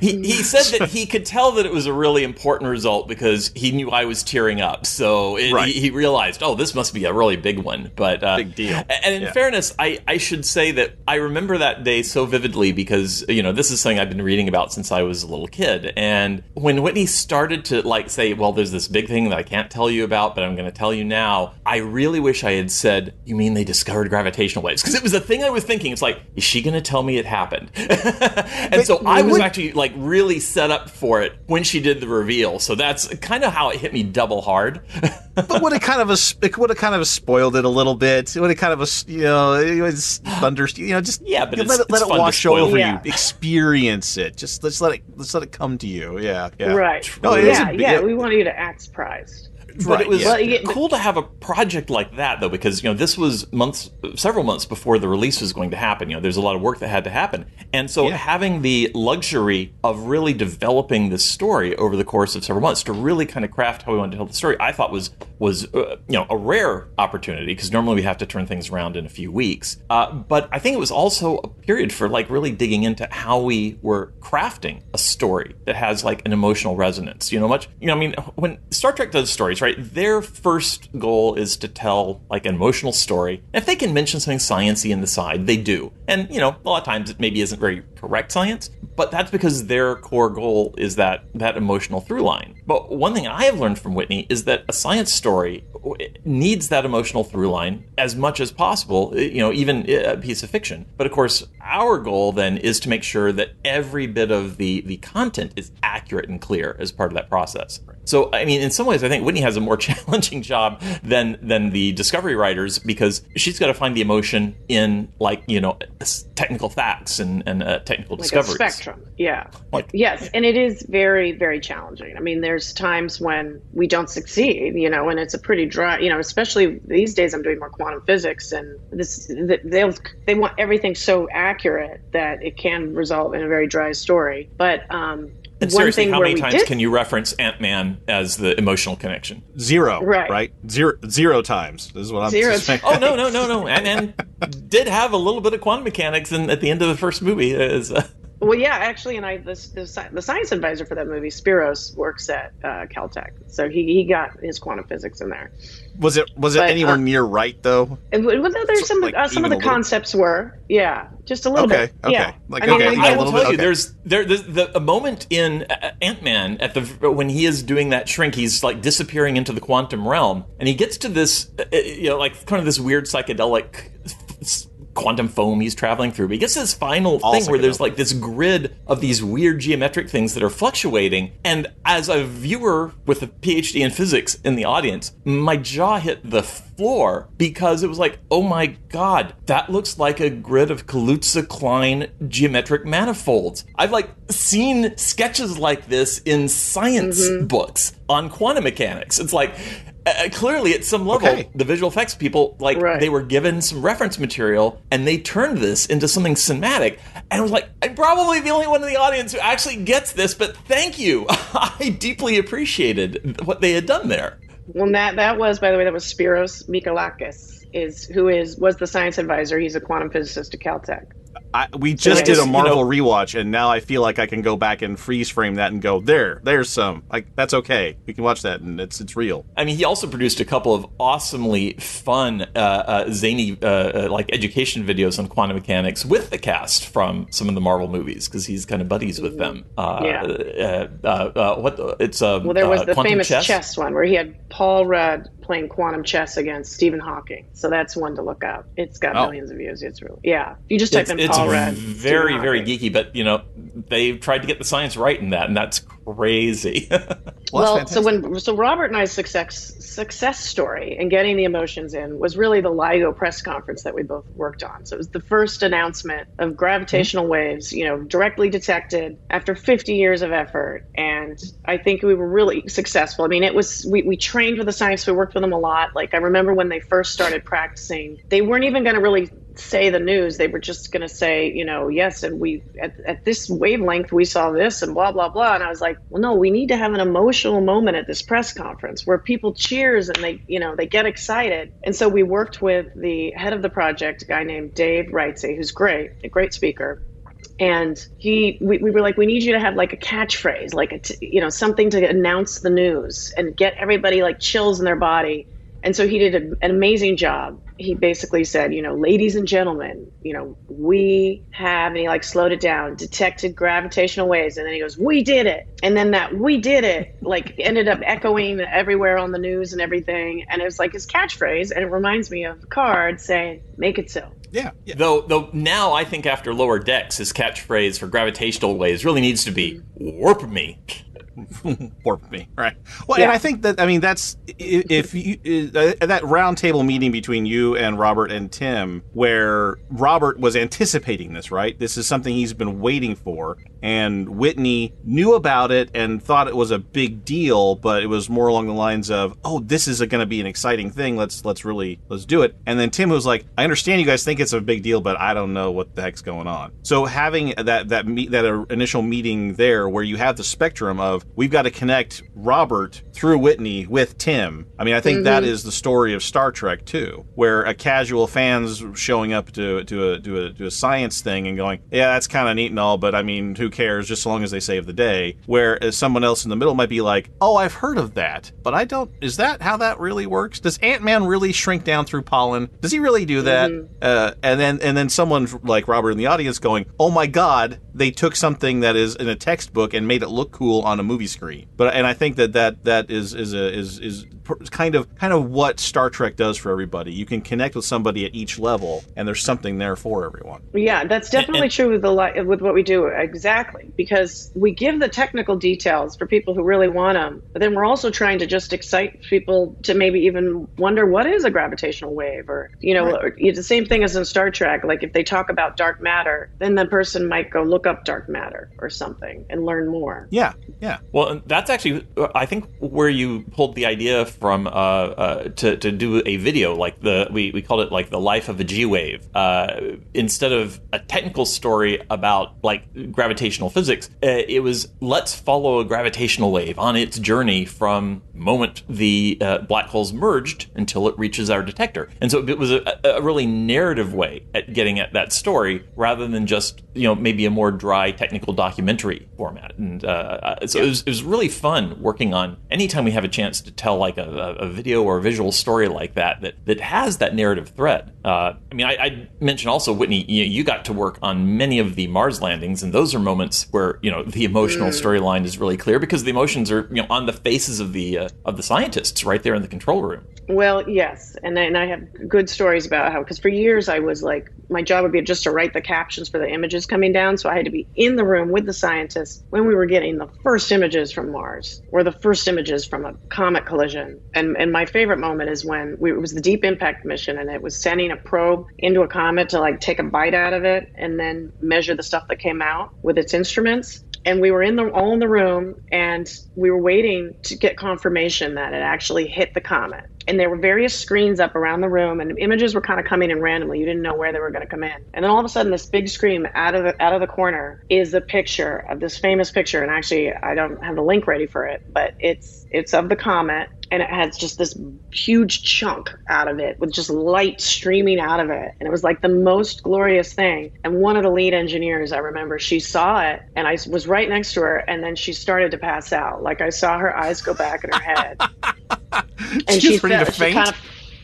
he, he said that he could tell that it was a really important result because he knew I was tearing up. So it, Right. he, he realized, oh, this must be a really big one. But uh, Big deal. And in Yeah. fairness, I, I should say that I remember that day so vividly because you know this is something I've been reading about since I was a little kid. And when Whitney started to like say, well, there's this big thing that I can't tell you about, but I'm going to tell you now. I really wish I had said, you mean they discovered gravitational waves? Because it was the thing I was thinking. It's like, is she going to tell me it happened? [laughs] and so I was would- actually like really set up for it when she did the reveal. So that's kind of how it hit me double hard. [laughs] but would it kind of a, it would have kind of spoiled it a little bit. It would have kind of a, you know, it was thunder, you know, just Yeah, but you know, it's- let it let it's it fun to wash spoil. over Yeah. you, experience it. Just let's let it let's let it come to you. Yeah, yeah. Right. No, it is yeah, a- yeah. We want you to act surprised. But Right, it was yeah. Well, cool to have a project like that, though, because you know this was months, several months before the release was going to happen. You know, there's a lot of work that had to happen, and so Yeah. having the luxury of really developing this story over the course of several months to really kind of craft how we wanted to tell the story, I thought was was uh, you know a rare opportunity because normally we have to turn things around in a few weeks. Uh, but I think it was also a period for like really digging into how we were crafting a story that has like an emotional resonance. You know, much you know, I mean, when Star Trek does stories, right? Their first goal is to tell like an emotional story. And if they can mention something sciency in the side, they do. And you know, a lot of times it maybe isn't very correct science, but that's because their core goal is that that emotional through line. But one thing I have learned from Whitney is that a science story needs that emotional through line as much as possible, you know, even uh, a piece of fiction. But of course, our goal then is to make sure that every bit of the, the content is accurate and clear as part of that process. So, I mean, in some ways, I think Whitney has a more [laughs] challenging job than than the Discovery writers because she's got to find the emotion in, like, you know, technical facts and, and uh, technical like discoveries. a spectrum. Yeah. Like- yes, and it is very, very challenging. I mean, there's times when we don't succeed, you know, and it's a pretty dry, you know, especially these days. I'm doing more quantum physics, and this th- they they want everything so accurate that it can result in a very dry story. But um, And one seriously, thing how many times did, can you reference Ant Man as the emotional connection? Zero. Right. Right. Zero. Zero times. This is what I'm Zero saying. Oh no no no no! Ant Man [laughs] did have a little bit of quantum mechanics in, at the end of the first movie. Is uh, Well, yeah, actually, and I the, the, the science advisor for that movie, Spiros, works at uh, Caltech, so he, he got his quantum physics in there. Was it was it But, anywhere uh, near right though? And, well, there's some like, uh, some of the a little- concepts were, yeah, just a little Okay, bit. okay. Yeah. Like, I mean, okay, I a will tell bit, you, okay. there's there the, the a moment in Ant Man at the when he is doing that shrink, he's like disappearing into the quantum realm, and he gets to this, uh, you know, like kind of this weird psychedelic quantum foam he's traveling through. But he gets to this final All thing where there's like this grid of these weird geometric things that are fluctuating, and as a viewer with a PhD in physics in the audience, my jaw hit the floor because it was like, oh my god, that looks like a grid of Kaluza-Klein geometric manifolds. I've like seen sketches like this in science mm-hmm. books on quantum mechanics. It's like uh, clearly at some level, Okay. the visual effects people like Right. they were given some reference material and they turned this into something cinematic. And I was like, I'm probably the only one in the audience who actually gets this, but thank you. [laughs] I deeply appreciated what they had done there. Well, that that was, by the way, that was Spiros Michalakis, is who is was the science advisor. He's a quantum physicist at Caltech. I, we just I did guess, a you Marvel know- rewatch, and now I feel like I can go back and freeze frame that and go there. There's some like that's okay. We can watch that, and it's it's real. I mean, he also produced a couple of awesomely fun, uh, uh, zany, uh, uh, like education videos on quantum mechanics with the cast from some of the Marvel movies because he's kind of buddies with them. Uh, Yeah. Uh, uh, uh, what the, it's uh, Well, there was uh, the Quantum famous chess. chess? one where he had Paul Rudd playing quantum chess against Stephen Hawking. So that's one to look up. It's got Oh. millions of views. It's really yeah. You just type It's, in it's Paul Rudd. very, Stephen very Hawking. geeky, but you know they tried to get the science right in that, and that's crazy. [laughs] Well, so when so Robert and I's success success story and getting the emotions in was really the LIGO press conference that we both worked on. So it was the first announcement of gravitational mm-hmm. waves, you know, directly detected after 50 years of effort, and I think we were really successful. I mean, it was we, we trained with the science, we worked with them a lot. Like I remember when they first started practicing, they weren't even going to really say the news. They were just going to say, you know, yes, and we at, at this wavelength we saw this and blah blah blah. And I was like, well, no, we need to have an emotional moment at this press conference where people cheers and they, you know, they get excited. And so we worked with the head of the project, a guy named Dave Reitze, who's great, a great speaker. And he, we, we were like, we need you to have like a catchphrase, like a, t- you know, something to announce the news and get everybody like chills in their body. And so he did a, an amazing job. He basically said, you know, ladies and gentlemen, you know, we have, and he like slowed it down, detected gravitational waves. And then he goes, we did it. And then that we did it, like ended up echoing everywhere on the news and everything. And it was like his catchphrase. And it reminds me of the card saying, make it so. Yeah. Though, though now I think after Lower Decks, his catchphrase for gravitational waves really needs to be "warp me." [laughs] warp me, right? Well, and I think that I mean that's if you uh, that roundtable meeting between you and Robert and Tim, where Robert was anticipating this, right? This is something he's been waiting for, and Whitney knew about it and thought it was a big deal, but it was more along the lines of, "Oh, this is going to be an exciting thing. Let's let's really let's do it." And then Tim was like, "I understand you guys think it's a big deal, but I don't know what the heck's going on." So having that that meet that uh, initial meeting there, where you have the spectrum of we've got to connect Robert through Whitney with Tim. I mean, I think that Mhm. is the story of Star Trek too, where a casual fan's showing up to to a to a, to a science thing and going, "Yeah, that's kind of neat and all, but I mean, who cares? Just so long as they save the day." Whereas someone else in the middle might be like, "Oh, I've heard of that, but I don't. Is that how that really works? Does Ant Man really shrink down through pollen? Does he really do that?" Uh, and then and then someone like Robert in the audience going, "Oh my God, they took something that is in a textbook and made it look cool on a movie screen." But and I think that that that is is a is is kind of kind of what Star Trek does for everybody. You can connect with somebody at each level, and there's something there for everyone. Yeah, that's definitely true with the li- with what we do exactly because we give the technical details for people who really want them, but then we're also trying to just excite people to maybe even wonder what is a gravitational wave, or you know, or, it's the same thing as in Star Trek. Like if they talk about dark matter, then the person might go look up dark matter or something and learn more. Yeah, yeah. Well, that's actually, uh, I think, where you pulled the idea from uh, uh, to to do a video like the we, we called it like the life of a G wave uh, instead of a technical story about like gravitational physics. Uh, it was let's follow a gravitational wave on its journey from moment the uh, black holes merged until it reaches our detector, and so it was a, a really narrative way at getting at that story rather than just you know maybe a more dry technical documentary format. And uh, so it, was, it was really fun working on anytime we have a chance to tell like a, a, a video or a visual story like that that that has that narrative thread. Uh, I mean, I, I mentioned also Whitney, you, you got to work on many of the Mars landings, and those are moments where you know the emotional Mm. storyline is really clear because the emotions are you know on the faces of the uh, of the scientists right there in the control room. Well, yes, and I, and I have good stories about how because for years I was like my job would be just to write the captions for the images coming down, so I had to be in the room with the scientists when we were getting the first images from Mars or the first images from a comet collision. And and my favorite moment is when we, it was the Deep Impact mission, and it was sending a probe into a comet to like take a bite out of it and then measure the stuff that came out with its instruments. and we were in the all in the room, and we were waiting to get confirmation that it actually hit the comet. And there were various screens up around the room, and images were kind of coming in randomly. You didn't know where they were going to come in. And then all of a sudden, this big screen out of the, out of the corner is a picture of this famous picture. And actually, I don't have the link ready for it, but it's it's of the comet, and it has just this huge chunk out of it with just light streaming out of it. And it was like the most glorious thing. And one of the lead engineers, I remember, she saw it, and I was right next to her, and then she started to pass out. Like I saw her eyes go back in her head. [laughs] and She was ready fell, to she kind of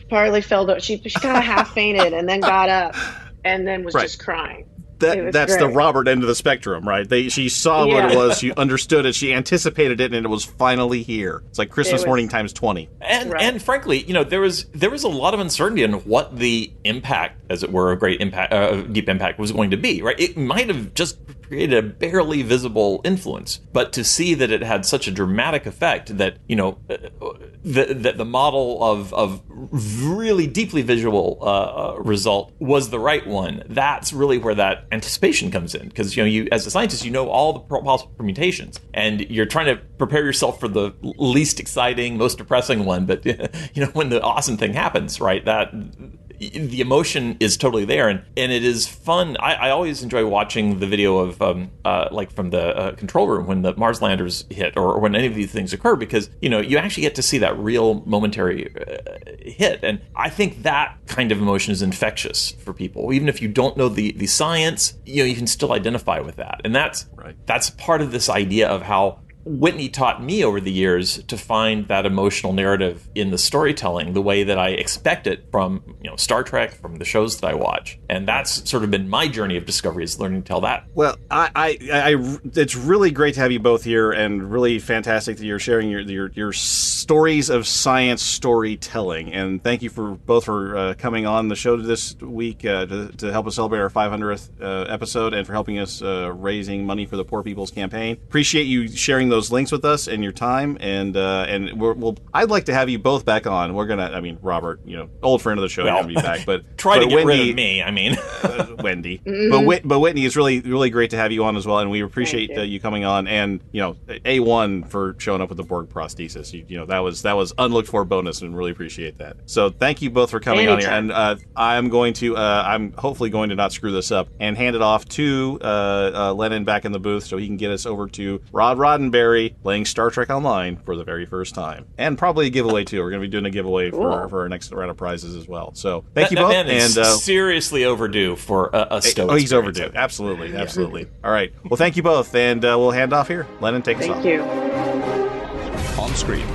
partly fell down. She, she kind of half fainted and then got up and then was Right. just crying. That was that's the. Robert end of the spectrum, right? They she saw what it was, she understood it, she anticipated it, and it was finally here. It's like Christmas was- morning times twenty. And and frankly, you know, there was there was a lot of uncertainty in what the impact, as it were, a great impact, uh, deep impact was going to be. Right? It might have just created a barely visible influence, but to see that it had such a dramatic effect that you know uh, that that the model of of really deeply visual uh, uh, result was the right one. That's really where that anticipation comes in, because you know, you as a scientist, you know all the possible permutations, and you're trying to prepare yourself for the least exciting, most depressing one. But [laughs] you know, when the awesome thing happens, right? That the emotion is totally there, and and it is fun. I, I always enjoy watching the video of um uh, like from the uh, control room when the Mars landers hit, or, or when any of these things occur, because you know you actually get to see that real momentary uh, hit, and I think that kind of emotion is infectious for people. Even if you don't know the the science, you know you can still identify with that, and that's that's part of this idea of how Whitney taught me over the years to find that emotional narrative in the storytelling the way that I expect it from you know Star Trek, from the shows that I watch, and that's sort of been my journey of discovery is learning to tell that. Well, I, I, I, it's really great to have you both here, and really fantastic that you're sharing your your, your stories of science storytelling. And thank you for both for uh, coming on the show this week uh, to, to help us celebrate our 500th uh, episode, and for helping us uh, raising money for the Poor People's Campaign. Appreciate you sharing those links with us and your time. And uh, and we're, we'll, I'd like to have you both back on. We're gonna, I mean, Robert, you know, old friend of the show, Well, gonna be back, but [laughs] Try to but get rid of me. I mean, [laughs] uh, Wendy. [laughs] Mhm. But Whit, but Whitney, it's really really great to have you on as well, and we appreciate Thank uh, you. you coming on. And you know, a one for showing up with the Borg prosthesis. You, you know that was that was unlooked for bonus, and really appreciate that. So thank you both for coming on here. And uh, I'm going to uh, I'm hopefully going to not screw this up and hand it off to uh, uh, Lennon back in the booth so he can get us over to Rod Roddenberry playing Star Trek Online for the very first time, and probably a giveaway too. We're going to be doing a giveaway for, Cool. for our next round of prizes as well. So thank that, you that both. man is and uh, seriously overdue for a, a stoic. Oh, he's overdue. Absolutely, absolutely. All right. Well, thank you both, and uh, we'll hand off here. Lennon, take us off. Thank you. On screen.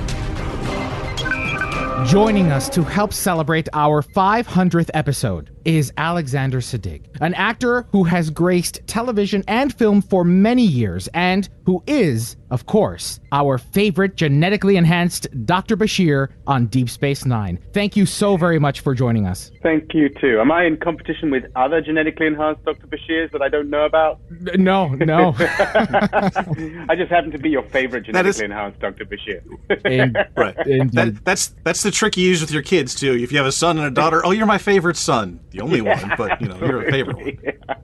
Joining us to help celebrate our 500th episode is Alexander Siddig, an actor who has graced television and film for many years and who is, of course, our favorite genetically enhanced Dr. Bashir on Deep Space Nine. Thank you so very much for joining us. Thank you too. Am I in competition with other genetically enhanced Dr. Bashirs that I don't know about? No, no. [laughs] [laughs] I just happen to be your favorite That is- genetically enhanced Dr. Bashir. [laughs] Right. That, that's that's the trick you use with your kids too. If you have a son and a daughter, oh, you're my favorite son, the only [laughs] one, but you know you're a favorite one.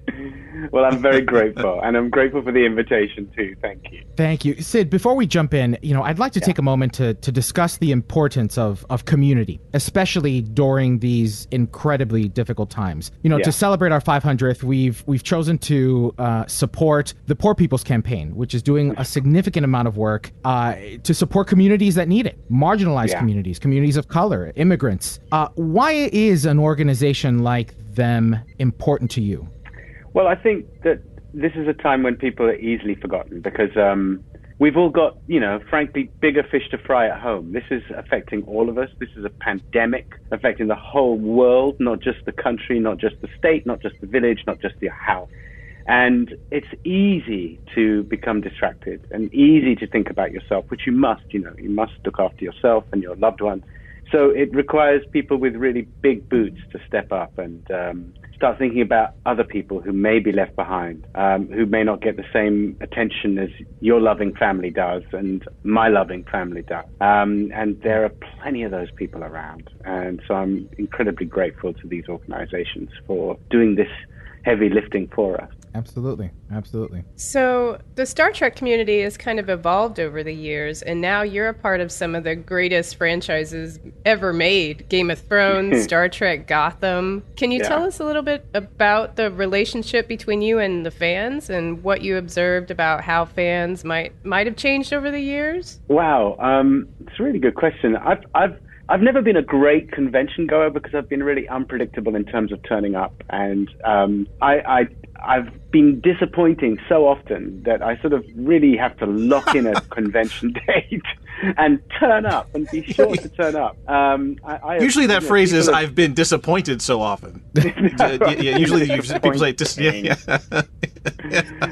Well, I'm very grateful, and I'm grateful for the invitation too. Thank you. Thank you. Sid, before we jump in, you know, I'd like to take a moment to, to discuss the importance of, of community, especially during these incredibly difficult times. You know, Yeah. to celebrate our 500th, we've we've chosen to uh, support the Poor People's Campaign, which is doing a significant amount of work uh, to support communities that need it, marginalized Yeah. communities, communities of color, immigrants. Uh, why is an organization like them important to you? Well, I think that this is a time when people are easily forgotten because um, we've all got, you know, frankly, bigger fish to fry at home. This is affecting all of us. This is a pandemic affecting the whole world, not just the country, not just the state, not just the village, not just your house. And it's easy to become distracted and easy to think about yourself, which you must, you know, you must look after yourself and your loved ones. So it requires people with really big boots to step up and um, start thinking about other people who may be left behind, um, who may not get the same attention as your loving family does and my loving family does. Um, and there are plenty of those people around. And so I'm incredibly grateful to these organizations for doing this heavy lifting for us. Absolutely, absolutely. So, the Star Trek community has kind of evolved over the years, and now you're a part of some of the greatest franchises ever made Game of Thrones, [laughs] Star Trek, Gotham. Can you Yeah. tell us a little bit about the relationship between you and the fans and what you observed about how fans might might have changed over the years? Wow, um, it's a really good question. I've I've I've never been a great convention goer because I've been really unpredictable in terms of turning up, and um, I, I I've been disappointing so often that I sort of really have to lock in a [laughs] convention date and turn up and be sure to turn up. Um, I, I Usually that you know, phrase is have- "I've been disappointed so often." [laughs] yeah, yeah, usually people say, dis- yeah, yeah.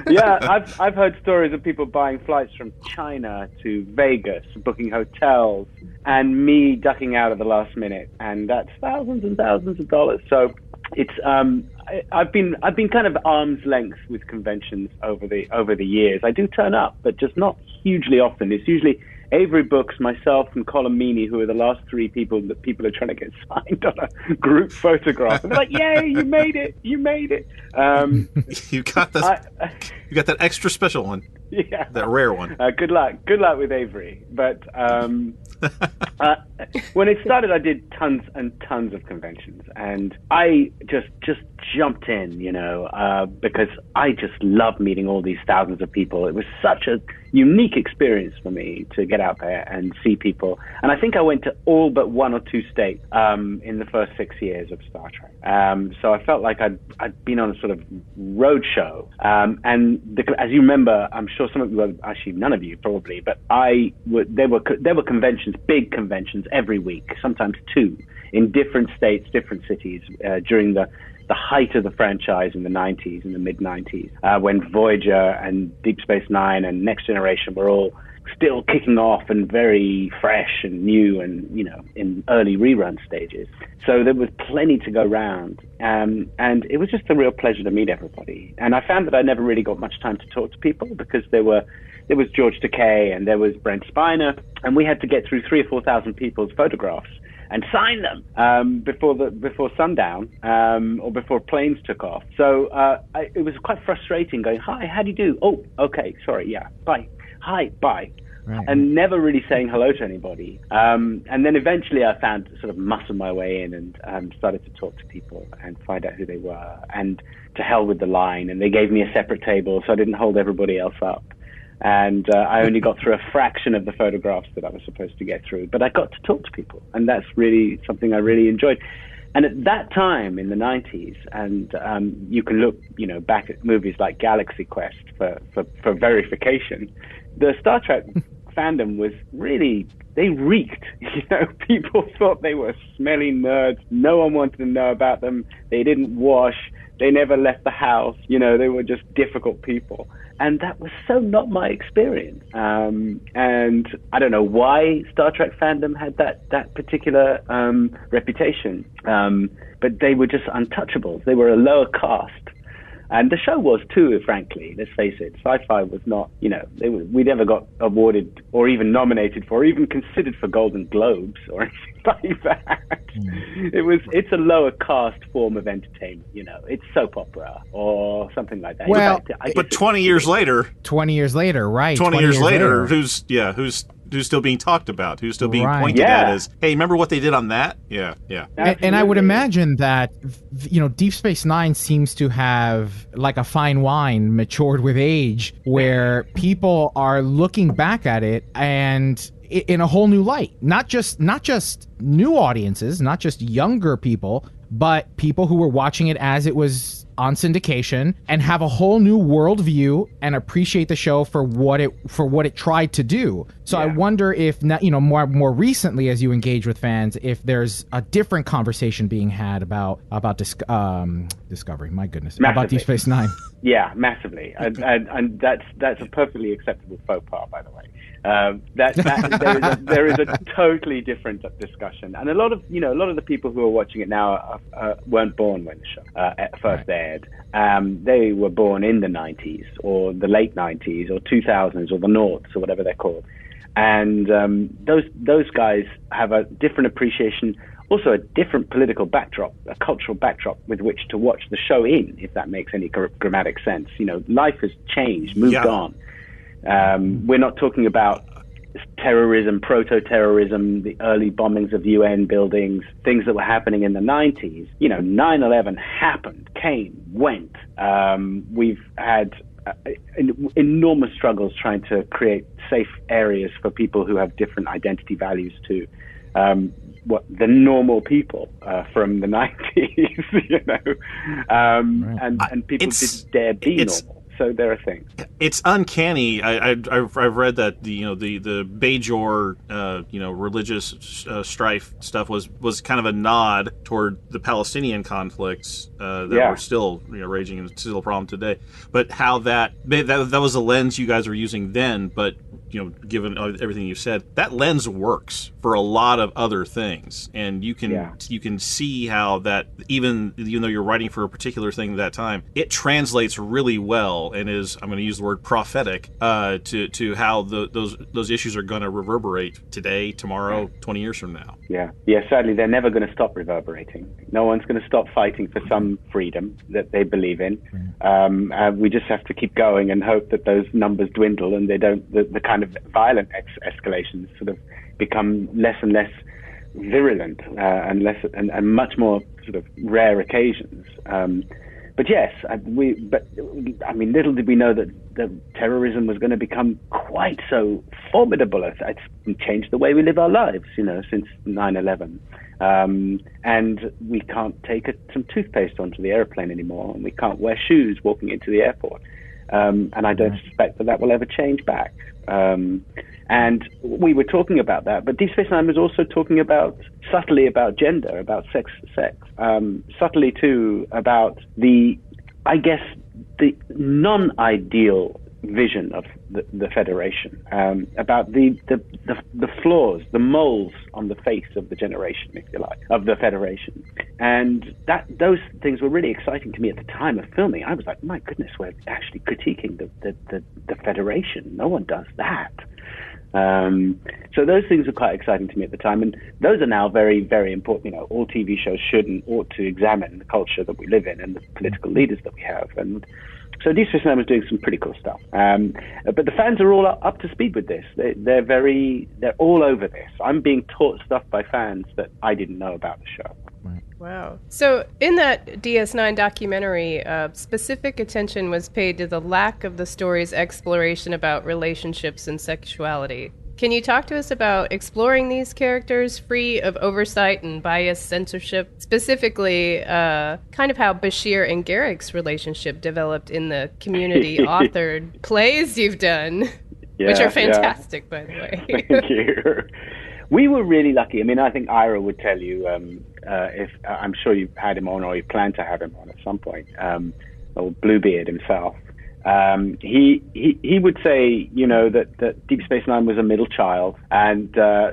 yeah, I've I've heard stories of people buying flights from China to Vegas, booking hotels, and me ducking out at the last minute, and that's thousands and thousands of dollars. So it's um I, I've been I've been kind of arm's length with conventions over the over the years. I do turn up, but just not hugely often. It's usually Avery Brooks, myself, and Colm Meaney, who are the last three people that people are trying to get [laughs] signed on a group photograph. And they're like, "Yay, you made it! You made it!" Um, [laughs] you got that. you got that extra special one. [laughs] Yeah. That rare one. Uh, good luck. Good luck with Avery. But um, uh, when it started, I did tons and tons of conventions, and I just just jumped in, you know, uh, because I just love meeting all these thousands of people. It was such a unique experience for me to get out there and see people. And I think I went to all but one or two states um, in the first six years of Star Trek. Um, so I felt like I'd, I'd been on a sort of road show. Um, and the, as you remember, I'm sure some of you, well, actually none of you probably, but I were, there were there were conventions, big conventions every week, sometimes two, in different states, different cities uh, during the the height of the franchise in the 90s, in the mid 90s, uh, when Voyager and Deep Space Nine and Next Generation were all still kicking off and very fresh and new and, you know, in early rerun stages. So there was plenty to go round. Um, and it was just a real pleasure to meet everybody. And I found that I never really got much time to talk to people because there were there was George Takei and there was Brent Spiner, and we had to get through three or four thousand people's photographs and sign them um, before the before sundown um, or before planes took off. So uh, I, it was quite frustrating. Going, hi, how do you do? Oh, okay, sorry, yeah, bye. Hi, bye. And never really saying hello to anybody. Um, and then eventually I found sort of muscle my way in and um, started to talk to people and find out who they were. And to hell with the line. And they gave me a separate table so I didn't hold everybody else up and uh, I only got through a fraction of the photographs that I was supposed to get through. But I got to talk to people, and that's really something I really enjoyed. And at that time in the 90s, and um, you can look, you know, back at movies like Galaxy Quest for, for, for verification, the Star Trek [laughs] fandom was really they reeked. [laughs] You know, people thought they were smelly nerds. No one wanted to know about them. They didn't wash. They never left the house. You know, they were just difficult people. And that was so not my experience. Um, and I don't know why Star Trek fandom had that, that particular um, reputation. Um, but they were just untouchables. They were a lower caste. And the show was too, frankly. Let's face it. Sci-fi was not, you know, they were, we never got awarded or even nominated for, or even considered for Golden Globes or [laughs] anything like that. Mm. It was, it's a lower caste form of entertainment. You know, it's soap opera or something like that. Well, fact, but 20 years later, 20 years later, right? 20, years, later, who's yeah, who's who's still being talked about? Who's still being Right. pointed at as, "Hey, remember what they did on that?" Yeah, yeah. And, and I would imagine that, you know, Deep Space Nine seems to have, like a fine wine, matured with age, where people are looking back at it and in a whole new light. Not just not just new audiences, not just younger people, but people who were watching it as it was on syndication and have a whole new worldview and appreciate the show for what it for what it tried to do. So I wonder if not, you know more more recently as you engage with fans, if there's a different conversation being had about about dis- um, Discovery. My goodness, about Deep Space Nine. [laughs] Yeah, massively, and, and, and that's that's a perfectly acceptable faux pas, by the way. Um, that, that [laughs] there, is a, there is a totally different discussion, and a lot of you know a lot of the people who are watching it now are, uh, weren't born when the show uh, first aired. Um, they were born in the 90s or the late 90s or 2000s or the noughts or whatever they're called. And um, those those guys have a different appreciation, also a different political backdrop, a cultural backdrop with which to watch the show in, if that makes any gr- grammatic sense. You know, life has changed, moved Yeah. on. Um, we're not talking about terrorism, proto-terrorism, the early bombings of UN buildings, things that were happening in the 90s. You know, 9/11 happened, came, went. Um, we've had enormous struggles trying to create safe areas for people who have different identity values to um, what the normal people uh, from the [laughs] 90s, you know, um, and and people didn't dare be normal. So there are things. it's uncanny. I, I, I've, I've read that the you know the the Bajor uh, you know religious uh, strife stuff was was kind of a nod toward the Palestinian conflicts uh, that Yeah. were still you know raging and still a problem today. But how that that that was a lens you guys were using then, but you know given everything you said, that lens works for a lot of other things, and you can Yeah. you can see how that even even though you're writing for a particular thing at that time, it translates really well and is I'm going to use the word prophetic uh, to to how the, those those issues are going to reverberate today, tomorrow, 20 years from now. Yeah, yeah. Sadly, they're never going to stop reverberating. No one's going to stop fighting for some freedom that they believe in. Um, uh, we just have to keep going and hope that those numbers dwindle and they don't. The, the kind of violent ex- escalations sort of become less and less virulent uh, and less and, and much more sort of rare occasions. Um, but yes, I, we. But I mean, little did we know that, that terrorism was going to become quite so formidable. It's, it's changed the way we live our lives, you know, since 9/11. Um, and we can't take a, some toothpaste onto the airplane anymore, and we can't wear shoes walking into the airport. Um, and I don't suspect that that will ever change back. Um, and we were talking about that, but Deep Space Nine was also talking about subtly about gender, about sex, sex, um, subtly too about the, I guess, the non-ideal vision of the, the Federation, um, about the, the, the, the flaws, the moles on the face of the generation, if you like, of the Federation. And that those things were really exciting to me at the time of filming. I was like, my goodness, we're actually critiquing the, the, the, the Federation. No one does that. Um, so those things were quite exciting to me at the time, and those are now very, very important. You know, all TV shows should and ought to examine the culture that we live in and the political leaders that we have. And so Deep Space Nine was doing some pretty cool stuff. Um, but the fans are all up to speed with this. They, they're very, they're all over this. I'm being taught stuff by fans that I didn't know about the show. Wow. So, in that DS9 documentary, uh, specific attention was paid to the lack of the story's exploration about relationships and sexuality. Can you talk to us about exploring these characters free of oversight and biased censorship? Specifically, uh, kind of how Bashir and Garak's relationship developed in the community [laughs] authored plays you've done, which Yeah, are yeah. fantastic, by the way. [laughs] Thank you. We were really lucky. I mean, I think Ira would tell you um, uh, if uh, I'm sure you've had him on or you plan to have him on at some point, um, or Bluebeard himself. Um, he, he he would say, you know, that, that Deep Space Nine was a middle child, and uh,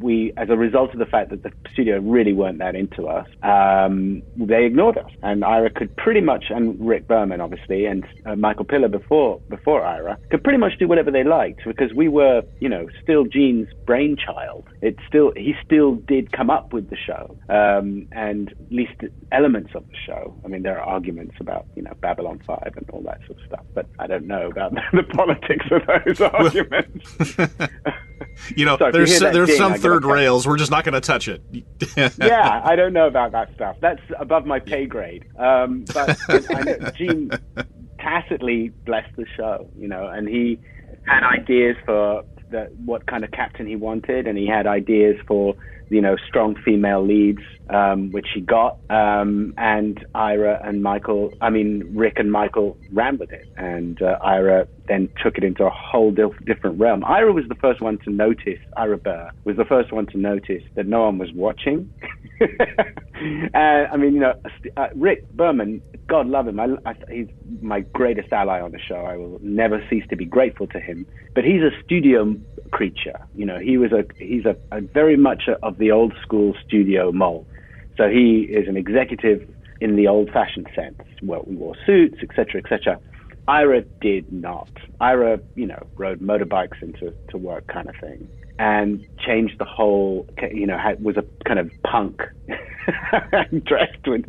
we, as a result of the fact that the studio really weren't that into us, um, they ignored us. And Ira could pretty much, and Rick Berman obviously, and uh, Michael Piller before before Ira, could pretty much do whatever they liked because we were, you know, still Gene's brainchild. It still he still did come up with the show, um, and at least elements of the show. I mean, there are arguments about you know Babylon Five and all that sort of stuff, but I don't know about [laughs] the politics of those arguments. [laughs] You know, you there's hear there's ding, some I get third upset. rails. We're just not going to touch it. [laughs] yeah, I don't know about that stuff. That's above my pay grade. Um, but [laughs] I know Gene tacitly blessed the show, you know, and he had ideas for the, what kind of captain he wanted, and he had ideas for you know strong female leads, um, which he got. Um, and Ira and Michael, I mean Rick and Michael ran with it, and uh, Ira then took it into a whole dif- different realm. Ira was the first one to notice. Ira Behr was the first one to notice that no one was watching. [laughs] and [laughs] I mean, you know, uh, Rick Berman, God love him. I, I, he's my greatest ally on the show. I will never cease to be grateful to him. But he's a studio creature. You know, he was a he's a, a very much a, of the old school studio mole. So he is an executive in the old fashioned sense. Well, we wore suits, etc., etc. Ira did not. Ira, you know, rode motorbikes into to work kind of thing, and changed the whole. You know, had, was a kind of punk, [laughs] dressed with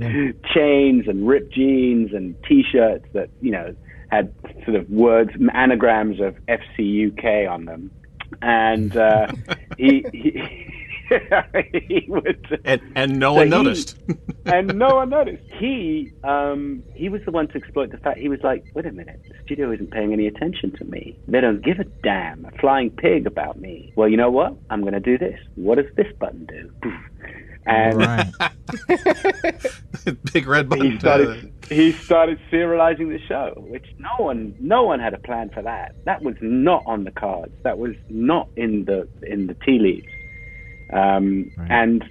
chains and ripped jeans and t-shirts that you know had sort of words, anagrams of FCUK on them, and uh, he. he he [laughs] would, and and no one he- noticed. [laughs] and no one noticed. He um, he was the one to exploit the fact. He was like, "Wait a minute, the studio isn't paying any attention to me. They don't give a damn, a flying pig about me. Well, you know what? I'm going to do this. What does this button do?" [laughs] And Big red button. he started he started serializing the show, which no one no one had a plan for that. That was not on the cards. That was not in the in the tea leaves. Um, And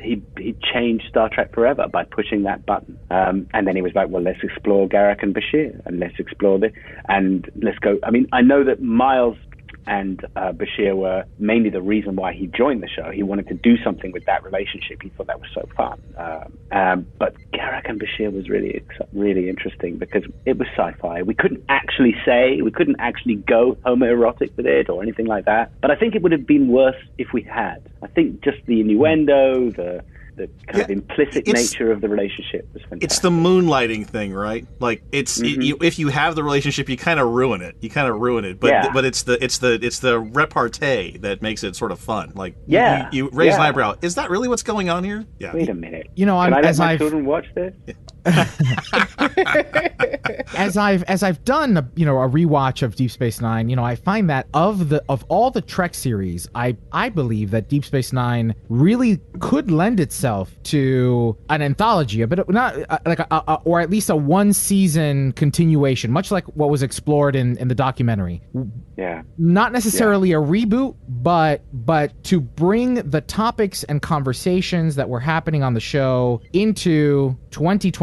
he he changed Star Trek forever by pushing that button. Um, and then he was like, well, let's explore Garak and Bashir, and let's explore this, and let's go. I mean, I know that Miles and uh, Bashir were mainly the reason why he joined the show. He wanted to do something with that relationship. He thought that was so fun. Um, um, but Garak and Bashir was really, really interesting because it was sci-fi. We couldn't actually say, we couldn't actually go homoerotic with it or anything like that. But I think it would have been worse if we had. I think just the innuendo, the the kind of implicit nature of the relationship was fantastic. It's the moonlighting thing, right? Like it's Mm-hmm. you, if you have the relationship, you kind of ruin it. You kind of ruin it. But Yeah. but it's the it's the it's the repartee that makes it sort of fun. Like Yeah. you, you raise an eyebrow. Is that really what's going on here? Yeah. Wait a minute. You know, I'm, I let as my I've children watch this? [laughs] as I've as I've done a, you know a rewatch of Deep Space Nine, you know I find that of the of all the Trek series, I I believe that Deep Space Nine really could lend itself to an anthology, a bit not uh, like a, a, or at least a one season continuation, much like what was explored in in the documentary. Yeah. Not necessarily a reboot, but but to bring the topics and conversations that were happening on the show into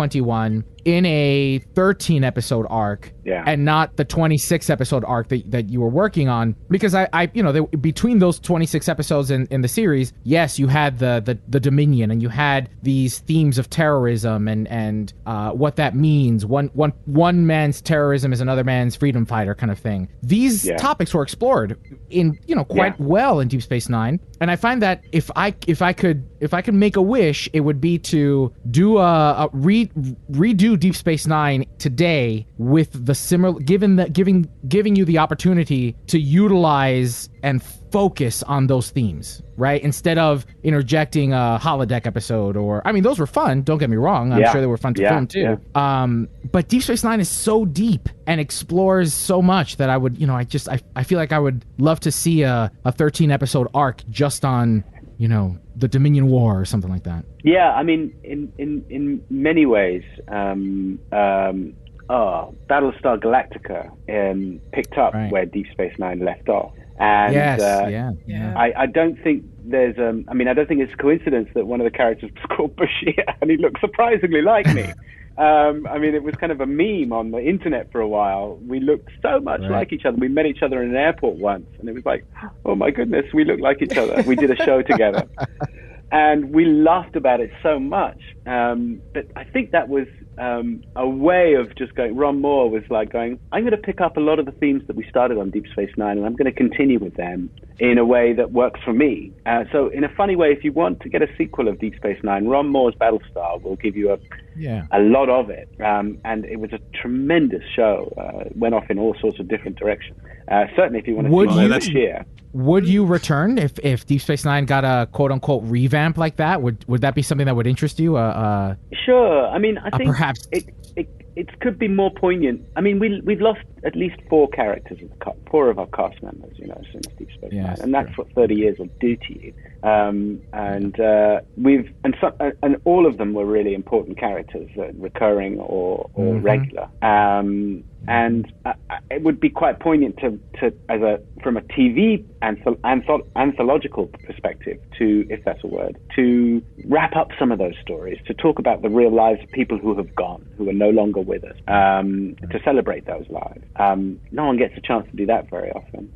2021 in a 13 episode arc Yeah. and not the 26 episode arc that, that you were working on because I, I you know they, between those 26 episodes in, in the series yes you had the, the the dominion and you had these themes of terrorism and and uh, what that means one one one man's terrorism is another man's freedom fighter kind of thing these Yeah. topics were explored in you know quite Yeah. well in Deep Space Nine, and I find that if I if I could if I could make a wish, it would be to do a, a re, redo Deep Space Nine today with the similar given that giving giving you the opportunity to utilize and focus on those themes, right? Instead of interjecting a holodeck episode or I mean those were fun. Don't get me wrong. I'm Yeah. sure they were fun to Yeah, film too. Um, but Deep Space Nine is so deep and explores so much that I would, you know, I just I, I feel like I would love to see a, a 13 episode arc just on, you know, the Dominion War or something like that. Yeah, I mean, in in in many ways, um, um, oh, Battlestar Galactica um, picked up where Deep Space Nine left off, and Yes, uh, yeah, yeah. I, I don't think there's, um, I mean, I don't think it's a coincidence that one of the characters was called Bashir, [laughs] and he looks surprisingly like me. [laughs] Um, I mean, it was kind of a meme on the internet for a while. We looked so much Right. like each other. We met each other in an airport once, and it was like, oh my goodness, we look like each other. We did a show together [laughs] and we laughed about it so much. Um, but I think that was um, a way of just going. Ron Moore was like going, "I'm going to pick up a lot of the themes that we started on Deep Space Nine, and I'm going to continue with them in a way that works for me." Uh, so, in a funny way, if you want to get a sequel of Deep Space Nine, Ron Moore's Battlestar will give you a Yeah. a lot of it, um, and it was a tremendous show. Uh, it went off in all sorts of different directions. Uh, certainly, if you want to Would see you- Bashir. Would you return if, if Deep Space Nine got a quote unquote revamp like that? Would would that be something that would interest you? Uh, uh, Sure. I mean, I Uh, think perhaps- it, it it could be more poignant. I mean, we we've lost at least four characters of the four of our cast members, you know, since Deep Space Yeah, Nine, and that's what thirty years will do to you. Um, and uh, we've and some, and all of them were really important characters, uh, recurring or or Mhm. regular. Um, and uh, it would be quite poignant to, to as a from a TV anthol- anthological perspective to if that's a word to wrap up some of those stories to talk about the real lives of people who have gone who are no longer with us um, to celebrate those lives um, no one gets a chance to do that very often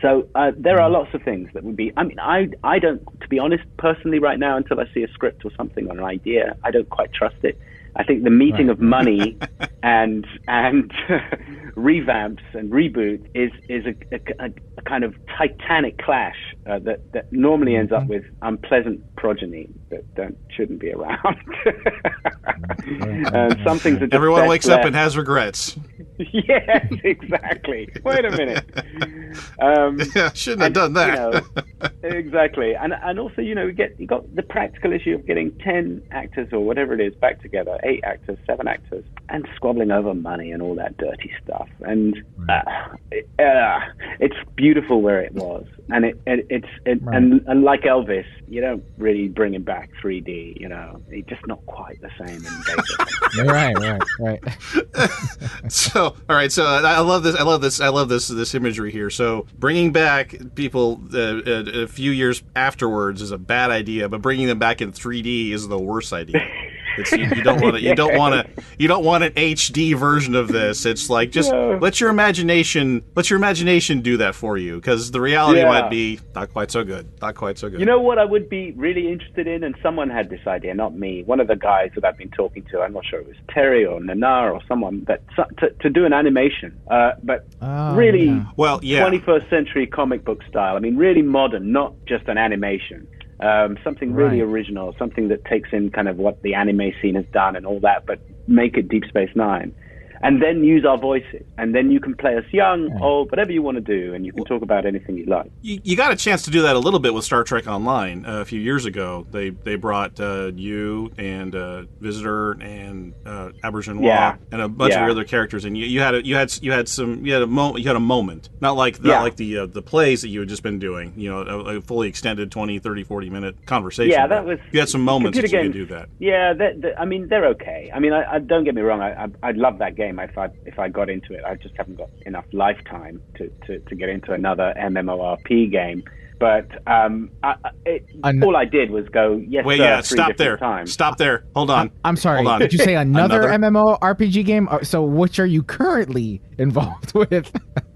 so uh, there are lots of things that would be. I mean, I I don't, to be honest, personally, right now, until I see a script or something or an idea, I don't quite trust it. I think the meeting of money [laughs] and and [laughs] revamps and reboot is is a, a, a kind of titanic clash uh, that that normally ends up with unpleasant progeny that don't shouldn't be around. [laughs] and some things are just Everyone wakes up and has regrets. [laughs] yes, exactly. Wait a minute. [laughs] Um, yeah, shouldn't have done that. You know, [laughs] exactly, and and also you know you get you got the practical issue of getting ten actors or whatever it is back together, eight actors, seven actors, and squabbling over money and all that dirty stuff. And uh, it, uh, it's beautiful where it was, and it, it it's it, and and like Elvis, you don't really bring him back 3D. You know, he's just not quite the same in right, right, right. so all right so I love this I love this I love this this imagery here. So bringing back people uh, a, a few years afterwards is a bad idea but bringing them back in 3D is the worst idea [laughs] it's, you, you don't want to you don't want to you don't want an HD version of this it's like just No. let your imagination let your imagination do that for you because the reality Yeah. might be not quite so good not quite so good You know what I would be really interested in, and someone had this idea, not me. One of the guys that I've been talking to, I'm not sure it was Terry or Nana or someone, that to, to do an animation, uh, but Oh, really, yeah. well, yeah. 21st century comic book style. I mean, really modern, not just an animation. Um, something really Right. original, something that takes in kind of what the anime scene has done and all that, but make it Deep Space Nine. And then use our voices, and then you can play us young, old, whatever you want to do, and you can talk about anything you like. you, you got a chance to do that a little bit with Star Trek Online uh, a few years ago. They they brought uh, you and uh, Visitor and uh, Auberjonois Yeah. and a bunch of your other characters, and you, you had a, you had you had some you had a moment you had a moment, not like not Yeah. like the uh, the plays that you had just been doing. You know, a, a fully extended 20, 30, 40 minute conversation. Yeah, that was- you had some moments that computer you could do that. Yeah, that, that- I mean they're okay. I mean, I, I don't get me wrong. I, I I love that game. If I if I got into it, I just haven't got enough lifetime to, to, to get into another MMORP game. But um, I, I- it, An- all I did was go yes Wait, sir, yeah, three stop there, Times. stop there. Hold on. I'm sorry. Hold on. Did you say [laughs] another, Another? MMO RPG game? Uh, So, which are you currently [laughs] involved with?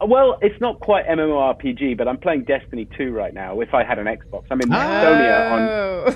Well, it's not quite MMORPG, but I'm playing Destiny 2 right now. If I had an Xbox, I'm in Estonia on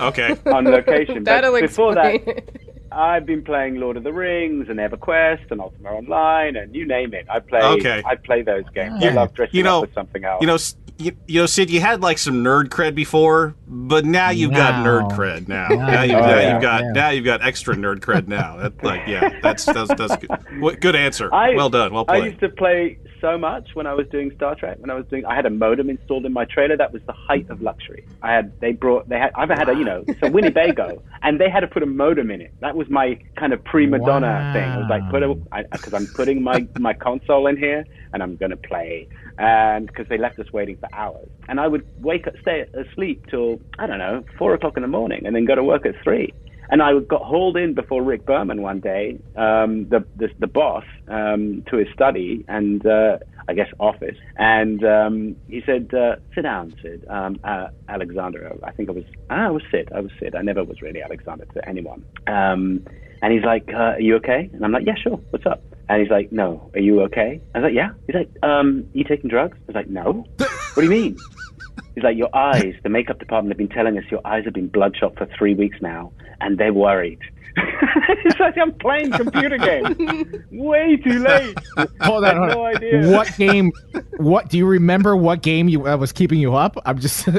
Oh. Okay. on location. [laughs] That'll before explain. that, I've been playing Lord of the Rings and EverQuest and Ultima Online and you name it. I play. Okay. I play those games. You- I love dressing you know- up with something else. You know, you, you know, Sid, you had like some nerd cred before, but now you've got nerd cred now. Now Now, you you've, oh, do, now yeah. you've got Yeah. now you've got extra nerd cred now. That, like, yeah, that's that's that's good. What- Good answer. I, well done. Well played. I played. used to play so much when I was doing Star Trek. When I was doing, I had a modem installed in my trailer. That was the height of luxury. I had. They brought. They had. I've had a. You know, it's a Winnebago, [laughs] and they had to put a modem in it. That was my kind of prima donna Wow. thing. I was like, put a because I'm putting my my console in here and I'm gonna play. And because they left us waiting for hours, and I would wake up, stay asleep till I don't know four o'clock in the morning, and then go to work at three. And I got hauled in before Rick Berman one day, um, the, the the boss, um, to his study and uh, I guess office, and um, he said, uh, "Sit down, Sid." Um, uh, Alexander, I think I was. Ah, I was Sid. I was Sid. I never was really Alexander to anyone. Um, and he's like, uh, "Are you okay?" And I'm like, "Yeah, sure. What's up?" And he's like, "No, are you okay?" I was like, "Yeah." He's like, um, "You taking drugs?" I was like, "No." what do you mean? He's like, your eyes, the makeup department have been telling us your eyes have been bloodshot for three weeks now, and they're worried. [laughs] it's like I'm playing computer games. Way too late. Hold on, had hold no on. idea. What game? What do you remember? What game you uh, was keeping you up? I'm just. [laughs]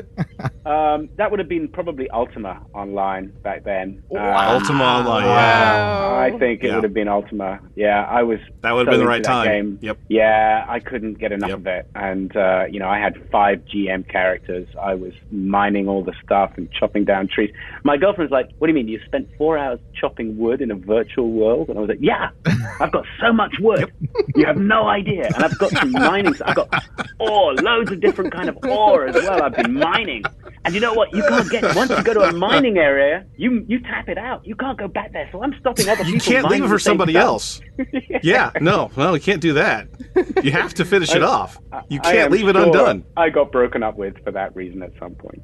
Um, that would have been probably Ultima Online back then. Um, Ultima Online. Yeah. Wow. I think it Yeah. would have been Ultima. Yeah, I was. That would have so been the right time. Game. Yep. Yeah, I couldn't get enough Yep. of it, and uh, you know, I had five GM characters. I was mining all the stuff and chopping down trees. My girlfriend's like, "What do you mean? You spent four hours chopping wood in a virtual world?" And I was like, "Yeah, [laughs] I've got so much wood. You have no idea. And I've got some mining. I've got ore, loads of different kind of ore as well. I've been mining." And you know what? You can't get once you go to a mining area, you you tap it out. You can't go back there. So I'm stopping other people. You can't leave it for somebody stuff. else. [laughs] Yeah, no, no, you can't do that. You have to finish it off. You can't leave it sure undone. I got broken up with for that reason at some point.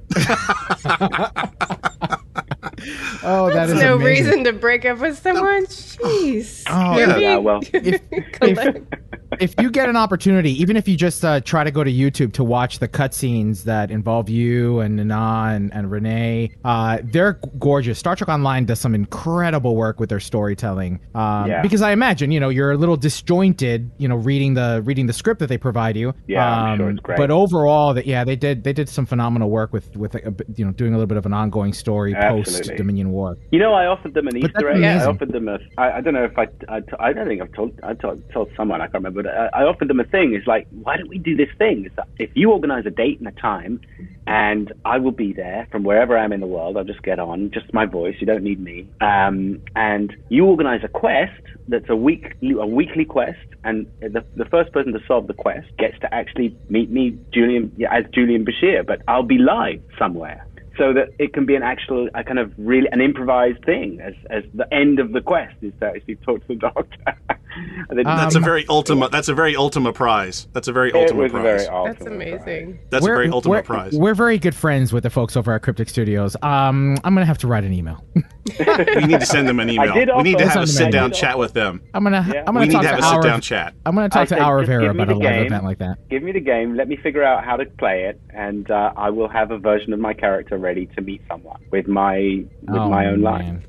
[laughs] [laughs] oh, that That's is no amazing. reason to break up with someone. Jeez. Oh, yeah. being- Yeah, well, [laughs] If, Collect- if you get an opportunity, even if you just uh, try to go to YouTube to watch the cutscenes that involve you and Nana and, and Renee, uh, they're gorgeous. Star Trek Online does some incredible work with their storytelling. Um, Yeah. Because I imagine, you know, you're a little disjointed, you know, reading the reading the script that they provide you. Yeah, I'm sure Um, it's great. But overall, that yeah, they did they did some phenomenal work with with a, you know doing a little bit of an ongoing story post Absolutely. Dominion War. You know, I offered them an But Easter egg. I offered them a. I, I don't know if I. I, I don't think I've told. I told, told someone. I can't remember. But I, I offered them a thing. It's like, why don't we do this thing? It's that if you organize a date and a time, and I will be there from wherever I am in the world. I'll just get on, just my voice. You don't need me. Um, and you organize a quest that's a week a weekly quest, and the the first person to solve the quest gets to actually meet me, Julian, as Julian Bashir. But I'll be live somewhere so that it can be an actual, a kind of really an improvised thing as as the end of the quest is if you talk to the doctor. [laughs] And then- That's a very ultima. That's a very ultima prize. That's a very It ultima prize. very ultimate That's amazing. That's a We're- very ultima we're, prize. We're very good friends with the folks over at Cryptic Studios. Um, I'm gonna have to write an email. [laughs] we need to send them an email. We need to have a sit down chat with them. I'm gonna I'm gonna we need talk to have a sit down chat. I'm gonna I talk to said, Aura just give Vera about a live event like that. Give me the game. Let me figure out how to play it, and uh, I will have a version of my character ready to meet someone with my with Oh, my own man. line.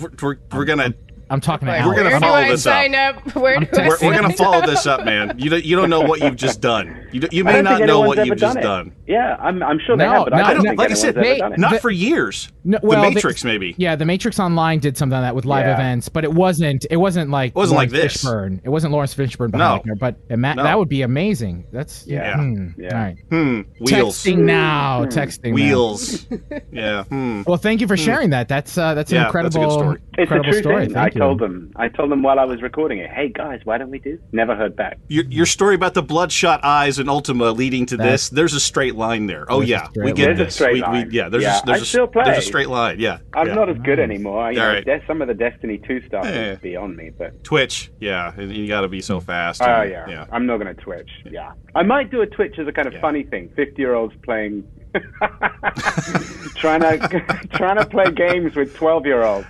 We're, we're, we're gonna. I'm talking to We're gonna Where do follow I this up. sign up? [laughs] Where do I We're, we're sign gonna follow up? this up, man. You don't, you don't know what you've just done. You, don't- you I may don't not know anyone's what ever you've just it. done. Yeah, I'm, I'm sure they No, have, but no, I don't no, think like I anyone's said, ever they- done it. Not The- for years. No, the well, they- Matrix, maybe. Yeah, the Matrix Online did something like that with live Yeah. events, but it wasn't. It wasn't like. It wasn't like Laurence this. Fishburne. It wasn't Laurence Fishburne behind No. the but it ma- No. that would be amazing. That's Yeah. hmm, Yeah. All right. Hmm. Wheels. Texting now. Texting now. Wheels. [laughs] yeah. Hmm. Well, thank you for sharing that. That's uh, that's an Yeah, that's a good incredible, story. It's a incredible true story. thing. Thank I you. Told them. I told them while I was recording it. Hey guys, why don't we do? Never heard back. Your, your story about the bloodshot eyes and Ultima leading to That's- this, there's a straight line there. Oh, yeah. We get line. There's a this. straight we, line. We, yeah, there's, Yeah, a, there's, I a, still play. there's a straight line. Yeah. I'm yeah. not as good anymore. You All know, right. some of the Destiny 2 stuff Yeah. is eh. beyond me, but Twitch. Yeah. You got to be so fast. oh and- yeah. I'm not going to Twitch. Yeah, I might do a Twitch as a kind of Yeah. funny thing. Fifty year olds playing, trying to trying to play games with twelve year olds.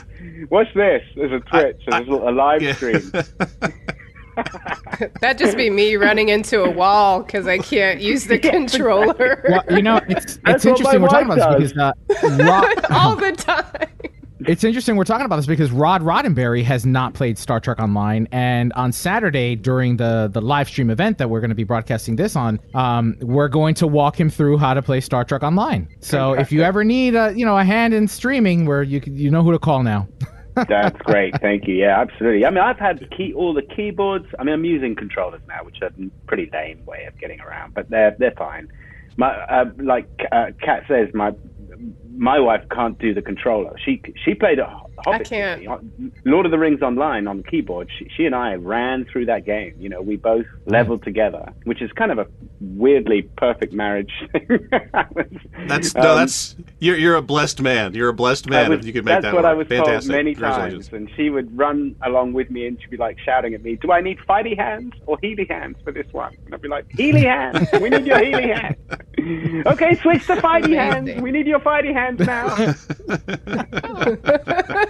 Watch this There's a Twitch, as a, a live Yeah. stream. [laughs] That'd just be me running into a wall because I can't use the [laughs] controller Well, you know, it's it's interesting. We're talking wife about this because uh, Rod, [laughs] all the time. It's interesting we're talking about this because Rod Roddenberry has not played Star Trek Online, and on Saturday during the the live stream event that we're going to be broadcasting this on, um, we're going to walk him through how to play Star Trek Online. So if you ever need a you know a hand in streaming, where you you know who to call now. [laughs] That's great. Thank you. Yeah, absolutely. I mean, I've had key all the keyboards. I mean, I'm using controllers now, which are a pretty lame way of getting around, but they're they're fine. My uh, like uh, Kat says, my my wife can't do the controller. She she played a Hobbit. can't. Lord of the Rings online on keyboard. She, she and I ran through that game. You know, we both leveled together, which is kind of a weirdly perfect marriage. [laughs] That's no, Um, that's you're you're a blessed man. You're a blessed man was- if you could make that. that's what work. I was Fantastic. told many times, and she would run along with me, and she'd be like shouting at me, "Do I need fighty hands or healy hands for this one?" And I'd be like, "Healy hands. We need your healy [laughs] hands." okay, switch to fighty hands. We need your fighty hands now. [laughs]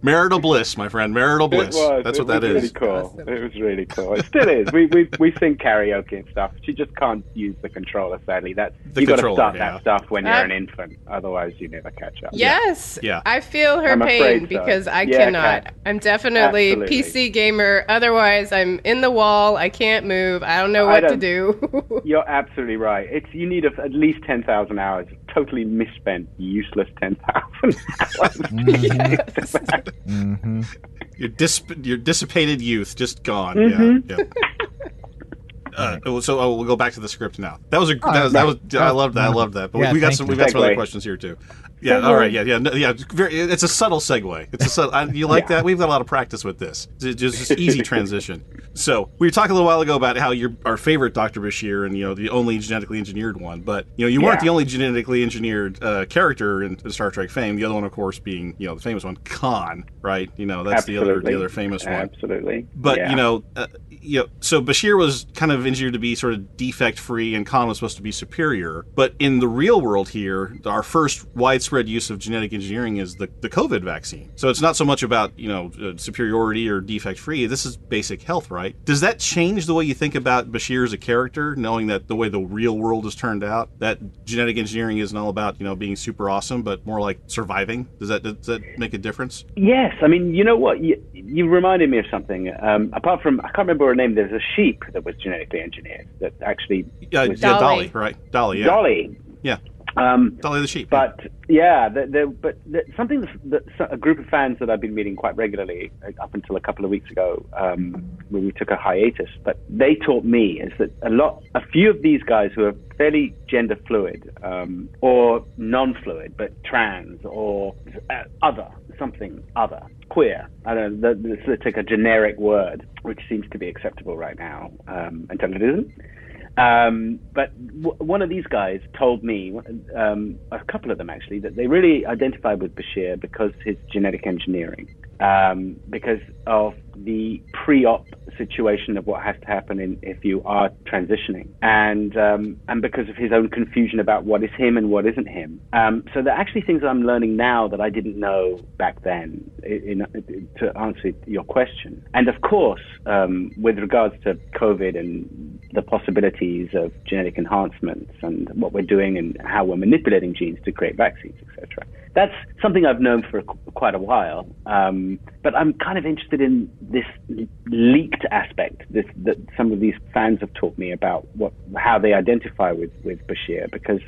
Marital bliss, my friend. Marital bliss. It was. That's it what that was is. Really cool. It was really cool. It still is. We we we sing karaoke and stuff. She just can't use the controller. Sadly, that The you got to controller, start yeah. that stuff when you're an infant. Otherwise, you never catch up. Yes. Yeah. I feel her I'm pain so. because I Yeah, cannot. Kat. I'm definitely Absolutely. PC gamer. Otherwise, I'm in the wall. I can't move. I don't know what to don't- do. [laughs] You're absolutely right. It's you need a, at least ten thousand hours. Totally misspent, useless ten thousand [laughs] hours. [laughs] hmm Your dis your dissipated youth just gone. Mhm. Yeah. yeah. Uh, so oh, we'll go back to the script now. That was a Oh, that was, that was right. I loved that. I loved that. But Yeah, we, we got some we got some other questions here too. Yeah. All right. Yeah. Yeah. No, yeah. Very, it's a subtle segue. It's a subtle. I, you like Yeah. that? We've got a lot of practice with this. It's just, just easy [laughs] transition. So we were talking a little while ago about how you're our favorite Doctor Bashir and you know the only genetically engineered one. But you know you weren't Yeah. the only genetically engineered uh, character in, Star Trek fame. The other one, of course, being you know the famous one, Khan. Right. You know that's the other the other famous one. Absolutely. But Yeah. you know, uh, you know, so Bashir was kind of engineered to be sort of defect free, and Khan was supposed to be superior. But in the real world here, our first widespread use of genetic engineering is the, the COVID vaccine. So it's not so much about you know uh, superiority or defect free. This is basic health, right? Does that change the way you think about Bashir as a character, knowing that the way the real world has turned out, that genetic engineering isn't all about you know being super awesome, but more like surviving? Does that does that make a difference? Yes, I mean, you know what? You, you reminded me of something. Um, apart from, I can't remember her name. There's a sheep that was genetically engineered that actually Yeah, was yeah, Dolly, right? Dolly, yeah. Dolly. Yeah. Um, Dolly the sheep. But yeah, the, the, but the, something that, a group of fans that I've been meeting quite regularly uh, up until a couple of weeks ago, um, when we took a hiatus, but they taught me is that a lot, a few of these guys who are fairly gender fluid um, or non-fluid, but trans or uh, other, something other, queer. I don't know. Let's take a generic word, which seems to be acceptable right now um, until it isn't. Um, but w- one of these guys told me, um, a couple of them actually, that they really identified with Bashir because his genetic engineering, um, because of the pre-op situation of what has to happen in, if you are transitioning, and um, and because of his own confusion about what is him and what isn't him. Um, so there are actually things that I'm learning now that I didn't know back then. In, in, to answer your question, and of course, um, with regards to COVID and the possibilities of genetic enhancements and what we're doing and how we're manipulating genes to create vaccines, etc. That's something I've known for quite a while, um, but I'm kind of interested in this leaked aspect. This that some of these fans have taught me about what how they identify with with Bashir because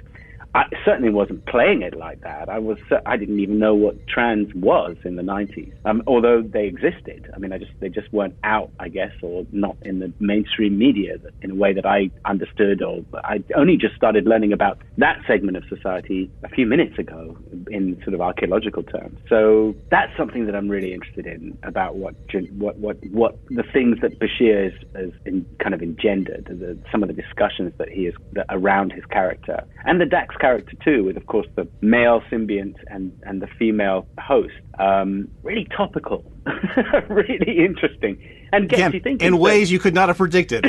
I certainly wasn't playing it like that. I was I didn't even know what trans was in the 90s. Um, although they existed. I mean, I just they just weren't out, I guess, or not in the mainstream media in a way that I understood. Or I only just started learning about that segment of society a few minutes ago in sort of archaeological terms. So that's something that I'm really interested in about what what what what the things that Bashir has, has in, kind of engendered, the, some of the discussions that he is that around his character, and the Dax character too, with of course the male symbiont and and the female host. Um, really topical, [laughs] really interesting, and gets Again, you thinking. in ways you could not have predicted.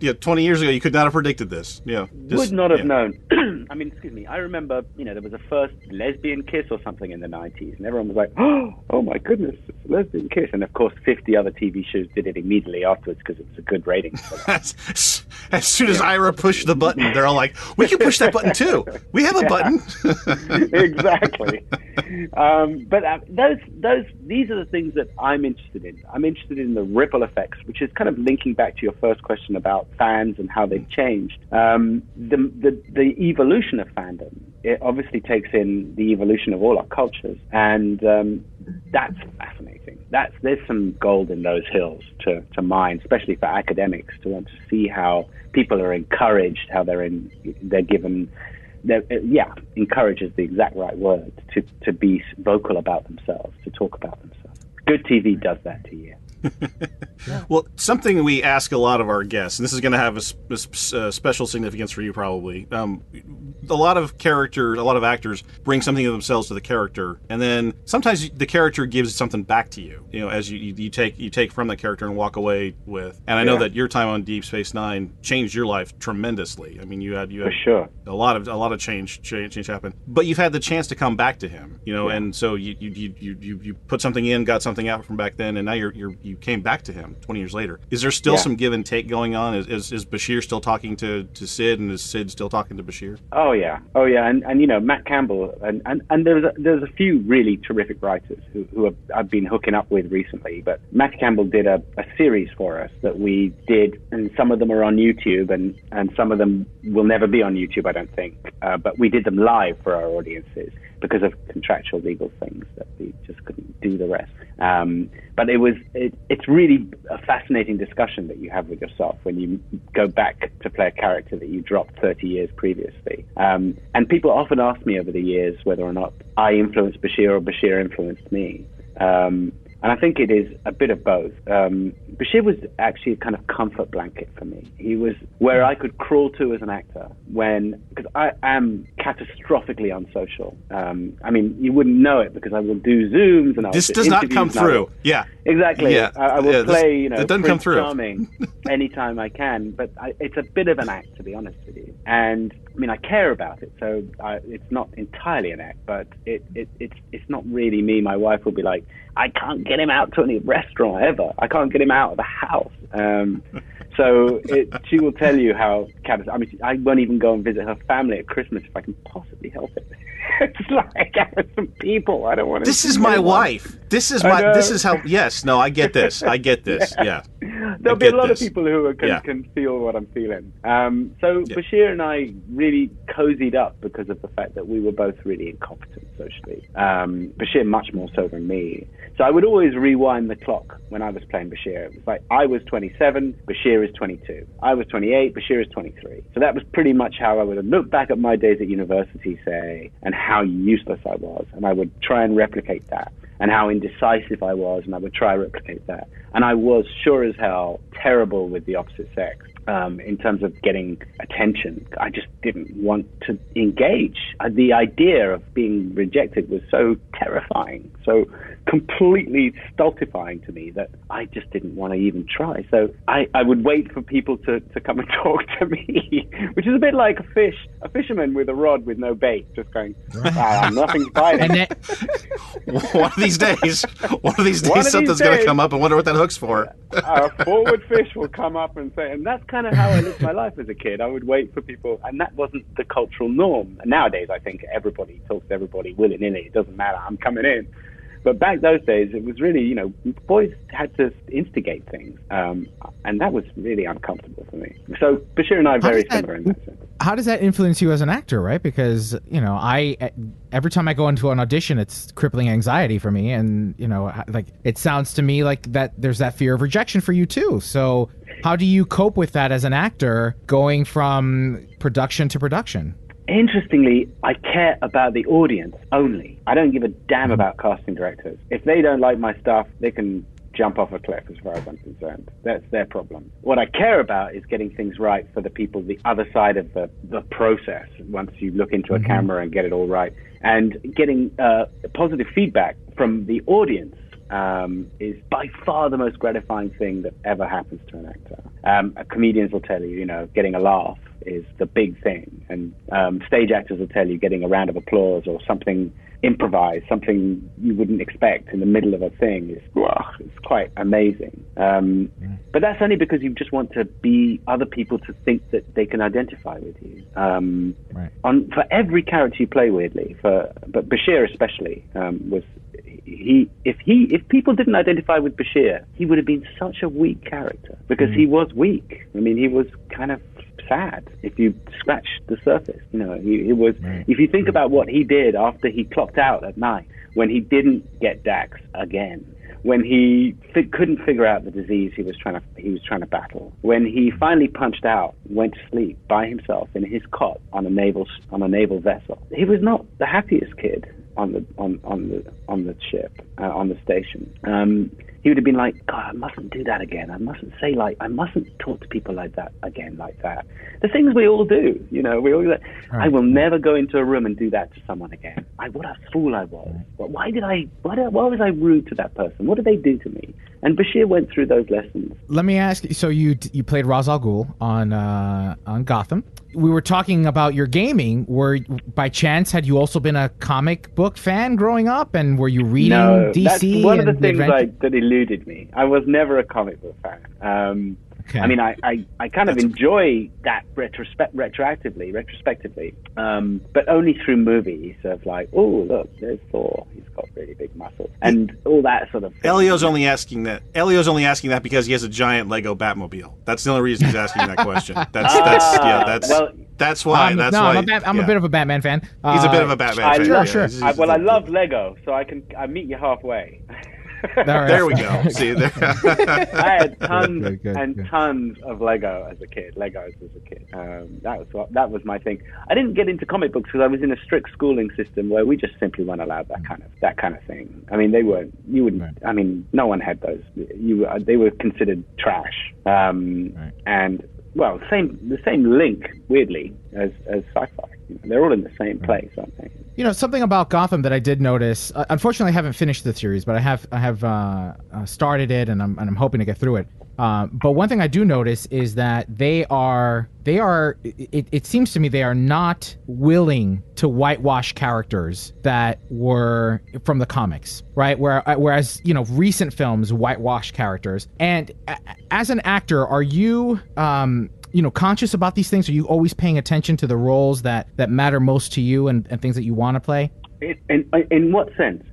yeah, 20 years ago, you could not have predicted this. Yeah, just- would not have yeah. known. [clears throat] I mean, excuse me. I remember, you know, there was a first lesbian kiss or something in the '90s, and everyone was like, [gasps] "Oh my goodness, it's a lesbian kiss!" And of course, 50 other TV shows did it immediately afterwards because it was a good rating. [laughs] As soon as Ira pushed the button, they're all like, "We can push that button too. We have a Yeah. button." [laughs] exactly. Um, but uh, those, those, these are the things that I'm interested in. I'm interested in the ripple effects, which is kind of linking back to your first question about fans and how they've changed. Um, the, the, the evolution of fandom, it obviously takes in the evolution of all our cultures, and um, that's fascinating. That's there's some gold in those hills to, to mine, especially for academics to want to see how people are encouraged, how they're in, they're given yeah, encourage is the exact right word to, to be vocal about themselves, to talk about themselves. Good TV does that to you. [laughs] Well, something we ask a lot of our guests, and this is going to have a, a s- uh, special significance for you probably. Um, a lot of characters, a lot of actors bring something of themselves to the character, and then sometimes the character gives something back to you. You know, as you, you, you take you take from the character and walk away with. And I know Yeah. that your time on Deep Space Nine changed your life tremendously. I mean, you had you had sure. a lot of a lot of change change, change happened, but you've had the chance to come back to him. You know, Yeah. and so you you, you you you you put something in, got something out from back then, and now you're you're you came back to him 20 years later. Is there still Yeah. some give and take going on? Is, is is Bashir still talking to to Sid, and is Sid still talking to Bashir? Oh yeah, oh yeah, and and you know Matt Campbell, and and, and there's a, there's a few really terrific writers who who have, I've been hooking up with recently. But Matt Campbell did a, a series for us that we did, and some of them are on YouTube, and and some of them will never be on YouTube, I don't think. Uh, but we did them live for our audiences because of contractual legal things that we just couldn't do the rest. Um, but it was it, it's really a fascinating discussion that you have with yourself when you go back to play a character that you dropped 30 years previously. Um, and people often ask me over the years whether or not I influenced Bashir or Bashir influenced me. Um, and I think it is a bit of both. Um, Bashir was actually a kind of comfort blanket for me. He was where I could crawl to as an actor when, because I am catastrophically unsocial. Um, I mean, you wouldn't know it because I will do Zooms and I'll This do does not come and I through. Yeah, Exactly. Yeah. I, I will Yeah, this- play, you know, it doesn't come through. Charming. [laughs] anytime I can, but I, it's a bit of an act, to be honest with you. And I mean, I care about it, so I, it's not entirely an act, but it, it it's it's not really me. My wife will be like, I can't get him out to any restaurant ever. I can't get him out of the house. Um, [laughs] so it, she will tell you how catastrophic. I mean, I won't even go and visit her family at Christmas if I can possibly help it. [laughs] it's like [laughs] some people. I don't want to. This is my wife. This is my. This is how. Yes. No. I get this. I get [laughs] this. Yeah. There'll be a lot this. of people who can, yeah. can feel what I'm feeling. Um, so yeah. Bashir and I really cozied up because of the fact that we were both really incompetent socially. Um, Bashir much more so than me. So I would always rewind the clock when I was playing Bashir. It was like I was 27, Bashir is 22. I was 28, Bashir is 23. So that was pretty much how I would look back at my days at university, say, and how useless I was. And I would try and replicate that and how indecisive I was, and I would try to replicate that. And I was sure as hell terrible with the opposite sex um, in terms of getting attention. I just didn't want to engage. Uh, the idea of being rejected was so terrifying, so completely stultifying to me that I just didn't want to even try. So I, I would wait for people to, to come and [laughs] talk to me, which is a bit like a fish, a fisherman with a rod with no bait, just going, ah, nothing's biting. Then, [laughs] one of these days, one of these days, of something's going to come up and wonder what that hook's for. a forward fish will come up and say, and that's kind of how I lived my life as a kid. I would wait for people, and that wasn't the cultural norm. And nowadays, I think everybody talks to everybody willy nilly. It doesn't matter. I'm coming in. But back those days, it was really, you know, boys had to instigate things, um, and that was really uncomfortable for me. So Bashir and I are very similar in that sense. How does that influence you as an actor, right? Because you know, I every time I go into an audition, it's crippling anxiety for me, and you know, like it sounds to me like that there's that fear of rejection for you too. So how do you cope with that as an actor, going from production to production? Interestingly, I care about the audience only. I don't give a damn about casting directors. If they don't like my stuff, they can jump off a cliff as far as I'm concerned. That's their problem. What I care about is getting things right for the people the other side of the, the process once you look into a mm-hmm. camera and get it all right. And getting uh, positive feedback from the audience um, is by far the most gratifying thing that ever happens to an actor. Um, comedians will tell you, you know, getting a laugh is the big thing, and um, stage actors will tell you getting a round of applause or something improvised, something you wouldn't expect in the middle of a thing is wow, it's quite amazing. Um, But that's only because you just want to be other people to think that they can identify with you. Um, right. On for every character you play, weirdly, for but Bashir especially um, was he if he if people didn't identify with Bashir, he would have been such a weak character because mm. he was weak. I mean, he was kind of sad if you scratch the surface. You know, he, was. Right. If you think about what he did after he clocked out at night when he didn't get Dax again, when he fi- couldn't figure out the disease he was trying to he was trying to battle, when he finally punched out, went to sleep by himself in his cot on a naval on a naval vessel, he was not the happiest kid on the on on the on the ship uh, on the station. Um, he would have been like, God, I mustn't do that again. I mustn't say like, I mustn't talk to people like that again, like that. The things we all do, you know, we all. Right. I will never go into a room and do that to someone again. I what a fool I was. Why did I? Why, did, why was I rude to that person? What did they do to me? And Bashir went through those lessons. Let me ask you. So you you played Ra's al Ghul on uh, on Gotham we were talking about your gaming. Were by chance had you also been a comic book fan growing up, and were you reading no, DC? That's one of the things like, that eluded me. I was never a comic book fan. Um, Okay. I mean, I, I, I kind of enjoy that retrospect retroactively, retrospectively, um, but only through movies of like, oh look, there's Thor, he's got really big muscles, and all that sort of. Thing. Elio's only asking that. Elio's only asking that because he has a giant Lego Batmobile. That's the only reason he's asking that question. [laughs] That's that's yeah, that's well, that's why. Um, that's no, why. I'm, a, bat, I'm yeah. a bit of a Batman fan. He's uh, a bit of a Batman I fan. Love, sure. I, well, I love Lego, so I can I meet you halfway. [laughs] there we go. [laughs] See, there. I had [laughs] tons good, good, and good. tons of Lego as a kid. Legos as a kid. Um, that was what, that was my thing. I didn't get into comic books because I was in a strict schooling system where we just simply weren't allowed that kind of that kind of thing. I mean, they weren't. You wouldn't. Right. I mean, no one had those. You uh, they were considered trash. Um, right. And well, same the same link weirdly as as sci-fi. They're all in the same place, aren't they? You know, something about Gotham that I did notice. Uh, unfortunately, I haven't finished the series, but I have I have uh, uh, started it, and I'm and I'm hoping to get through it. Um, but one thing I do notice is that they are they are it, it seems to me they are not willing to whitewash characters that were from the comics right Where, uh, whereas you know recent films whitewash characters and as an actor are you um you know conscious about these things are you always paying attention to the roles that that matter most to you and, and things that you want to play In, in, in what sense?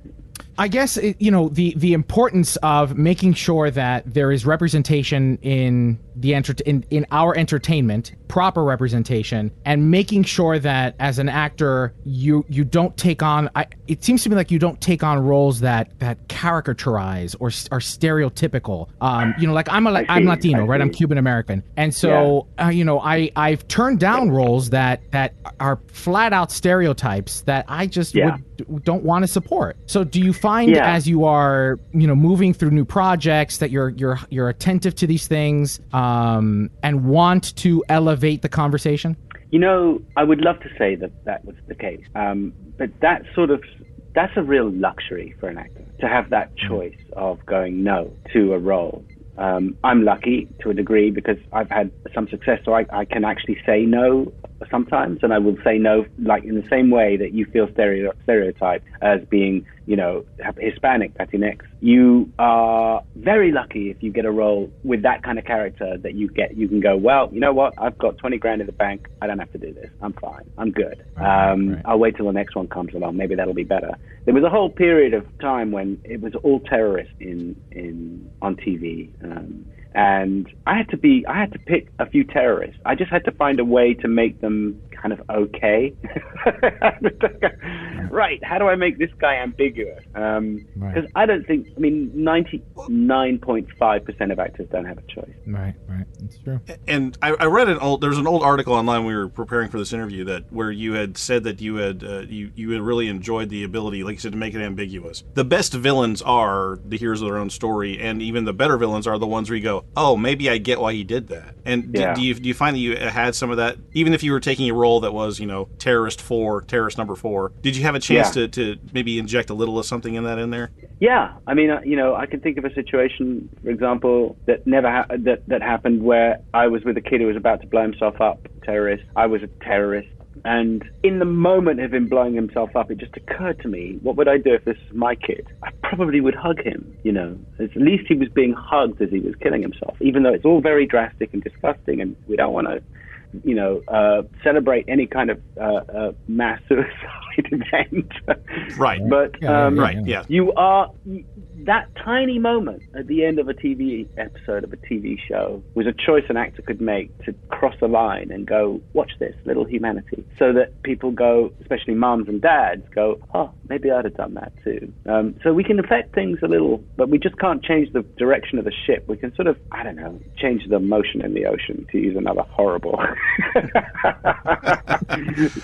I guess you know the the importance of making sure that there is representation in the enter- in, in our entertainment, proper representation, and making sure that as an actor you you don't take on. I, it seems to me like you don't take on roles that that caricaturize or are stereotypical. Um, you know, like I'm a see, Latino, right? I'm. Cuban American, and so uh, you know I I've turned down roles that that are flat out stereotypes that I just Yeah. would don't want to support. So do you find Yeah. as you are, you know, moving through new projects that you're you're you're attentive to these things um, and want to elevate the conversation? You know, I would love to say that that was the case, um, but that sort of that's a real luxury for an actor to have that choice of going no to a role. Um, I'm lucky to a degree because I've had some success, so I, I can actually say no sometimes, and I will say no like in the same way that you feel stereo, stereotyped as being, you know, Hispanic, Latinx. You are very lucky if you get a role with that kind of character that you get. You can go, well, you know what? I've got 20 grand in the bank. I don't have to do this. I'm fine. I'm good. Um, I'll wait till the next one comes along. Maybe that'll be better. There was a whole period of time when it was all terrorists in in on TV. Um, and I had to be, I had to pick a few terrorists. I just had to find a way to make them kind of okay. [laughs] right? How do I make this guy ambiguous? Because um, Right. I don't think, I mean, ninety-nine point five percent of actors don't have a choice. Right, right. That's true. and I, I read an old there's an old article online when we were preparing for this interview that where you had said that you had uh, you you had really enjoyed the ability like you said to make it ambiguous the best villains are the heroes of their own story and even the better villains are the ones where you go oh maybe i get why he did that and d- Yeah. do you do you find that you had some of that even if you were taking a role that was you know terrorist four terrorist number four did you have a chance Yeah. to, to maybe inject a little of something in that in there Yeah, I mean, uh, you know, I can think of a situation, for example, that never ha- that that happened where I was with a kid who was about to blow himself up, terrorist. I was a terrorist, and in the moment of him blowing himself up, it just occurred to me, what would I do if this was my kid? I probably would hug him. You know, at least he was being hugged as he was killing himself, even though it's all very drastic and disgusting, and we don't want to you know, uh, celebrate any kind of uh, uh, mass [laughs] suicide event. Right. But Yeah, yeah, um, yeah, Right, yeah. you are that tiny moment at the end of a TV episode of a TV show was a choice an actor could make to cross a line and go, watch this, little humanity, so that people go, especially moms and dads, go, oh, maybe I'd have done that too. Um, so we can affect things a little, but we just can't change the direction of the ship. We can sort of, I don't know, change the motion in the ocean to use another horrible. [laughs]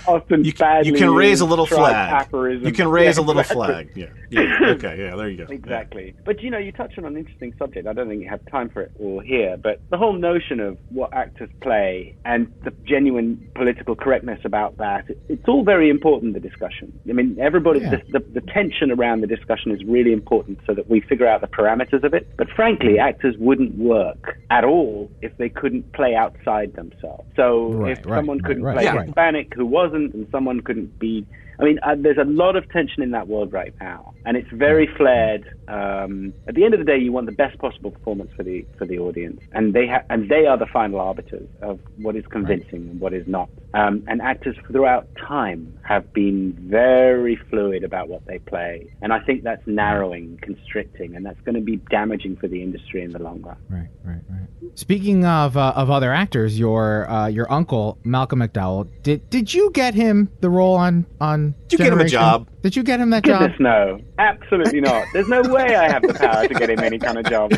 Often you, badly you can raise a little flag aphorism. you can raise Yeah, a little flag yeah yeah okay yeah there you go [laughs] Exactly. But you know, you touch on an interesting subject. I don't think you have time for it all here, but the whole notion of what actors play and the genuine political correctness about that, it- it's all very important, the discussion. I mean, everybody, Yeah. the, the, the tension around the discussion is really important so that we figure out the parameters of it. But frankly, actors wouldn't work at all if they couldn't play outside themselves. So Right, if right, someone right, couldn't play yeah. Hispanic who wasn't, and someone couldn't be. I mean, uh, there's a lot of tension in that world right now, and it's very flared. Um, at the end of the day, you want the best possible performance for the for the audience, and they ha- and they are the final arbiters of what is convincing and what is not. Um, and actors throughout time have been very fluid about what they play, and I think that's narrowing, constricting, and that's going to be damaging for the industry in the long run. Right, right, right. Speaking of uh, of other actors, your uh, your uncle Malcolm McDowell did did you get him the role on on? Did you get him a job? Did you get him that job? No, absolutely not. There's no way I have the power to get him any kind of job.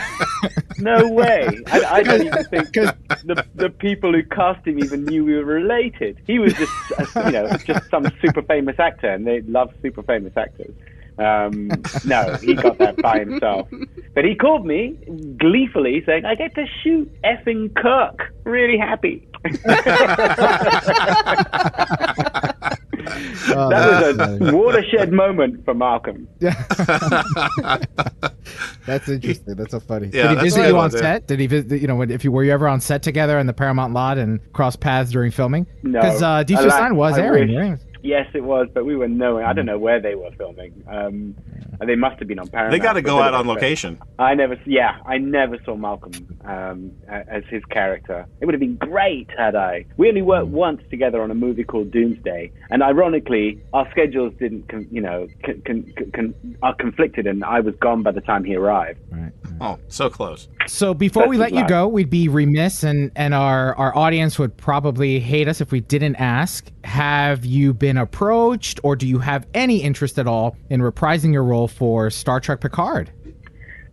No way. I, I don't even [laughs] think the the people who cast him even knew we were related. He was just a, you know just some super famous actor, and they love super famous actors. Um, no, he got that by himself. But he called me gleefully saying, "I get to shoot effing Kirk. Really happy." [laughs] [laughs] oh, Oh, that that's was a watershed moment for Malcolm. Yeah. [laughs] That's interesting. That's so funny. Yeah, Did he visit you on did. set? Did he visit? You know, when- if you were you ever on set together in the Paramount lot and cross paths during filming? No, because uh, Deep I like- Nine was I airing. wish- Yes, it was, but we were nowhere. I don't know where they were filming. Um, they must have been on Paramount. They got to go out on location. I never, yeah, I never saw Malcolm um, as his character. It would have been great had I. We only worked once together on a movie called Doomsday, and ironically, our schedules didn't, con- you know, con- con- con- are conflicted, and I was gone by the time he arrived. Right. Oh, so close. So before That's we let you life. go, we'd be remiss, and and our our audience would probably hate us if we didn't ask: Have you been approached, or do you have any interest at all in reprising your role for Star Trek Picard?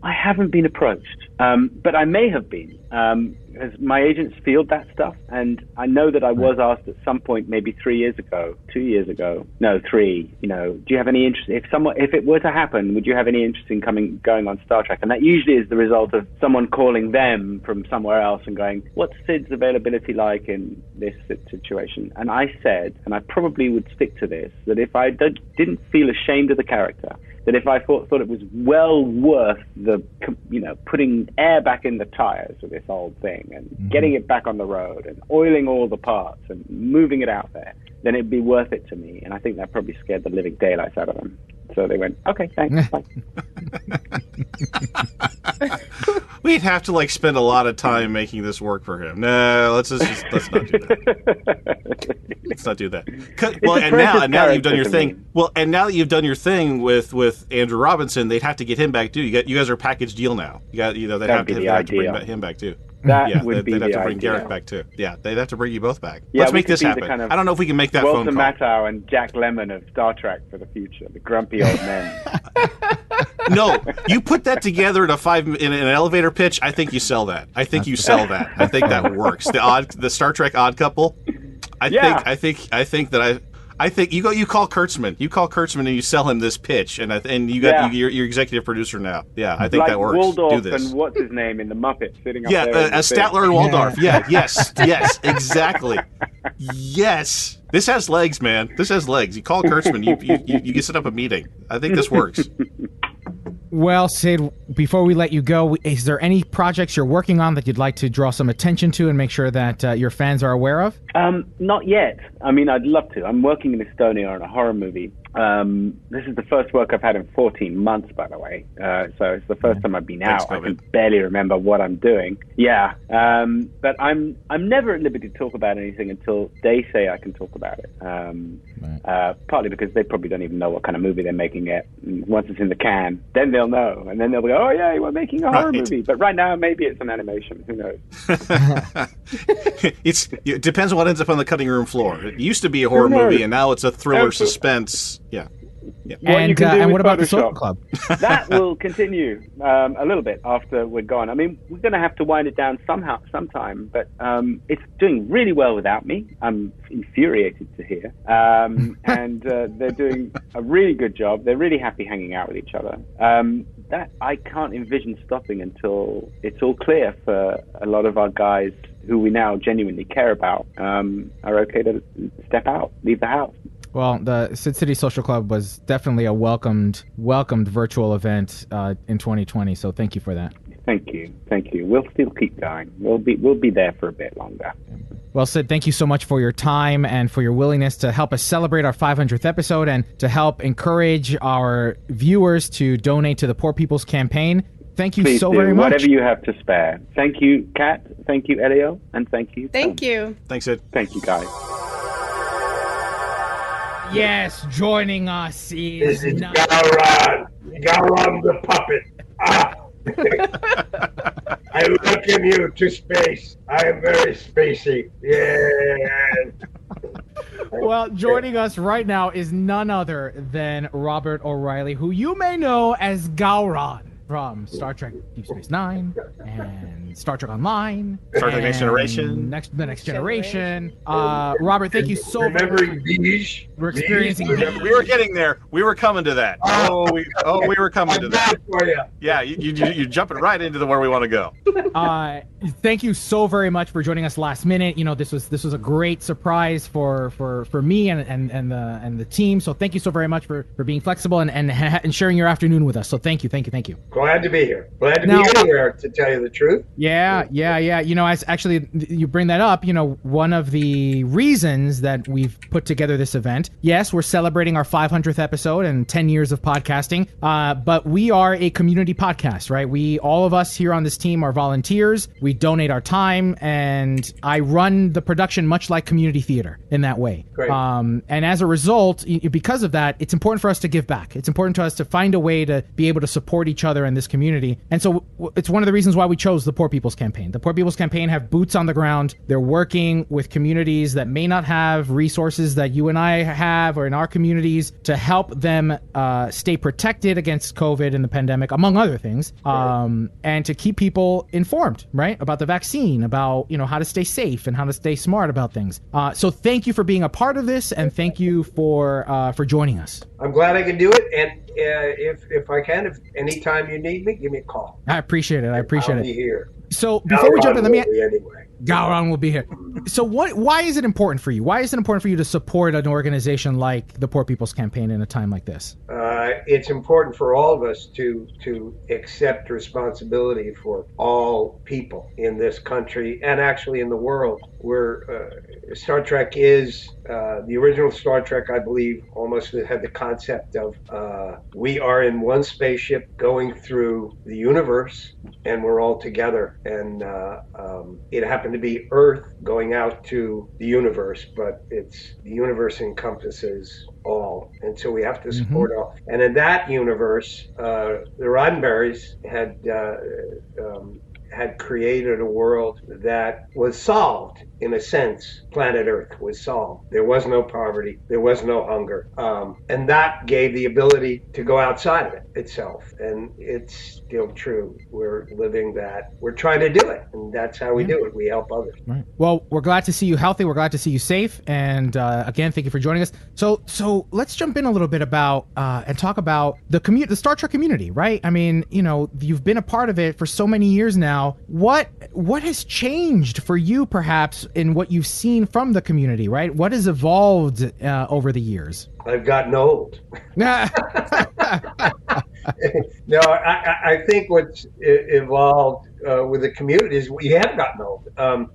I haven't been approached, um, but I may have been. Um, as my agents field that stuff, and I know that I was asked at some point, maybe three years ago, two years ago, no, three. You know, do you have any interest? If someone, if it were to happen, would you have any interest in coming, going on Star Trek? And that usually is the result of someone calling them from somewhere else and going, "What's Sid's availability like in this situation?" And I said, and I probably would stick to this, that if I did, didn't feel ashamed of the character, that if I thought thought it was well worth the you know putting air back in the tires of this old thing and mm-hmm. getting it back on the road and oiling all the parts and moving it out there, then it'd be worth it to me. And I think that probably scared the living daylights out of them. So they went, okay, thanks. bye. [laughs] We'd have to like spend a lot of time making this work for him. No, let's just, just let's not do that. [laughs] let's not do that. Well, and now and now that you've done your character to me. thing. Well, and now that you've done your thing with with Andrew Robinson, they'd have to get him back too. You got you guys are a package deal now. You got you know they'd have to, be the have to bring him back too. Mm-hmm. That yeah, would they'd, be they'd have the to bring ideal. Garak back too. Yeah, they'd have to bring you both back. Yeah, Let's make this happen. kind of I don't know if we can make that Walter phone call. Matthau and Jack Lemmon of Star Trek for the future, the grumpy old men. [laughs] no, you put that together in a five in an elevator pitch. I think you sell that. I think you sell that. I think that works. The odd, the Star Trek Odd Couple. I Yeah. think. I think. I think that I. I think you go. You call Kurtzman. You call Kurtzman and you sell him this pitch, and I, and you got Yeah. you, you're, you're executive producer now. Yeah, I think like that works. Waldorf Do this. and what's his name in the Muppets sitting up Yeah, there. uh, the. Statler and Waldorf. Yeah, yes, [laughs] yes, exactly. Yes, this has legs, man. This has legs. You call Kurtzman. You you, you, you set up a meeting. I think this works. [laughs] Well, Sid, before we let you go, is there any projects you're working on that you'd like to draw some attention to and make sure that uh, your fans are aware of? Um, not yet. I mean, I'd love to. I'm working in Estonia on a horror movie. Um, this is the first work I've had in 14 months, by the way. Uh, so it's the first time I've been Thanks, out. I can barely remember what I'm doing. Yeah. Um, but I'm I'm never at liberty to talk about anything until they say I can talk about it. Um, uh, partly because they probably don't even know what kind of movie they're making yet. And once it's in the can, then they'll know, and then they'll go, "Oh yeah, we're making a horror movie." But right now, maybe it's an animation. Who knows? [laughs] it's it depends on what ends up on the cutting room floor. It used to be a horror movie, and now it's a thriller Absolutely. suspense. Yeah, yeah. What and uh, and with what about the Photoshop. Social Club? [laughs] that will continue um, a little bit after we're gone. I mean, we're going to have to wind it down somehow, sometime, but um, it's doing really well without me. I'm infuriated to hear. Um, [laughs] and uh, they're doing a really good job. They're really happy hanging out with each other. Um, that I can't envision stopping until it's all clear for a lot of our guys who we now genuinely care about um, are okay to step out, leave the house. Well, the Sid City Social Club was definitely a welcomed, welcomed virtual event uh, in 2020. So thank you for that. Thank you, thank you. We'll still keep going. We'll be we'll be there for a bit longer. Well, Sid, thank you so much for your time and for your willingness to help us celebrate our 500th episode and to help encourage our viewers to donate to the Poor People's Campaign. Thank you Please so do, very much. whatever you have to spare. Thank you, Kat. Thank you, Elio, and thank you. Thank you. Thanks, Ed. Thank you, guys. Yes, joining us is, not- Gowron! Gowron the puppet! Ah! [laughs] I welcome you to space. I am very spacey. Yeah. Well, joining us right now is none other than Robert O'Reilly, who you may know as Gowron from Star Trek Deep Space Nine and and Star Trek Online, Star Trek Next Generation. next the Next Generation. Uh, Robert, thank you so much. Remembering beige. We're experiencing Beige, beige. We were getting there. We were coming to that. Oh, we oh we were coming to that. for you. Yeah, you you you're jumping right into the where we want to go. uh, thank you so very much for joining us last minute. You know, this was this was a great surprise for for for me and and and the and the team. So thank you so very much for for being flexible and and, and sharing your afternoon with us. So thank you, thank you, thank you. Glad to be here. Glad to Now- be anywhere, to tell you the truth. Yeah, yeah, yeah. You know, actually you bring that up, you know, one of the reasons that we've put together this event, yes, we're celebrating our 500th episode and 10 years of podcasting, uh, but we are a community podcast, right? We, all of us here on this team are volunteers. We donate our time, and I run the production much like community theater in that way. Great. Um, and as a result, because of that, it's important for us to give back. It's important to us to find a way to be able to support each other in this community. And so it's one of the reasons why we chose the Poor People's Campaign. The Poor People's Campaign have boots on the ground. They're working with communities that may not have resources that you and I have or in our communities to help them uh, stay protected against COVID and the pandemic, among other things, um, and to keep people informed, right, about the vaccine, about you know how to stay safe and how to stay smart about things. Uh, so thank you for being a part of this, and thank you for uh, for joining us. I'm glad I can do it, and if if I can, if anytime you need me, give me a call. I appreciate it. I appreciate I'll it. be here. So before we jump in, let me. Gowron be anyway. Gowron will be here. So what? Why is it important for you? Why is it important for you to support an organization like the Poor People's Campaign in a time like this? Uh, it's important for all of us to to accept responsibility for all people in this country and actually in the world. Where uh, Star Trek is uh, the original Star Trek, I believe, almost had the concept of uh, we are in one spaceship going through the universe, and we're all together. And uh, um, it happened to be Earth going out to the universe, but it's the universe encompasses all, and so we have to support all. And in that universe, uh, the Roddenberries had uh, um, had created a world that was solved in a sense. Planet Earth was solved. There was no poverty. There was no hunger, um, and that gave the ability to go outside of it itself. And it's still true. We're living that. We're trying to do it, and that's how we do it. We help others. Right. Well, we're glad to see you healthy. We're glad to see you safe. And uh, again, thank you for joining us. So, so let's jump in a little bit about uh, and talk about the community, the Star Trek community, right? I mean, you know, you've been a part of it for so many years now. What what has changed for you, perhaps, in what you've seen from the community, right? What has evolved uh, over the years? I've gotten old. [laughs] [laughs] no, I, I- think what's evolved uh, with the community is we have gotten old. Um,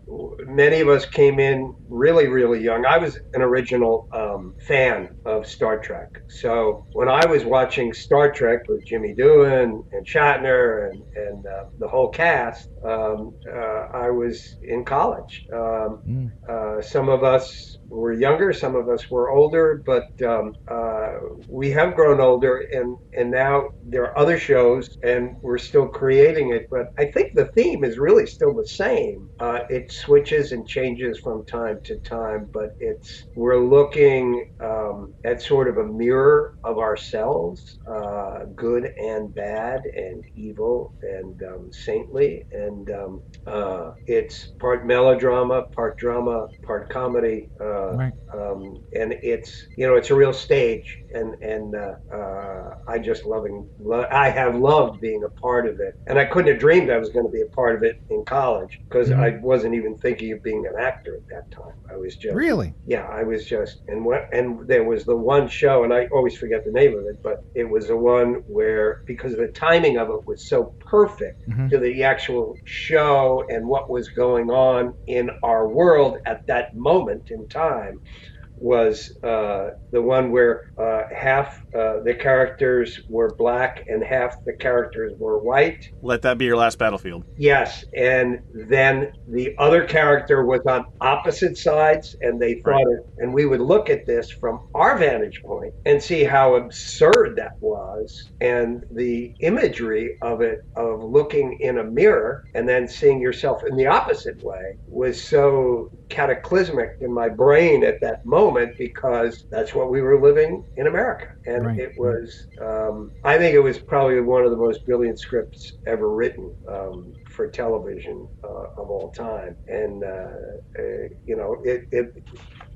many of us came in really, really young. I was an original um, fan of Star Trek. So when I was watching Star Trek with Jimmy Doohan and Shatner and, and uh, the whole cast, um, uh, I was in college. Um, uh, some of us were younger, some of us were older, but um, uh, we have grown older, and and now there are other shows, and we're still creating it. But I think the theme is really still the same. Uh, it switches and changes from time to time, but it's we're looking um, at sort of a mirror of ourselves, uh, good and bad, and evil and um, saintly, and um, uh, it's part melodrama, part drama, part comedy. Uh, Right. um, and it's you know it's a real stage and and uh, uh, I just loving lo- I have loved being a part of it and I couldn't have dreamed I was going to be a part of it in college because Mhm. I wasn't even thinking of being an actor at that time I was just Really? yeah I was just and what and there was the one show and I always forget the name of it but it was the one where because the timing of it was so perfect Mhm. to the actual show and what was going on in our world at that moment in time was uh, the one where uh, half uh, the characters were black and half the characters were white. Let that be your last battlefield. Yes, and then the other character was on opposite sides, and they thought it. And we would look at this from our vantage point and see how absurd that was, and the imagery of it of looking in a mirror and then seeing yourself in the opposite way was so cataclysmic in my brain at that moment because that's what we were living in America, and Right. it was. Um, I think it was probably one of the most brilliant scripts ever written. Um, for television uh, of all time. And uh, uh, you know, it, it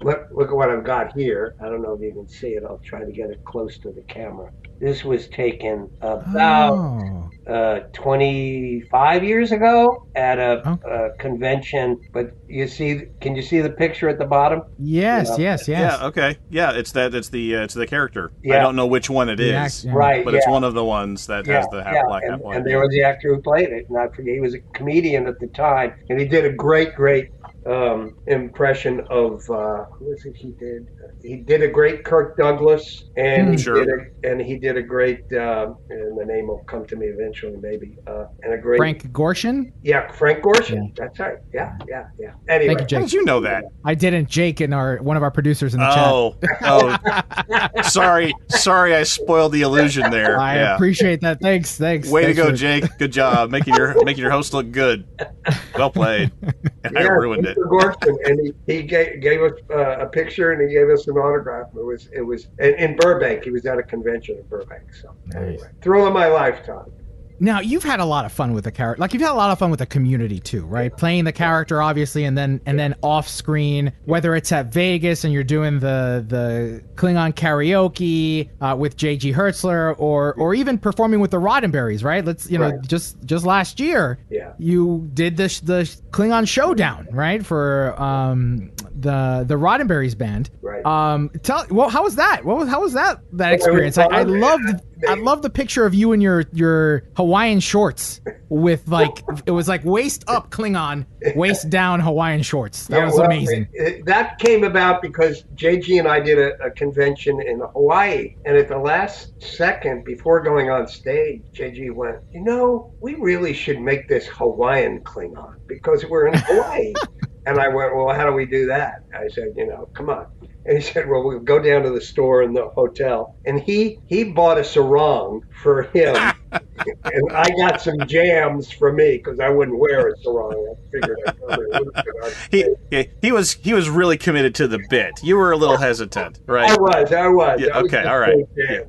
look look at what I've got here. I don't know if you can see it. I'll try to get it close to the camera. This was taken about Oh. uh, 25 years ago at a, a convention. But you see, can you see the picture at the bottom? Yes, Yeah. yes, yes. Yeah. Okay. Yeah. It's that. It's the. Uh, it's the character. I don't know which one it The is. act- yeah. Right, But it's one of the ones that has the half black, half and, white. and there was the actor who played it, and I forget he was a comedian at the time, and he did a great, great um, impression of uh, who was it? He did he did a great Kirk Douglas, and Hmm. he Sure. did a, and he did a great, uh, and the name will come to me eventually, maybe, uh, and a great Frank Gorshin? yeah, Frank Gorshin. That's right. Yeah, yeah, yeah. Anyway, Thank you, How did you know that? I didn't. Jake and our one of our producers in the Oh, oh, [laughs] sorry, sorry, I spoiled the illusion there. I yeah. appreciate that. Thanks, thanks. Way to go, for- Jake. Good job making your making your host look good. Well played. And [laughs] [laughs] I ruined it. Mr. Gorshin, and he, he gave, gave us uh, a picture and he gave us an autograph. It was it was in, in Burbank. He was at a convention in Burbank. So anyway, thrill of my lifetime. Now you've had a lot of fun with the character. Like you've had a lot of fun with the community too, right? Playing the character, obviously, and then and then off screen, whether it's at Vegas and you're doing the the Klingon karaoke uh, with J.G. Hertzler, or or even performing with the Roddenberries, right? Let's you know Right. just just last year, Yeah. you did this the Klingon showdown, right? For um the the Roddenberries band. Right. Um, tell well, how was that? What was how was that that experience? I, I loved I love the picture of you in your your Hawaiian shorts with like it was like waist up Klingon, waist down Hawaiian shorts. That Yeah, was well, amazing. it- it- that came about because JG and I did a, a convention in Hawaii, and at the last second before going on stage, JG went, "You know, we really should make this Hawaiian Klingon because we're in Hawaii." [laughs] and I went, "Well, how do we do that?" I said, "You know, come on." And he said, "Well, we'll go down to the store in the hotel." And he he bought a sarong for him, [laughs] and I got some jams for me because I wouldn't wear a sarong. I figured I probably would have been He, he he was he was really committed to the bit. You were a little hesitant, right? I was, I was. Yeah, I was okay, all right.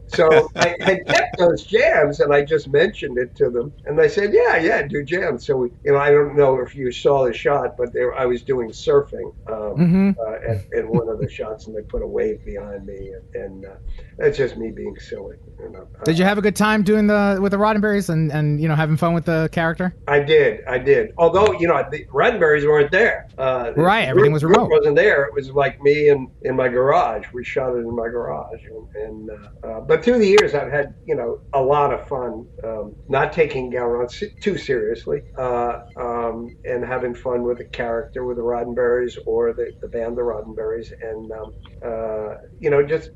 so. So I had kept those jams, and I just mentioned it to them, and they said, "Yeah, yeah, do jams." So we, you know, I don't know if you saw the shot, but there I was doing surfing um, Mhm. uh, at, at one of the shots, and they put a wave behind me, and, and uh, that's just me being silly. You know. Did you have a good time doing the with the Roddenberries and and you know having fun with the character? I did, I did. Although you know the Roddenberries weren't there. Uh, Right, everything was remote. Wasn't there. It was like me and in my garage. We shot it in my garage, and, and uh, uh, but through the years, I've had you know a lot of fun. Um, not taking Gowron se- too seriously, uh, um, and having fun with the character, with the Roddenberries or the, the band, the Roddenberries, and um, uh, you know just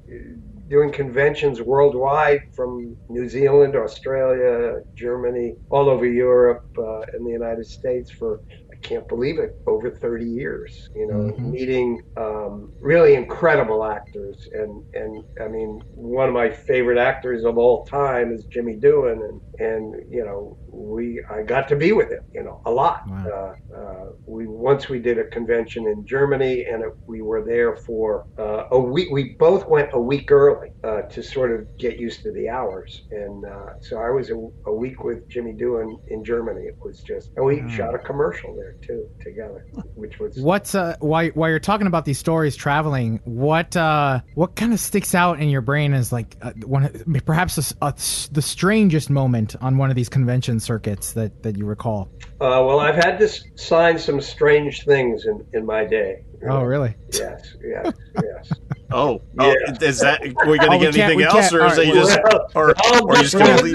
doing conventions worldwide from New Zealand, Australia, Germany, all over Europe, uh, and the United States for can't believe it over 30 years. You know, Mhm. meeting um, really incredible actors, and and I mean one of my favorite actors of all time is Jimmy Doohan, and and you know we I got to be with him, you know, a lot. Wow. Uh, uh, we once we did a convention in Germany, and it, we were there for uh, a week. We both went a week early uh, to sort of get used to the hours, and uh, so I was a, a week with Jimmy Doohan in Germany. It was just, and we shot a commercial there too together, which was What's uh while while you're talking about these stories traveling, what uh what kind of sticks out in your brain as like uh, one of- perhaps a a the strangest moment on one of these convention circuits that that you recall? Uh, well, I've had to sign some strange things in, in my day. Oh, really? Yes, yes, yes. [laughs] Oh, oh, is that are we going Oh, to we get anything else, or is all that right, just, well, or, I'll [laughs] oh, or you just going to leave?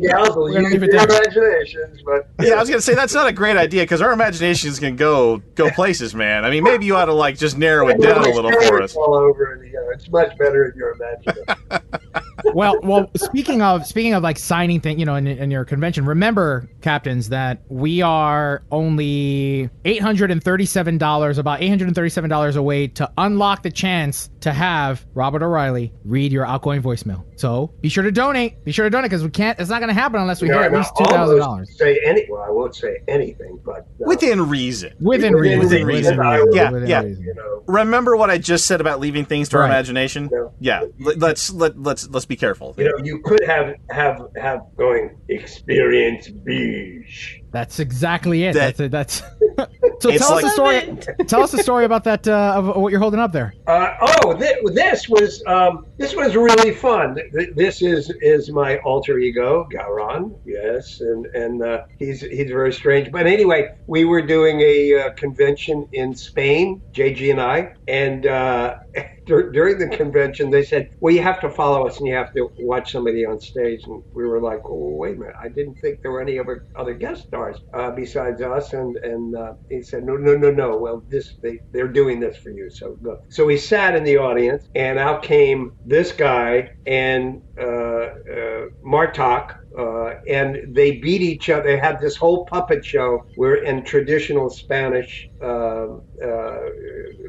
yeah, I'll We're gonna use [laughs] leave it your imaginations, but Yeah, I was gonna say that's not a great idea because our imaginations can go go places, man. I mean, maybe you ought to like just narrow it down a little for us. All over, and, you know, it's much better if you're imagining. well, well. Speaking of speaking of like signing thing, you know, in, in your convention, remember, captains, that we are only eight hundred and thirty-seven dollars, about eight hundred and thirty-seven dollars away to unlock the chance to have Robert O'Reilly read your outgoing voicemail. So be sure to donate. Be sure to donate because we can't. It's not going to happen unless we You know, hit at least $2,000. Say any? Well, I won't say anything, but uh, Within reason. within reason. Within reason. I will, Yeah, within yeah. reason. You know, Remember what I just said about leaving things to our imagination? No. Yeah, let- let's let let's let's be careful. You know, you could have have have going experience beige. That's exactly it. That- that's it. That's [laughs] so It's tell us like- a story. tell us a story about that uh, of what you're holding up there. Uh, oh, th- this was um, this was really fun. This is is my alter ego, Gowron. Yes, and and uh, he's he's very strange. But anyway, we were doing a uh, convention in Spain, JG and I, and uh, [laughs] dur- during the convention, they said, "Well, you have to follow us, and you have to watch somebody on stage." And we were like, "Oh, wait a minute! I didn't think there were any other other guest stars uh, besides us." And and uh, he said, "No, no, no, no. Well, this they they're doing this for you. So go." So we sat in the audience, and out came this guy and uh, uh, Martok. Uh, and they beat each other. They had this whole puppet show where in traditional Spanish uh, uh,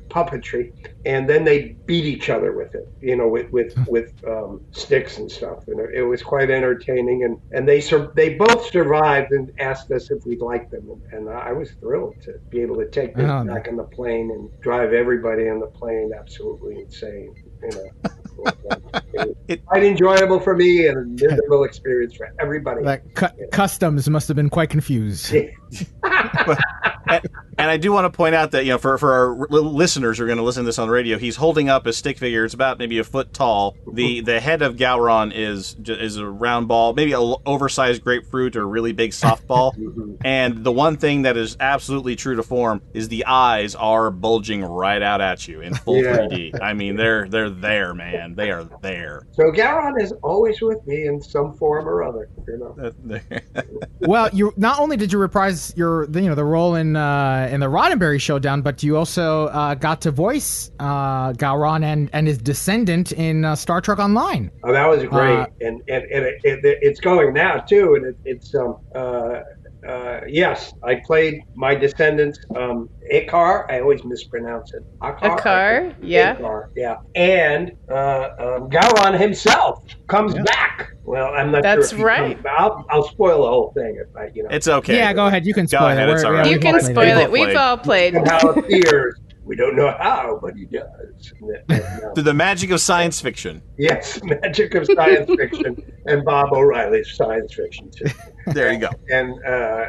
puppetry, and then they beat each other with it, you know, with with [laughs] with um, sticks and stuff. And it, it was quite entertaining. And and they sur- they both survived and asked us if we'd like them, and, and I was thrilled to be able to take them Oh, back on the plane and drive everybody on the plane absolutely insane. You know. [laughs] it [laughs] quite enjoyable for me and a miserable experience for everybody. That cu- customs must have been quite confused. [laughs] And I do want to point out that you know, for for our listeners who are going to listen to this on the radio, he's holding up a stick figure. It's about maybe a foot tall. the The head of Gowron is is a round ball, maybe a l- oversized grapefruit or a really big softball. [laughs] and the one thing that is absolutely true to form is the eyes are bulging right out at you in full Yeah. 3D. I mean, they're they're there, man. They are there. So Gowron is always with me in some form or other. You know. [laughs] well, you not only did you reprise your the, you know the role in uh, in the Roddenberry Showdown, but you also uh, got to voice uh, Gowron and and his descendant in uh, Star Trek Online. Oh, that was great, Uh, and and, and it, it, it's going now too, and it, it's um uh, yes, I played my descendants um Akar. I always mispronounce it. Akar. Akar, yeah. Akar, yeah, and uh, um, Gowron himself comes back. Well, I'm not That's sure. if right. comes- I'll I'll spoil the whole thing if I you know. It's okay. Yeah, go ahead. You can Go spoil ahead, it. it's We're- all right. we- You we can both played spoil it. it. We've all played. And how it [laughs] appears. We don't know how, but he does. [laughs] Through the magic of science fiction. Yes, [laughs] magic of science fiction, and Bob O'Reilly's science fiction too. There you go. And uh,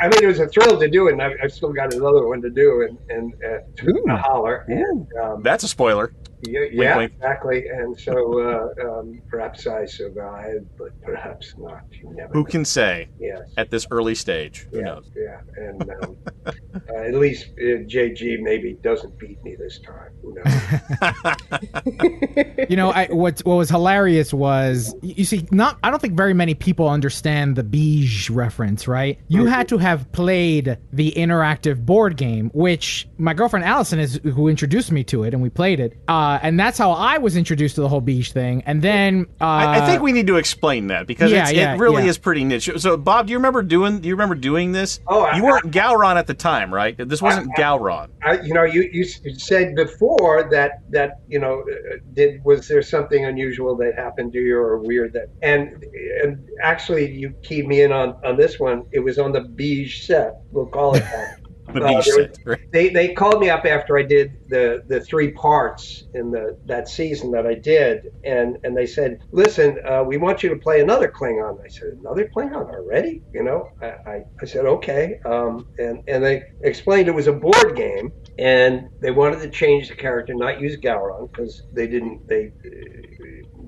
I mean, it was a thrill to do it, and I've, I've still got another one to do, and and uh, to holler. And, um, That's a spoiler. Yeah, yeah wink. exactly. And so uh, um, perhaps I survived, but perhaps not. You never. Who know. can say Yes. at this early stage? Who Yeah, knows? yeah, and [laughs] um, uh, at least uh, JG maybe doesn't beat me this time. Who knows? [laughs] you know, I, what what was hilarious was you you see, not I don't think very many people understand the Beige reference, right? You had to have played the interactive board game, which my girlfriend Allison is who introduced me to it, and we played it, uh, and that's how I was introduced to the whole Beige thing. And then uh, I, I think we need to explain that because yeah, it's, yeah, it really yeah. is pretty niche. So, Bob, do you remember doing? Do you remember doing this? Oh, I- you weren't Gowron at the time, right? This wasn't Gowron. I, you know, you, you said before that that you know, uh, did was there something unusual that happened to you or weird that? And and actually, you keyed me in on on this one. It was on the beige set. We'll call it that. Uh, beach was- set. right? They they called me up after I did the the three parts in the that season that I did, and and they said, listen, uh, we want you to play another Klingon. I said, another Klingon already? You know, I I, I said okay, um, and and they explained it was a board game, and they wanted to change the character, not use Gowron because they didn't they.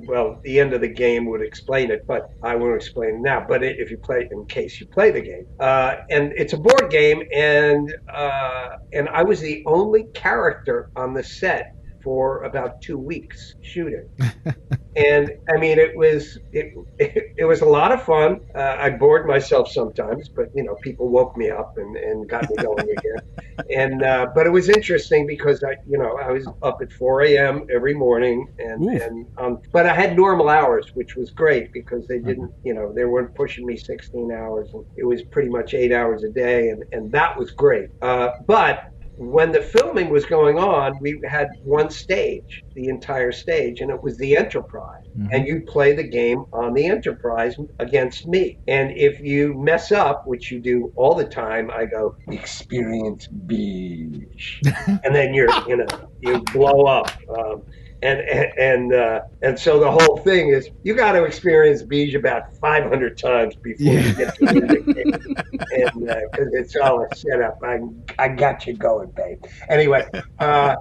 Well, the end of the game would explain it, but I won't explain it now. But if you play, in case you play the game, uh, and it's a board game, and uh, and I was the only character on the set for about two weeks shooting, [laughs] and I mean it was it it, [laughs] it was a lot of fun. Uh, I bored myself sometimes, but you know people woke me up and, and got me going [laughs] again. And uh, but it was interesting because I you know I was up at 4 a.m. every morning, and and um, but I had normal hours, which was great because they didn't you know they weren't pushing me 16 hours, and it was pretty much eight hours a day, and and that was great. Uh, but when the filming was going on, we had one stage, the entire stage, and it was the Enterprise. And you play the game on the Enterprise against me. And if you mess up, which you do all the time, I go, experience beige. [laughs] and then you're, you know, you blow up. Um, and and and, uh, and so the whole thing is you got to experience Beige about 500 times before you get to the and because it's all a setup. I I got you going, babe. Anyway, uh,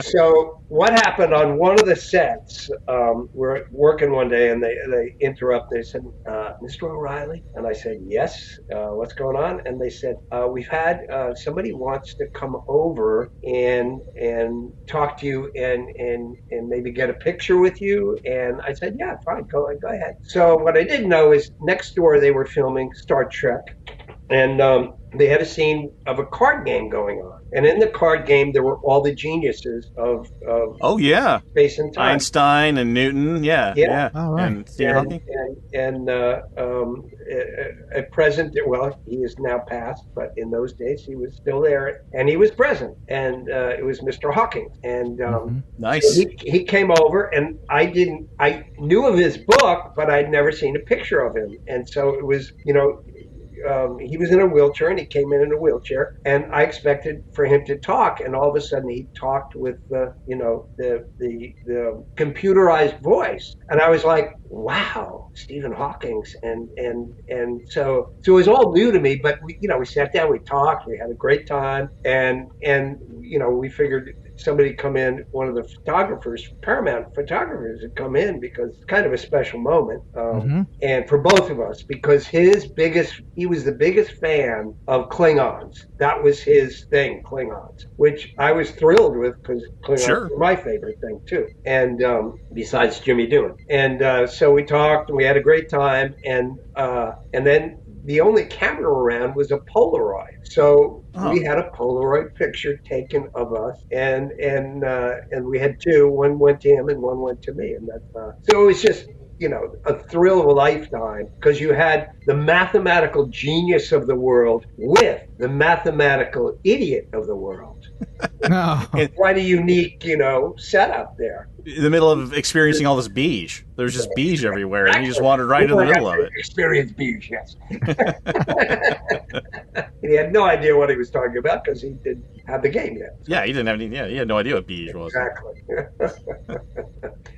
so what happened on one of the sets? Um, we're working one day, and they they interrupt. They said, uh, "Mr. O'Reilly," and I said, "Yes. Uh, what's going on?" And they said, uh, "We've had uh, somebody wants to come over and and talk to you and and and maybe get a picture with you." And I said, "Yeah, fine. Go go ahead." So what I didn't know is next door they were filming Star Trek, and um, they had a scene of a card game going on. And in the card game, there were all the geniuses of, of Oh yeah, space and time. Einstein and Newton. Yeah, yeah, yeah. and Stephen and, and, and uh, um, at- at present, well, he is now passed, but in those days he was still there, and he was present, and uh, it was Mr. Hawking, and um, Nice. so he, he came over, and I didn't, I knew of his book, but I'd never seen a picture of him, and so it was, you know, um, he was in a wheelchair and he came in in a wheelchair and I expected for him to talk and all of a sudden he talked with the you know the the the computerized voice. And I was like wow Stephen Hawking's and and and so so it was all new to me but we you know we sat down we talked we had a great time and and you know we figured somebody come in one of the photographers paramount photographers had come in because it's kind of a special moment um, and for both of us because his biggest he was the biggest fan of klingons that was his thing klingons which i was thrilled with because klingons Sure. were my favorite thing too and um, besides jimmy Doohan. and uh, so we talked and we had a great time and uh, and then the only camera around was a Polaroid. So we had a Polaroid picture taken of us, and and uh, and we had two. One went to him, and one went to me, and that. Uh, so it was just you know a thrill of a lifetime because you had the mathematical genius of the world with the mathematical idiot of the world. [laughs] No. Quite a unique, you know, setup there. In the middle of experiencing all this beige, there was just beige everywhere, and you just wandered right into the middle of it. Experience beige, yes. [laughs] he had no idea what he was talking about because he didn't have the game yet. Yeah, he didn't have any. Yeah, he had no idea what beige was. Exactly. [laughs]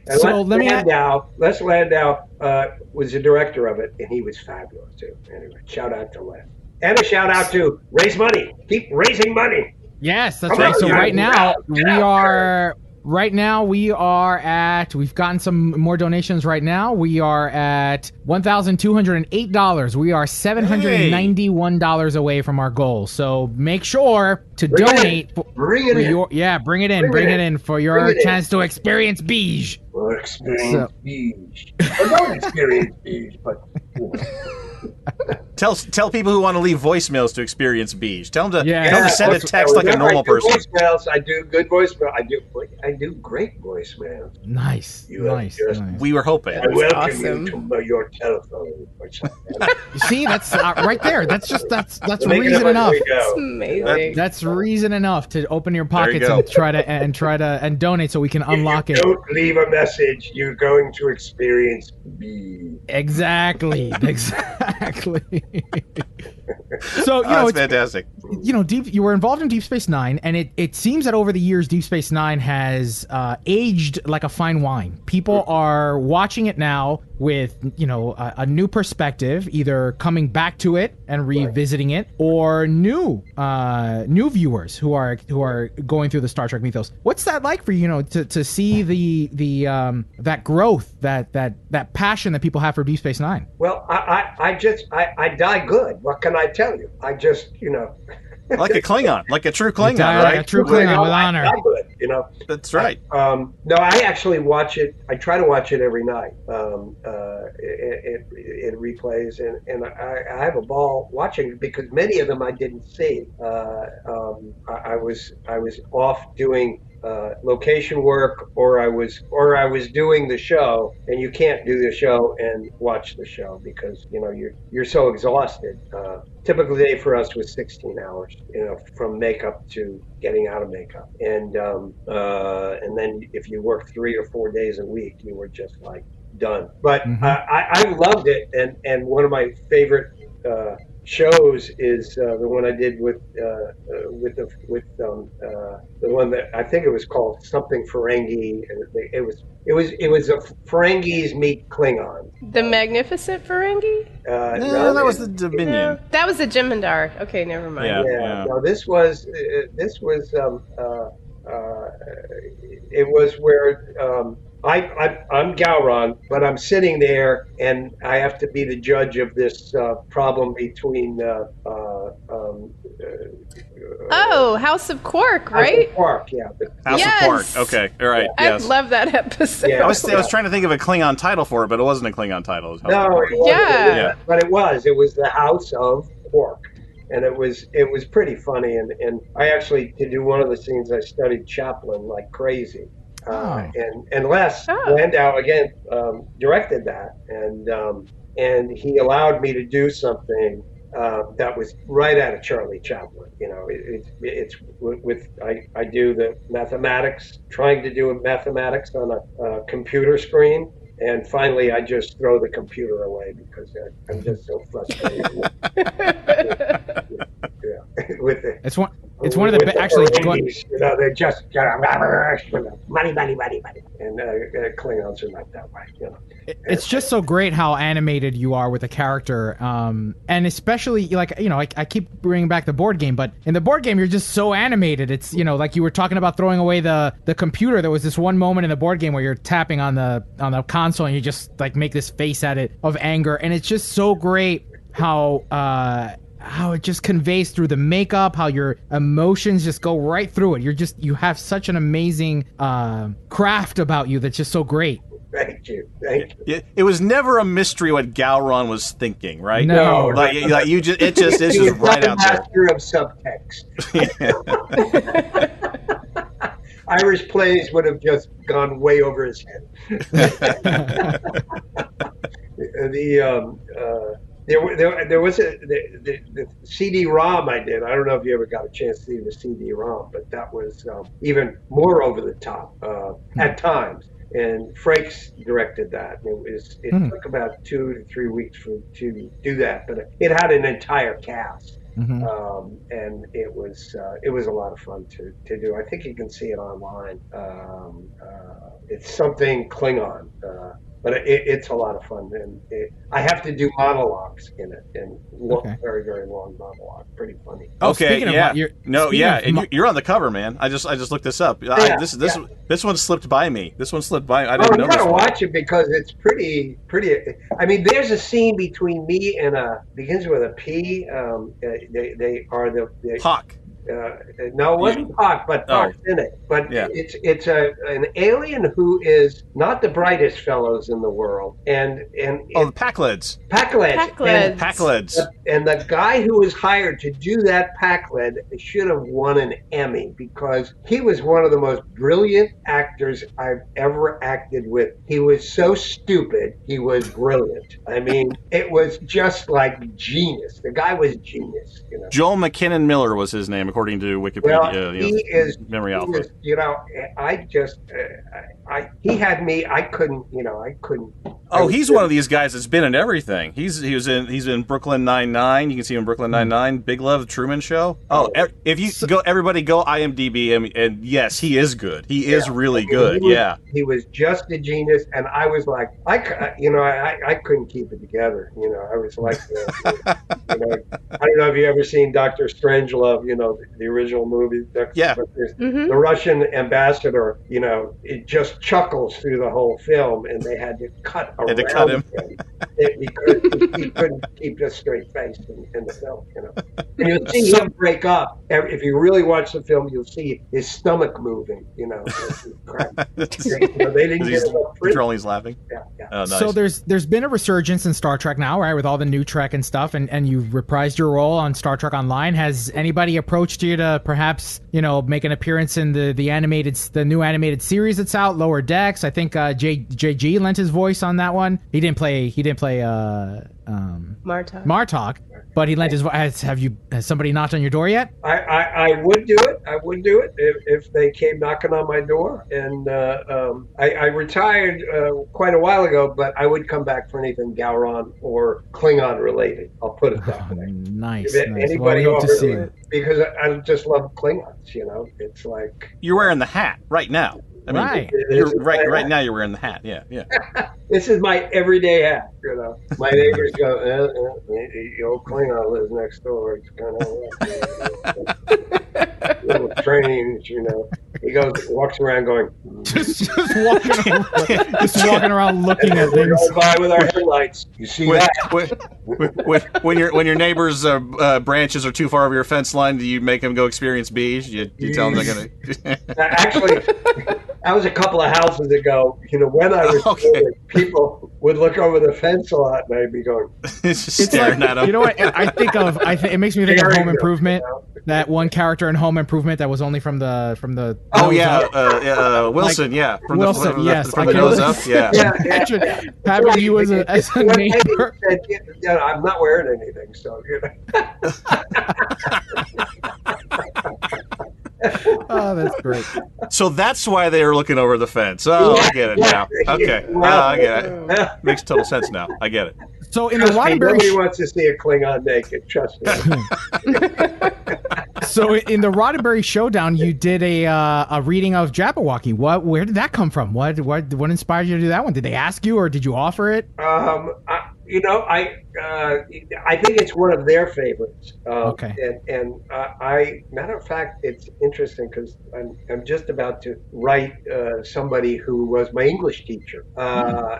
and So Les let me- Landau, Les Landau uh, was the director of it, and he was fabulous too. Anyway, shout out to Les. And a shout out to raise money. Keep raising money. Yes, that's Come right. on, So right now Get we out are right now we are at we've gotten some more donations right now. We are at one thousand two hundred and eight dollars. We are seven hundred and ninety one dollars away from our goal. So make sure to Bring it in. donate. for- Bring it in. your- yeah, bring it in. Bring Bring, it it in. in for your it chance to experience beige. Or experience So- beige. Or don't experience beige, but you know. [laughs] [laughs] Tell tell people who want to leave voicemails to experience beige. Tell them to Yeah. tell them to send a that's- text like a whenever I normal do person. Voicemails, I do good voicemail. I do. I do great voicemails. Nice, You have nice, just- nice. We were hoping. I welcome awesome. you to your telephone. or something. [laughs] See, that's uh, right there. That's just that's that's Make reason enough. we go. It's amazing. That's reason enough to open your pockets go. and try to and try to and donate so we can unlock if it. Don't leave a message. You're going to experience beige. Exactly. [laughs] Exactly. Exactly. [laughs] so you [laughs] Oh, know, that's it's, fantastic. you know, deep. You were involved in Deep Space Nine, and it, it seems that over the years, Deep Space Nine has uh, aged like a fine wine. People are watching it now with you know a, a new perspective, either coming back to it and revisiting it, or new uh, new viewers who are who are going through the Star Trek mythos. What's that like for you? You know, to, to see the the um, that growth, that that that passion that people have for Deep Space Nine. Well, I, I, I just, I, I die good. What can I tell you? I just, you know. [laughs] Like a Klingon, like a true Klingon, die like a true Klingon with I honor. die good, you know. That's right. Um, no, I actually watch it. I try to watch it every night. Um, uh, it, it, it replays, and, and I, I have a ball watching it because many of them I didn't see. Uh, um, I, I was I was off doing uh, location work, or I was or I was doing the show, and you can't do the show and watch the show because you know you're you're so exhausted. Uh, typical day for us was 16 hours, you know, from makeup to getting out of makeup, and um, uh, and then if you work three or four days a week, you were just like done. But Mhm. I, I I loved it, and and one of my favorite uh, shows is uh, the one I did with uh, uh, with the with um, uh, the one that I think it was called something Ferengi. and It, it was it was it was a Ferengis meet Klingon. The Magnificent Ferengi? Uh, No, that was the Dominion. That was a Jem'Hadar. Okay, never mind. yeah. No, this was uh, this was um, uh, uh, it was where um, I, I I'm Gowron, but I'm sitting there and I have to be the judge of this uh, problem between uh, uh, um, Oh, House of Quark, right? House of Quark, yeah. the- House Yes! of Quark. Okay, all right. I Yes. love that episode. I was I was trying to think of a Klingon title for it, but it wasn't a Klingon title. It was House of No, Quark. it wasn't. Yeah. Yeah. but it was. It was the House of Quark, and it was it was pretty funny. And, and I actually to do one of the scenes, I studied Chaplin like crazy. Uh, and and Les Landau again um, directed that, and um, and he allowed me to do something uh, that was right out of Charlie Chaplin. You know, it, it, it's with, with I, I do the mathematics, trying to do mathematics on a, uh computer screen, and finally I just throw the computer away because I, I'm just so frustrated. with, [laughs] yeah, [laughs] [laughs] with it. It's one. It's one of the With be- actually. go- you know, they're just money, money, money, money, and uh, uh, Klingons are not that way. You know. it's just so great how animated you are with a character um and especially like you know I, I keep bringing back the board game but in the board game you're just so animated it's you know like you were talking about throwing away the the computer there was this one moment in the board game where you're tapping on the on the console and you just like make this face at it of anger and it's just so great how uh how it just conveys through the makeup how your emotions just go right through it you're just you have such an amazing uh craft about you that's just so great Thank you, thank you. Yeah, it was never a mystery what Gowron was thinking, right? No. like, like you just it just it's He just right out a there. master of subtext. [laughs] Irish plays would have just gone way over his head. [laughs] [laughs] the um, uh, there, there, there was a the, the, the CD-ROM I did. I don't know if you ever got a chance to see the CD-ROM, but that was um, even more over the top uh, at times. And Frakes directed that. It was it Hmm. took about two to three weeks for to do that, but it had an entire cast Mhm. um, and it was uh, it was a lot of fun to, to do. I think you can see it online. Um, uh, it's something Klingon, uh, but it, it's a lot of fun, and it, I have to do monologues in it, and lo- Okay. very very long monologue, pretty funny. Oh, Okay, speaking of yeah, mo- you're- no, yeah, and mo- you- you're on the cover, man. I just I just looked this up. I, Yeah, this this yeah. this one slipped by me. This one slipped by. I Oh, didn't you know this gotta one. watch it because it's pretty, pretty. I mean, there's a scene between me and a begins with a P. Um, uh, they, they are the, the Hawk. Uh, no, it wasn't Hawk, but Oh. In it. But Yeah. it's it's a an alien who is not the brightest fellows in the world, and and Oh, the Packleds. Packled. Packleds. Packleds. And the guy who was hired to do that Packled should have won an Emmy because he was one of the most brilliant actors I've ever acted with. He was so stupid, he was brilliant. I mean, it was just like genius. The guy was genius, you know. Joel McKinnon Miller was his name, according to Wikipedia. Well, you know, he is memory he alpha. is, you know, I just, uh, I, he had me. I couldn't, you know, I couldn't. Oh, he's one of these guys that's been in everything. He's he was in he's in Brooklyn Nine Nine. You can see him in Brooklyn Nine Nine, Big Love, Truman Show. Oh, e- if you go, everybody go IMDb, and, and yes, he is good. He is really He good. was- Yeah. he was just a genius, and I was like, I, you know, I, I couldn't keep it together. You know, I was like, uh, [laughs] you know, I don't know if you ever seen Doctor Strangelove. You know, the, the original movie. Doctor- Yeah. but there's- Mhm. The Russian ambassador, you know, it just chuckles through the whole film, and they had to cut around Had to cut him. It- because he couldn't keep a straight face in, in the film. You know, and you'll see him break up. If you really watch the film, you'll see his stomach moving. You know, crap. You know, they didn't He's get enough print. He's laughing. Yeah, yeah. Oh, nice. So there's there's been a resurgence in Star Trek now, right? With all the new Trek and stuff, and and you've reprised your role on Star Trek Online. Has anybody approached you to perhaps you know make an appearance in the the animated the new animated series that's out, Lower Decks? I think uh, J JG lent his voice on that one. He didn't play. He didn't play. Uh, um, Marta. Martok. but he lent his voice. Have you? Has somebody knocked on your door yet? I, I, I would do it. I would do it if, if they came knocking on my door. And uh, um, I, I retired uh, quite a while ago, but I would come back for anything Gowron or Klingon related. I'll put it that [laughs] way. Nice. If nice. anybody well, we to see it, it. because I, I just love Klingons. You know, it's like You're wearing the hat right now. I mean, Right. You're, This is right, right now you're wearing the hat. Yeah, yeah. [laughs] this is my everyday hat. You know, my neighbors go, eh, eh, the old Klingon lives next door. It's kind of little trains. You know, he goes walks around going. just, just walking, around, [laughs] just walking around looking at We're things. going by with our headlights. You see When, that? when, when, when your when your neighbors' uh, uh, branches are too far over your fence line, do you make them go experience bees? You, you tell them they're gonna. [laughs] Actually, that was a couple of houses ago. You know, when I was [laughs] Okay. little, people would look over the fence a lot, and I'd be going, [laughs] it's just It's staring like, at them. you know what? I think of. I th- it makes me think of Staring Home them, Improvement. you know? That one character in Home Improvement that was only from the from the. Oh yeah, uh, yeah, uh, Wilson. yeah, from Wilson, the, from yes, the, from I the can- nose up. Yeah. [laughs] Yeah, yeah. Imagine having you as a, as a One day he neighbor. said, "Yeah, I'm not wearing anything, so you know. [laughs] Oh, that's great. So that's why they were looking over the fence. Oh, I get it now. Okay, oh, I get it. Makes total sense now. I get it. So in the Trust me, nobody wants to see a Klingon naked. Trust me. [laughs] [laughs] so in the Roddenberry Showdown, you did a uh, a reading of Jabberwocky. What? Where did that come from? What? What? What inspired you to do that one? Did they ask you, or did you offer it? Um, I, you know, I uh, I think it's one of their favorites. Uh, Okay. And and uh, I, matter of fact, it's interesting because I'm I'm just about to write uh, somebody who was my English teacher, uh,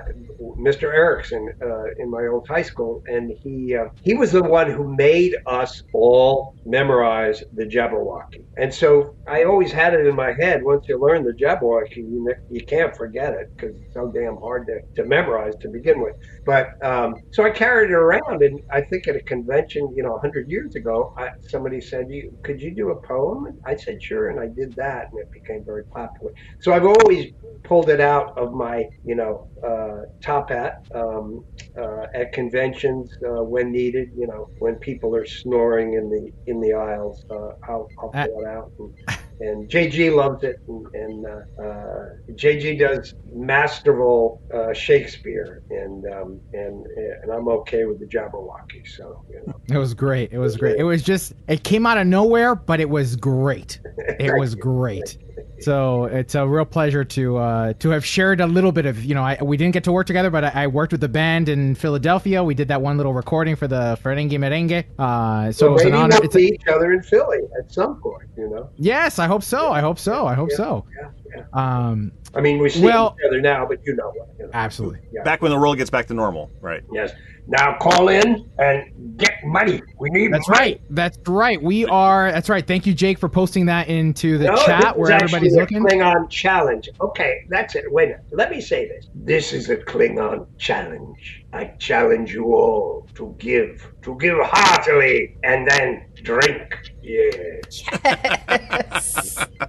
Mr. Erickson, uh, in my old high school, and he uh, he was the one who made us all memorize the Jabberwocky. And so I always had it in my head. Once you learn the Jabberwocky, you you can't forget it because it's so damn hard to, to memorize to begin with. But um, so I carried it around, and I think at a convention, you know, hundred years ago, I, somebody said, "You could you do a poem?" And I said, "Sure," and I did that, and it became very popular. So I've always pulled it out of my, you know, uh, top hat um, uh, at conventions uh, when needed. You know, when people are snoring in the in the aisles, uh, I'll, I'll pull it out. And, and JG loves it, and, and uh, uh, JG does masterful uh, Shakespeare, and um, and and I'm okay with the Jabberwocky. So you know. It was great. It was great. It was just it came out of nowhere, but it was great. It was [laughs] great. So it's a real pleasure to uh, to have shared a little bit of you know I, we didn't get to work together, but I, I worked with the band in Philadelphia. We did that one little recording for the Ferengi Merengue. Uh, so So it was an honor. we'll It's a- see each other in Philly at some point. You know. yes, I hope so. I hope so. I hope so. Yeah, yeah. Um, I mean, we see Well- each other now, but you know what. You know. absolutely. Yeah. Back when the world gets back to normal, right? Yes. Now call in and get money. We need That's money. right. That's right. We are. That's right. Thank you, Jake, for posting that into the No, chat is where everybody's actually looking. a Klingon challenge. Okay, that's it. Wait a minute. Let me say this. This is a Klingon challenge. I challenge you all to give, to give heartily, and then drink. Yeah.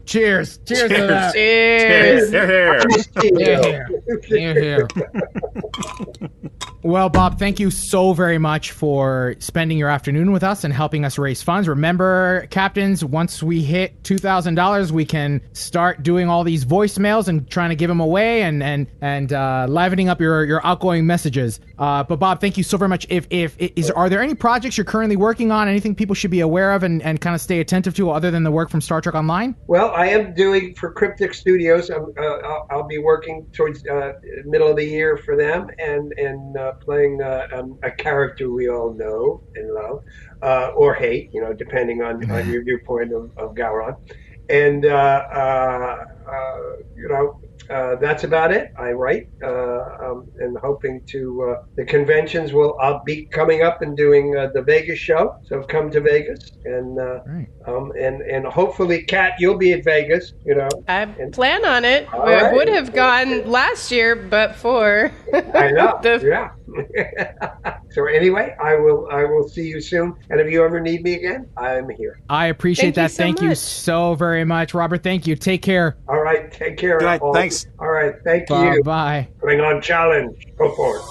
Cheers. Cheers to that. Cheers. Here, here. Here, here. Here, here. Well, Bob, thank you so very much for spending your afternoon with us and helping us raise funds. Remember, captains, once we hit two thousand dollars, we can start doing all these voicemails and trying to give them away and and and uh, livening up your your outgoing messages. Uh, but Bob, thank you so very much. If if is are there any projects you're currently working on? Anything people should be aware of and, and kind of stay attentive to, other than the work from Star Trek Online? Well, I am doing for Cryptic Studios. I'm, uh, I'll, I'll be working towards uh, middle of the year for them, and and uh, playing uh, um, a character we all know and love, uh, or hate, you know, depending on, on your viewpoint of, of Gowron. And uh, uh, uh, you know, uh, that's about it. I write uh, um, and hoping to uh, the conventions will. I'll be coming up and doing uh, the Vegas show, so come to Vegas and uh, Right. um, and and hopefully, Kat, you'll be at Vegas. You know, I plan on it. I right. would have gone last year, but for I know. [laughs] the yeah. [laughs] so anyway, I will I will see you soon. And if you ever need me again, I'm here. I appreciate Thank you that. so thank you so very much, Robert. Thank you. Take care. All right. Take care. Good night. all. Thanks. All right. Thank Bye you. bye. Bring on challenge. Go for it.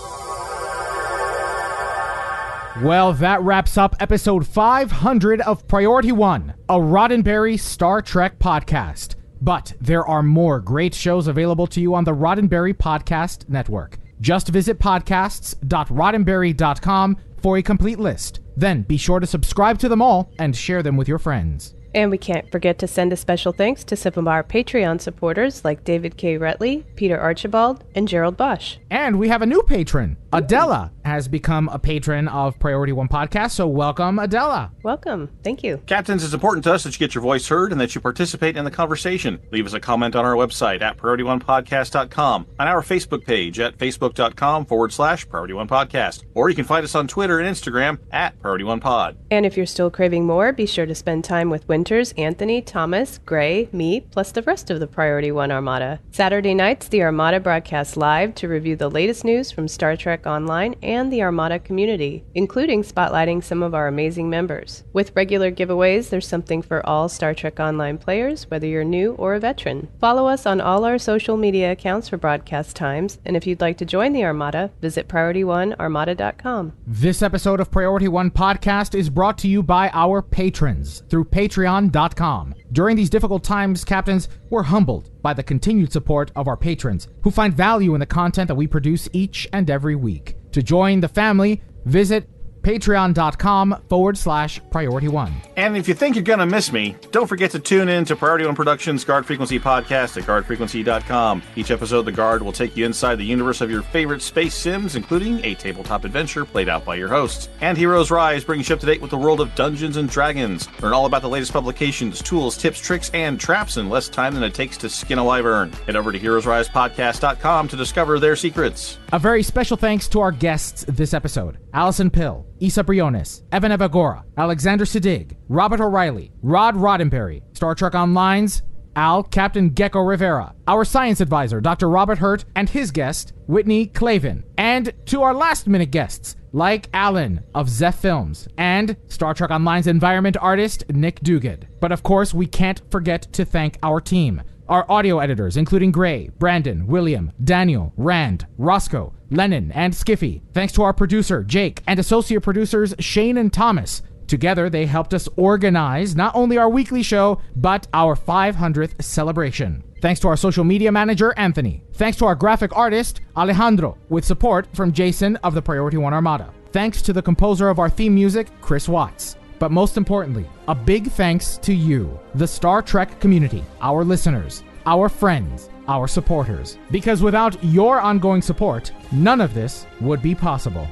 Well, that wraps up episode 500 of Priority One, a Roddenberry Star Trek podcast. But there are more great shows available to you on the Roddenberry Podcast Network. Just visit podcasts.roddenberry.com for a complete list. Then be sure to subscribe to them all and share them with your friends. And we can't forget to send a special thanks to some of our Patreon supporters like David K. Rutley, Peter Archibald, and Gerald Bosch. And we have a new patron. Adela has become a patron of Priority One Podcast, so welcome, Adela. Welcome. Thank you. Captains, it's important to us that you get your voice heard and that you participate in the conversation. Leave us a comment on our website at PriorityOnePodcast.com, on our Facebook page at Facebook.com forward slash Priority One Podcast, or you can find us on Twitter and Instagram at Priority One Pod. And if you're still craving more, be sure to spend time with Winters, Anthony, Thomas, Gray, me, plus the rest of the Priority One Armada. Saturday nights, the Armada broadcasts live to review the latest news from Star Trek Online and the Armada community, including spotlighting some of our amazing members. With regular giveaways, there's something for all Star Trek Online players, whether you're new or a veteran. Follow us on all our social media accounts for broadcast times, and if you'd like to join the Armada, visit PriorityOneArmada.com. This episode of Priority One Podcast is brought to you by our patrons through patreon.com. During these difficult times, captains, we're humbled by the continued support of our patrons who find value in the content that we produce each and every week. To join the family, visit patreon.com forward slash priority one. And if you think you're going to miss me, don't forget to tune in to Priority One Productions Guard Frequency podcast at guardfrequency.com. Each episode, The Guard will take you inside the universe of your favorite space sims, including a tabletop adventure played out by your hosts. And Heroes Rise brings you up to date with the world of Dungeons and Dragons. Learn all about the latest publications, tools, tips, tricks, and traps in less time than it takes to skin a wyvern. Head over to heroesrisepodcast.com to discover their secrets. A very special thanks to our guests this episode Alison Pill, Isa Briones, Evan Evagora, Alexander Siddig, Robert O'Reilly, Rod Roddenberry, Star Trek Online's Al Captain Geko Rivera, our science advisor, Dr. Robert Hurt, and his guest, Whitney Clavin, and to our last minute guests, like Alan of Zeph Films, and Star Trek Online's environment artist, Nick Duguid. But of course, we can't forget to thank our team. Our audio editors, including Gray, Brandon, William, Daniel, Rand, Roscoe, Lennon, and Skiffy. Thanks to our producer, Jake, and associate producers, Shane and Thomas. Together, they helped us organize not only our weekly show, but our 500th celebration. Thanks to our social media manager, Anthony. Thanks to our graphic artist, Alejandro, with support from Jason of the Priority One Armada. Thanks to the composer of our theme music, Chris Watts. But most importantly, a big thanks to you, the Star Trek community, our listeners, our friends, our supporters. Because without your ongoing support, none of this would be possible.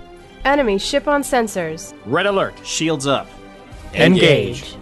Enemy ship on sensors. Red alert. Shields up. Engage. Transfer